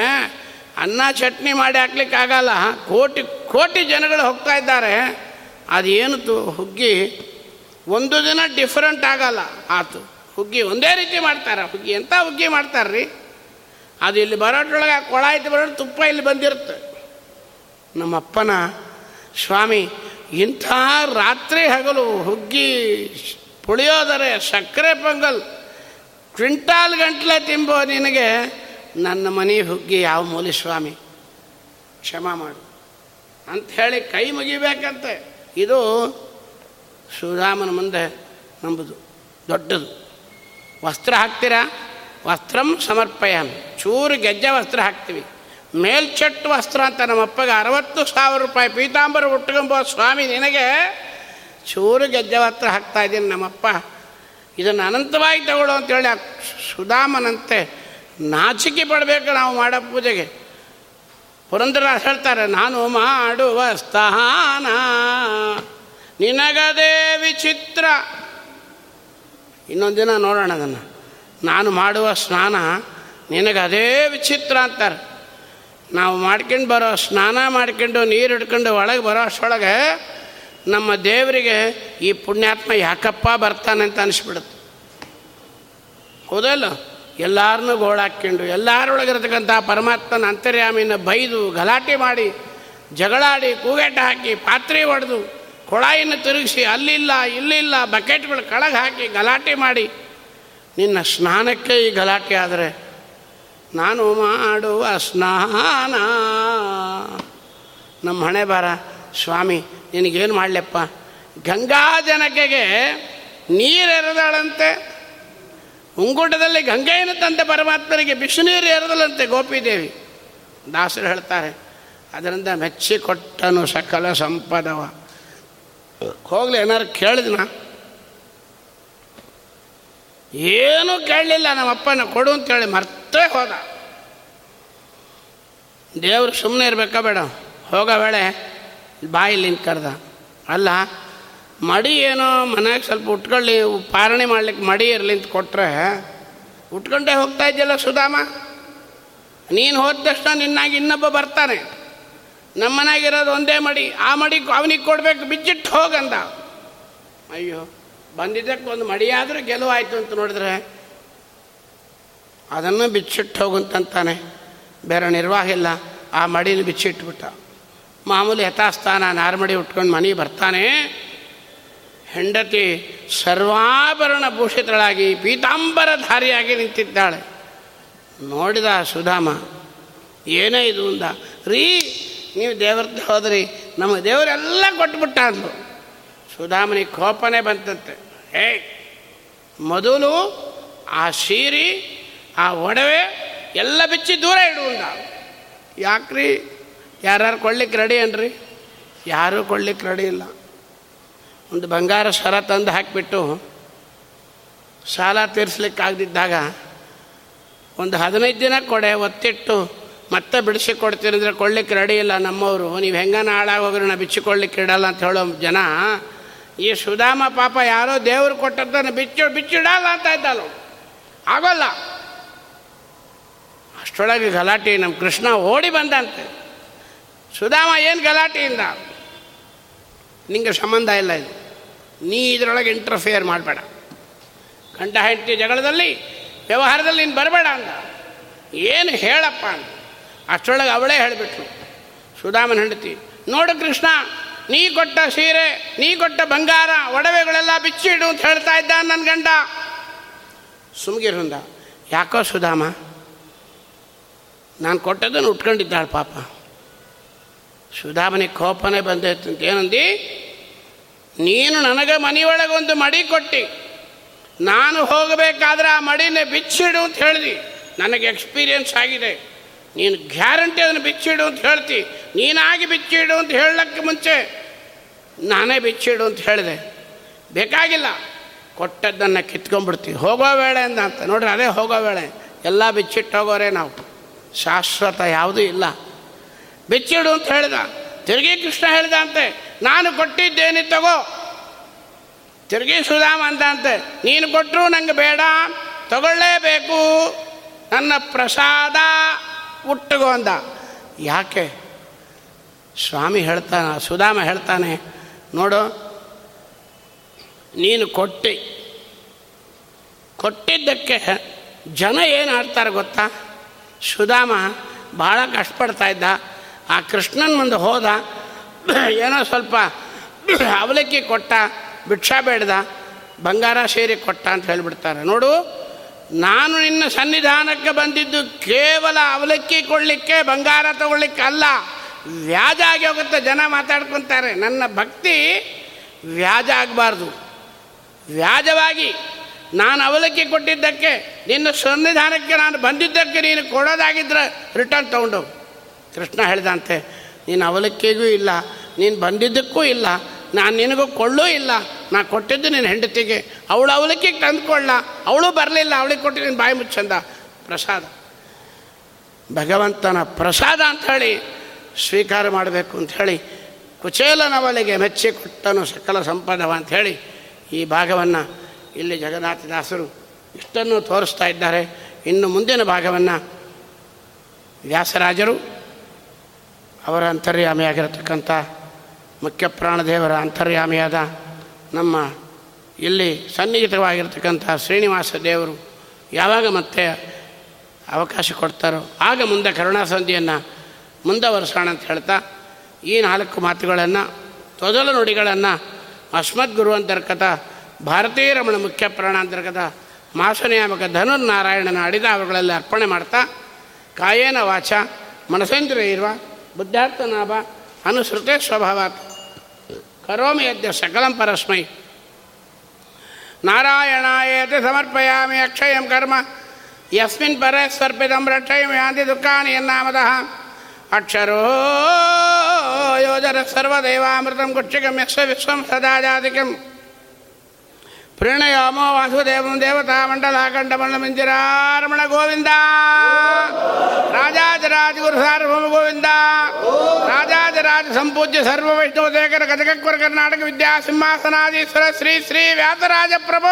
ಅನ್ನ ಚಟ್ನಿ ಮಾಡಿ ಹಾಕ್ಲಿಕ್ಕಾಗಲ್ಲ ಕೋಟಿ ಕೋಟಿ ಜನಗಳು ಹೋಗ್ತಾ ಇದ್ದಾರೆ. ಅದೇನು ತು, ಹುಗ್ಗಿ ಒಂದು ದಿನ ಡಿಫ್ರೆಂಟ್ ಆಗಲ್ಲ. ಆತು, ಹುಗ್ಗಿ ಒಂದೇ ರೀತಿ ಮಾಡ್ತಾರೆ. ಹುಗ್ಗಿ ಎಂಥ ಹುಗ್ಗಿ ಮಾಡ್ತಾರೆ ರೀ ಅದು ಇಲ್ಲಿ ಬರೋಟ್ರೊಳಗೆ ಕೊಳ ಐತಿ ಬರೋದು ತುಪ್ಪ ಇಲ್ಲಿ ಬಂದಿರುತ್ತೆ. ನಮ್ಮಪ್ಪನ ಸ್ವಾಮಿ ಇಂಥ ರಾತ್ರಿ ಹಗಲು ಹುಗ್ಗಿ ಪುಳಿಯೋದರೆ ಸಕ್ಕರೆ ಪೊಂಗಲ್ ಕ್ವಿಂಟಾಲ್ ಗಂಟ್ಲೆ ತಿಂಬೋ ನಿನಗೆ ನನ್ನ ಮನೆ ಹುಗ್ಗಿ ಯಾವ ಮೂಲಿ ಸ್ವಾಮಿ ಕ್ಷಮ ಮಾಡು. ಅಂತ ಹೇಳಿ ಕೈ ಮುಗಿಬೇಕಂತೆ. ಇದು ಶ್ರೀರಾಮನ ಮುಂದೆ ನಂಬುದು, ದೊಡ್ಡದು. ವಸ್ತ್ರ ಹಾಕ್ತೀರಾ? ವಸ್ತ್ರಂ ಸಮರ್ಪಯಾಮಿ ಚೂರು ಗೆಜ್ಜೆ ವಸ್ತ್ರ ಹಾಕ್ತೀವಿ. ಮೇಲ್ಚಟ್ಟು ವಸ್ತ್ರ ಅಂತ ನಮ್ಮಪ್ಪಗೆ ಅರವತ್ತು ಸಾವಿರ ರೂಪಾಯಿ ಪೀತಾಂಬರ ಉಟ್ಕೊಂಬೋ ಸ್ವಾಮಿ ನಿನಗೆ ಚೂರು ಗೆಜ್ಜೆ ವಸ್ತ್ರ ಹಾಕ್ತಾ ಇದ್ದೀನಿ ನಮ್ಮಪ್ಪ ಇದನ್ನು ಅನಂತವಾಗಿ ತಗೊಳ್ಳೋ ಅಂತೇಳಿ ಆ ಸುಧಾಮನಂತೆ ನಾಚಿಕೆ ಪಡಬೇಕು ನಾವು ಮಾಡೋ ಪೂಜೆಗೆ. ಪುರಂದರ ಹೇಳ್ತಾರೆ, ನಾನು ಮಾಡುವ ಸ್ಥಾನ ನಿನಗದೇ ವಿಚಿತ್ರ. ಇನ್ನೊಂದು ದಿನ ನೋಡೋಣ ಅದನ್ನು. ನಾನು ಮಾಡುವ ಸ್ನಾನ ನಿನಗದೇ ವಿಚಿತ್ರ ಅಂತಾರೆ. ನಾವು ಮಾಡ್ಕೊಂಡು ಬರೋ ಸ್ನಾನ ಮಾಡ್ಕೊಂಡು ನೀರು ಹಿಡ್ಕೊಂಡು ಒಳಗೆ ಬರೋ ಅಷ್ಟೊಳಗೆ ನಮ್ಮ ದೇವರಿಗೆ ಈ ಪುಣ್ಯಾತ್ಮ ಯಾಕಪ್ಪ ಬರ್ತಾನೆ ಅಂತ ಅನಿಸ್ಬಿಡುತ್ತೆ. ಹೌದಲ್ಲ? ಎಲ್ಲಾರನ್ನು ಗೋಳಾಕ್ಕೊಂಡು ಎಲ್ಲರೊಳಗಿರತಕ್ಕಂಥ ಪರಮಾತ್ಮನ ಅಂತರ್ಯಾಮಿನ ಬೈದು, ಗಲಾಟೆ ಮಾಡಿ, ಜಗಳಾಡಿ, ಕೂಗೆಟ ಹಾಕಿ, ಪಾತ್ರೆ ಹೊಡೆದು ಕೊಳಾಯಿನ ತಿರುಗಿಸಿ, ಅಲ್ಲಿಲ್ಲ, ಇಲ್ಲಿಲ್ಲ, ಬಕೆಟ್ಗಳು ಕಳಗೆ ಹಾಕಿ, ಗಲಾಟೆ ಮಾಡಿ, ನಿನ್ನ ಸ್ನಾನಕ್ಕೆ ಈ ಗಲಾಟೆ ಆದರೆ, ನಾನು ಮಾಡುವ ಸ್ನಾನ. ನಮ್ಮ ಹಣೆ ಬಾರ, ಸ್ವಾಮಿ ನಿನಗೇನು ಮಾಡಲಪ್ಪ? ಗಂಗಾ ಜನಕೆಗೆ ನೀರು ಎರೆದಾಳಂತೆ. ಉಂಗುಟದಲ್ಲಿ ಗಂಗೆಯನ್ನು ತಂದೆ ಪರಮಾತ್ಮನಿಗೆ, ಬಿಸಿ ನೀರು ಎರೆದಲಂತೆ ಗೋಪಿದೇವಿ. ದಾಸರು ಹೇಳ್ತಾರೆ, ಅದರಿಂದ ಮೆಚ್ಚಿಕೊಟ್ಟನು ಸಕಲ ಸಂಪದವ. ಹೋಗ್ಲಿ ಏನಾರು ಕೇಳಿದ್ನ? ಏನೂ ಕೇಳಲಿಲ್ಲ, ನಮ್ಮಪ್ಪನ ಕೊಡು ಅಂತೇಳಿ ಮರ್ತೇ ಹೋದ. ದೇವರು ಸುಮ್ಮನೆ ಇರಬೇಕಾ ಬೇಡ. ಹೋಗ ವೇಳೆ ಬಾಯಲ್ಲಿ ನಿಂತು ಕರೆದ. ಅಲ್ಲ, ಮಡಿ ಏನೋ ಮನೆಯಾಗ ಸ್ವಲ್ಪ ಉಟ್ಕೊಳ್ಳಿ, ಪಾರಣೆ ಮಾಡ್ಲಿಕ್ಕೆ ಮಡಿ ಇರಲಿ ಅಂತ ಕೊಟ್ಟರೆ ಉಟ್ಕೊಂಡೇ ಹೋಗ್ತಾ ಇದ್ಯಲ್ಲ ಸುಧಾಮ? ನೀನು ಹೋದ ತಕ್ಷಣ ನಿನ್ನಾಗಿ ಇನ್ನೊಬ್ಬ ಬರ್ತಾನೆ. ನಮ್ಮ ಮನೆಯಾಗಿರೋದು ಒಂದೇ ಮಡಿ, ಆ ಮಡಿ ಅವನಿಗೆ ಕೊಡಬೇಕು, ಬಿಚ್ಚಿಟ್ಟು ಹೋಗಂದ ಅಯ್ಯೋ, ಬಂದಿದ್ದಕ್ಕೆ ಒಂದು ಮಡಿಯಾದರೂ ಗೆಲುವಾಯಿತು ಅಂತ ನೋಡಿದ್ರೆ, ಅದನ್ನು ಬಿಚ್ಚಿಟ್ಟು ಹೋಗುಂತಂತಾನೆ ಬೇರೆ ನಿರ್ವಾಹ ಇಲ್ಲ, ಆ ಮಡಿನ ಬಿಚ್ಚಿಟ್ಬಿಟ್ಟ. ಮಾಮೂಲಿ ಯಥಾಸ್ಥಾನ, ನಾರ್ಮಡಿ ಉಟ್ಕೊಂಡು ಮನೆಗೆ ಬರ್ತಾನೆ. ಹೆಂಡತಿ ಸರ್ವಾಭರಣ ಭೂಷಿತಳಾಗಿ ಪೀತಾಂಬರಧಾರಿಯಾಗಿ ನಿಂತಿದ್ದಾಳೆ. ನೋಡಿದ ಸುಧಾಮ, ಏನೇ ಇದು ಅಂದ, ರೀ, ನೀವು ದೇವ್ರದ್ದು ಹೋದ್ರಿ ನಮ್ಮ ದೇವರೆಲ್ಲ ಕೊಟ್ಬಿಟ್ಟ ಅಂದರು ಸುಧಾಮನಿಗೆ ಕೋಪನೇ ಬಂತಂತೆ. ಹೇ ಮೊದಲು ಆ ಸೀರೆ, ಆ ಒಡವೆ ಎಲ್ಲ ಬಿಚ್ಚಿ ದೂರ ಇಡುವಂದ ಯಾಕ್ರಿ? ಯಾರ್ಯಾರು ಕೊಡ್ಲಿಕ್ಕೆ ರೆಡಿ ಅನ್ರಿ ಯಾರೂ ಕೊಡ್ಲಿಕ್ಕೆ ರೆಡಿ ಇಲ್ಲ. ಒಂದು ಬಂಗಾರ ಸರ ತಂದು ಹಾಕಿಬಿಟ್ಟು ಸಾಲ ತೀರಿಸ್ಲಿಕ್ಕಾಗದಿದ್ದಾಗ ಒಂದು ಹದಿನೈದು ದಿನ ಕೊಡೆ ಒತ್ತಿಟ್ಟು ಮತ್ತೆ ಬಿಡಿಸಿ ಕೊಡ್ತೀನಿ ಕೊಡ್ಲಿಕ್ಕೆ ರೆಡಿ ಇಲ್ಲ ನಮ್ಮವರು. ನೀವು ಹೆಂಗನ ಹಾಳಾಗೋಗ್ರಿ ನಾ ಬಿಚ್ಚಿಕೊಳ್ಳಿಕ್ಕೆ ಇಡಲ್ಲ ಅಂತ ಹೇಳೋ ಜನ ಈ ಸುಧಾಮ ಪಾಪ ಯಾರೋ ದೇವರು ಕೊಟ್ಟದ್ದನ್ನು ಬಿಚ್ಚು, ಬಿಚ್ಚಿಡಲ್ಲ ಅಂತ ಇದ್ದಲ್ಲ ಆಗೋಲ್ಲ. ಅಷ್ಟೊಳಗೆ ಗಲಾಟೆ ನಮ್ಮ ಕೃಷ್ಣ ಓಡಿ ಬಂದಂತೆ. ಸುಧಾಮ ಏನು ಗಲಾಟೆಯಿಂದ? ನಿಂಗೆ ಸಂಬಂಧ ಇಲ್ಲ ಇದು. ನೀ ಇದರೊಳಗೆ ಇಂಟರ್ಫಿಯರ್ ಮಾಡಬೇಡ. ಗಂಡ ಹೆಂಡತಿ ಜಗಳದಲ್ಲಿ, ವ್ಯವಹಾರದಲ್ಲಿ ನೀನು ಬರಬೇಡ ಅಂದ. ಏನು ಹೇಳಪ್ಪ ಅಂತ ಅಷ್ಟರೊಳಗೆ ಅವಳೇ ಹೇಳಿಬಿಟ್ಲು. ಸುಧಾಮನ ಹೆಂಡತಿ, ನೋಡು ಕೃಷ್ಣ, ನೀ ಕೊಟ್ಟ ಸೀರೆ, ನೀ ಕೊಟ್ಟ ಬಂಗಾರ, ಒಡವೆಗಳೆಲ್ಲ ಬಿಚ್ಚಿಡು ಅಂತ ಹೇಳ್ತಾ ಇದ್ದ ನನ್ನ ಗಂಡ. ಸುಮ್ಗಿರುಂದ ಯಾಕೋ ಸುಧಾಮ, ನಾನು ಕೊಟ್ಟದನ್ನು ಉಟ್ಕೊಂಡಿದ್ದಾಳೆ ಪಾಪ. ಸುಧಾಮನಿಗೆ ಕೋಪನೇ ಅಂತ ಏನಂದಿ? ನೀನು ನನಗೆ ಮನೆಯೊಳಗೊಂದು ಮಡಿ ಕೊಟ್ಟಿ. ನಾನು ಹೋಗಬೇಕಾದ್ರೆ ಆ ಮಡಿನೇ ಬಿಚ್ಚಿಡು ಅಂತ ಹೇಳ್ದಿ. ನನಗೆ ಎಕ್ಸ್ಪೀರಿಯನ್ಸ್ ಆಗಿದೆ. ನೀನು ಗ್ಯಾರಂಟಿ ಅದನ್ನು ಬಿಚ್ಚಿಡು ಅಂತ ಹೇಳ್ತಿ. ನೀನಾಗಿ ಬಿಚ್ಚಿಡು ಅಂತ ಹೇಳಕ್ಕೆ ಮುಂಚೆ ನಾನೇ ಬಿಚ್ಚಿಡು ಅಂತ ಹೇಳಿದೆ. ಬೇಕಾಗಿಲ್ಲ. ಕೊಟ್ಟದ್ದನ್ನು ಕಿತ್ಕೊಂಡ್ಬಿಡ್ತೀವಿ ಹೋಗೋ ವೇಳೆ ಅಂತ. ನೋಡ್ರಿ, ಅದೇ ಹೋಗೋ ವೇಳೆ. ಎಲ್ಲ ಬಿಚ್ಚಿಟ್ಟು ಹೋಗೋರೆ ನಾವು. ಶಾಶ್ವತ ಯಾವುದೂ ಇಲ್ಲ. ಬಿಚ್ಚಿಡು ಅಂತ ಹೇಳಿದ. ತಿರುಗಿ ಕೃಷ್ಣ ಹೇಳಿದ ಅಂತೆ ನಾನು ಕೊಟ್ಟಿದ್ದೇನೆ ತಗೋ. ತಿರುಗಿ ಸುಧಾಮ ಅಂತೆ ನೀನು ಕೊಟ್ಟರು ನಂಗೆ ಬೇಡ, ತಗೊಳ್ಳೇಬೇಕು. ನನ್ನ ಪ್ರಸಾದ ಉಟ್ಟುಗೋ ಅಂದ. ಯಾಕೆ? ಸ್ವಾಮಿ ಹೇಳ್ತಾನೆ, ಸುಧಾಮ ಹೇಳ್ತಾನೆ, ನೋಡು, ನೀನು ಕೊಟ್ಟಿ. ಕೊಟ್ಟಿದ್ದಕ್ಕೆ ಜನ ಏನು ಆಡ್ತಾರೆ ಗೊತ್ತಾ? ಸುಧಾಮ ಭಾಳ ಕಷ್ಟಪಡ್ತಾ ಇದ್ದ. ಆ ಕೃಷ್ಣನ ಮುಂದೆ ಹೋದ, ಏನೋ ಸ್ವಲ್ಪ ಅವಲಕ್ಕಿ ಕೊಟ್ಟ, ಭಿಕ್ಷಾ ಬೇಡ್ದ, ಬಂಗಾರ ಸೇರಿ ಕೊಟ್ಟ ಅಂತ ಹೇಳಿಬಿಡ್ತಾರೆ. ನೋಡು, ನಾನು ನಿನ್ನ ಸನ್ನಿಧಾನಕ್ಕೆ ಬಂದಿದ್ದು ಕೇವಲ ಅವಲಕ್ಕಿ ಕೊಡಲಿಕ್ಕೆ, ಬಂಗಾರ ತಗೊಳ್ಳಿಕ್ಕೆ ಅಲ್ಲ. ವ್ಯಾಜ ಆಗಿ ಹೋಗುತ್ತೆ, ಜನ ಮಾತಾಡ್ಕೊತಾರೆ. ನನ್ನ ಭಕ್ತಿ ವ್ಯಾಜ ಆಗಬಾರ್ದು. ವ್ಯಾಜವಾಗಿ ನಾನು ಅವಲಕ್ಕಿ ಕೊಟ್ಟಿದ್ದಕ್ಕೆ, ನಿನ್ನ ಸನ್ನಿಧಾನಕ್ಕೆ ನಾನು ಬಂದಿದ್ದಕ್ಕೆ ನೀನು ಕೊಡೋದಾಗಿದ್ದರೆ ರಿಟರ್ನ್ ತೊಗೊಂಡೋಗು. ಕೃಷ್ಣ ಹೇಳಿದಂತೆ, ನೀನು ಅವಲಕ್ಕಿಗೂ ಇಲ್ಲ, ನೀನು ಬಂದಿದ್ದಕ್ಕೂ ಇಲ್ಲ, ನಾನು ನಿನಗೂ ಕೊಳ್ಳೂ ಇಲ್ಲ, ನಾ ಕೊಟ್ಟಿದ್ದು ನಿನ್ನ ಹೆಂಡತಿಗೆ. ಅವಳು ಅವಲಕ್ಕಿಗೆ ತಂದುಕೊಳ್ಳ, ಅವಳು ಬರಲಿಲ್ಲ, ಅವಳಿಗೆ ಕೊಟ್ಟು ನೀನು ಬಾಯಿ ಮುಚ್ಚಂದ. ಪ್ರಸಾದ. ಭಗವಂತನ ಪ್ರಸಾದ ಅಂತ ಹೇಳಿ ಸ್ವೀಕಾರ ಮಾಡಬೇಕು ಅಂತ ಹೇಳಿ ಕುಚೇಲನವಲಿಗೆ ಮೆಚ್ಚಿ ಕೊಟ್ಟನು ಸಕಲ ಸಂಪದವ ಹೇಳಿ ಈ ಭಾಗವನ್ನು ಇಲ್ಲಿ ಜಗನ್ನಾಥದಾಸರು ಇಷ್ಟನ್ನು ತೋರಿಸ್ತಾ ಇದ್ದಾರೆ. ಇನ್ನು ಮುಂದಿನ ಭಾಗವನ್ನು ವ್ಯಾಸರಾಜರು ಅವರ ಅಂತರ್ಯಾಮಿಯಾಗಿರತಕ್ಕಂಥ ಮುಖ್ಯ ಪ್ರಾಣದೇವರ ಅಂತರ್ಯಾಮಿಯಾದ ನಮ್ಮ ಇಲ್ಲಿ ಸನ್ನಿಹಿತವಾಗಿರ್ತಕ್ಕಂಥ ಶ್ರೀನಿವಾಸ ದೇವರು ಯಾವಾಗ ಮತ್ತೆ ಅವಕಾಶ ಕೊಡ್ತಾರೋ ಆಗ ಮುಂದೆ ಕರುಣಾಸಂಧಿಯನ್ನು ಮುಂದುವರಿಸೋಣ ಅಂತ ಹೇಳ್ತಾ ಈ ನಾಲ್ಕು ಮಾತುಗಳನ್ನು ತೊದಲು ನುಡಿಗಳನ್ನು ಅಸ್ಮದ್ಗುರು ಅಂತರ್ಗತ ಭಾರತೀಯ ರಮಣ ಮುಖ್ಯ ಪ್ರಾಣ ಅಂತರ್ಗತ ಮಾಸನಿಯಾಮಕ ಧನುರ್ನಾರಾಯಣನ ಅಡಿದ ಅವುಗಳಲ್ಲಿ ಅರ್ಪಣೆ ಮಾಡ್ತಾ ಕಾಯೇನ ವಾಚ ಮನಸೇಂದ್ರ ಇರುವ ಬುದ್ಧಾರ್ಥನಾಭ ಅನುಸೃತೆ ಸ್ವಭಾವಾತ್. ಕರೋಮಿ ಯದ್ಯ ಸಕಲಂ ಪರಸ್ಮೈ. ನಾರಾಯಣಾಯೇತಿ ಸಮರ್ಪಯಾಮಿ ಅಕ್ಷಯಂ ಕರ್ಮ. ಯಸ್ಮಿನ್ ಪರ ಸರ್ಪಿತಂ ರಕ್ಷಯಂ ಯಾಂತಿ ದುಃಖಾನಿ ಎನ್ನಾಮತಃ ಅಕ್ಷರೋ ಯೋಜರ ಸರ್ವದೇವಾಮೃತಂ ಗುಚ್ಛಿಕಂ ಯಕ್ಷ ವಿಶ್ವಂ ಸದಾ ಜಾತಿಕಂ ప్రణయామో వాసుదేవం దేవతామండలాఖండమండమించిరారమణ గోవింద. రాజాజ రాజగురు సార్వభౌమ గోవింద. రాజాజరాజ సంపూజ్య సర్వ వైష్ణవ దేకర గజకక్వర కర్ణాటక విద్యాసింహాసనాధీశ్వర శ్రీ శ్రీ వ్యాసరాజ ప్రభు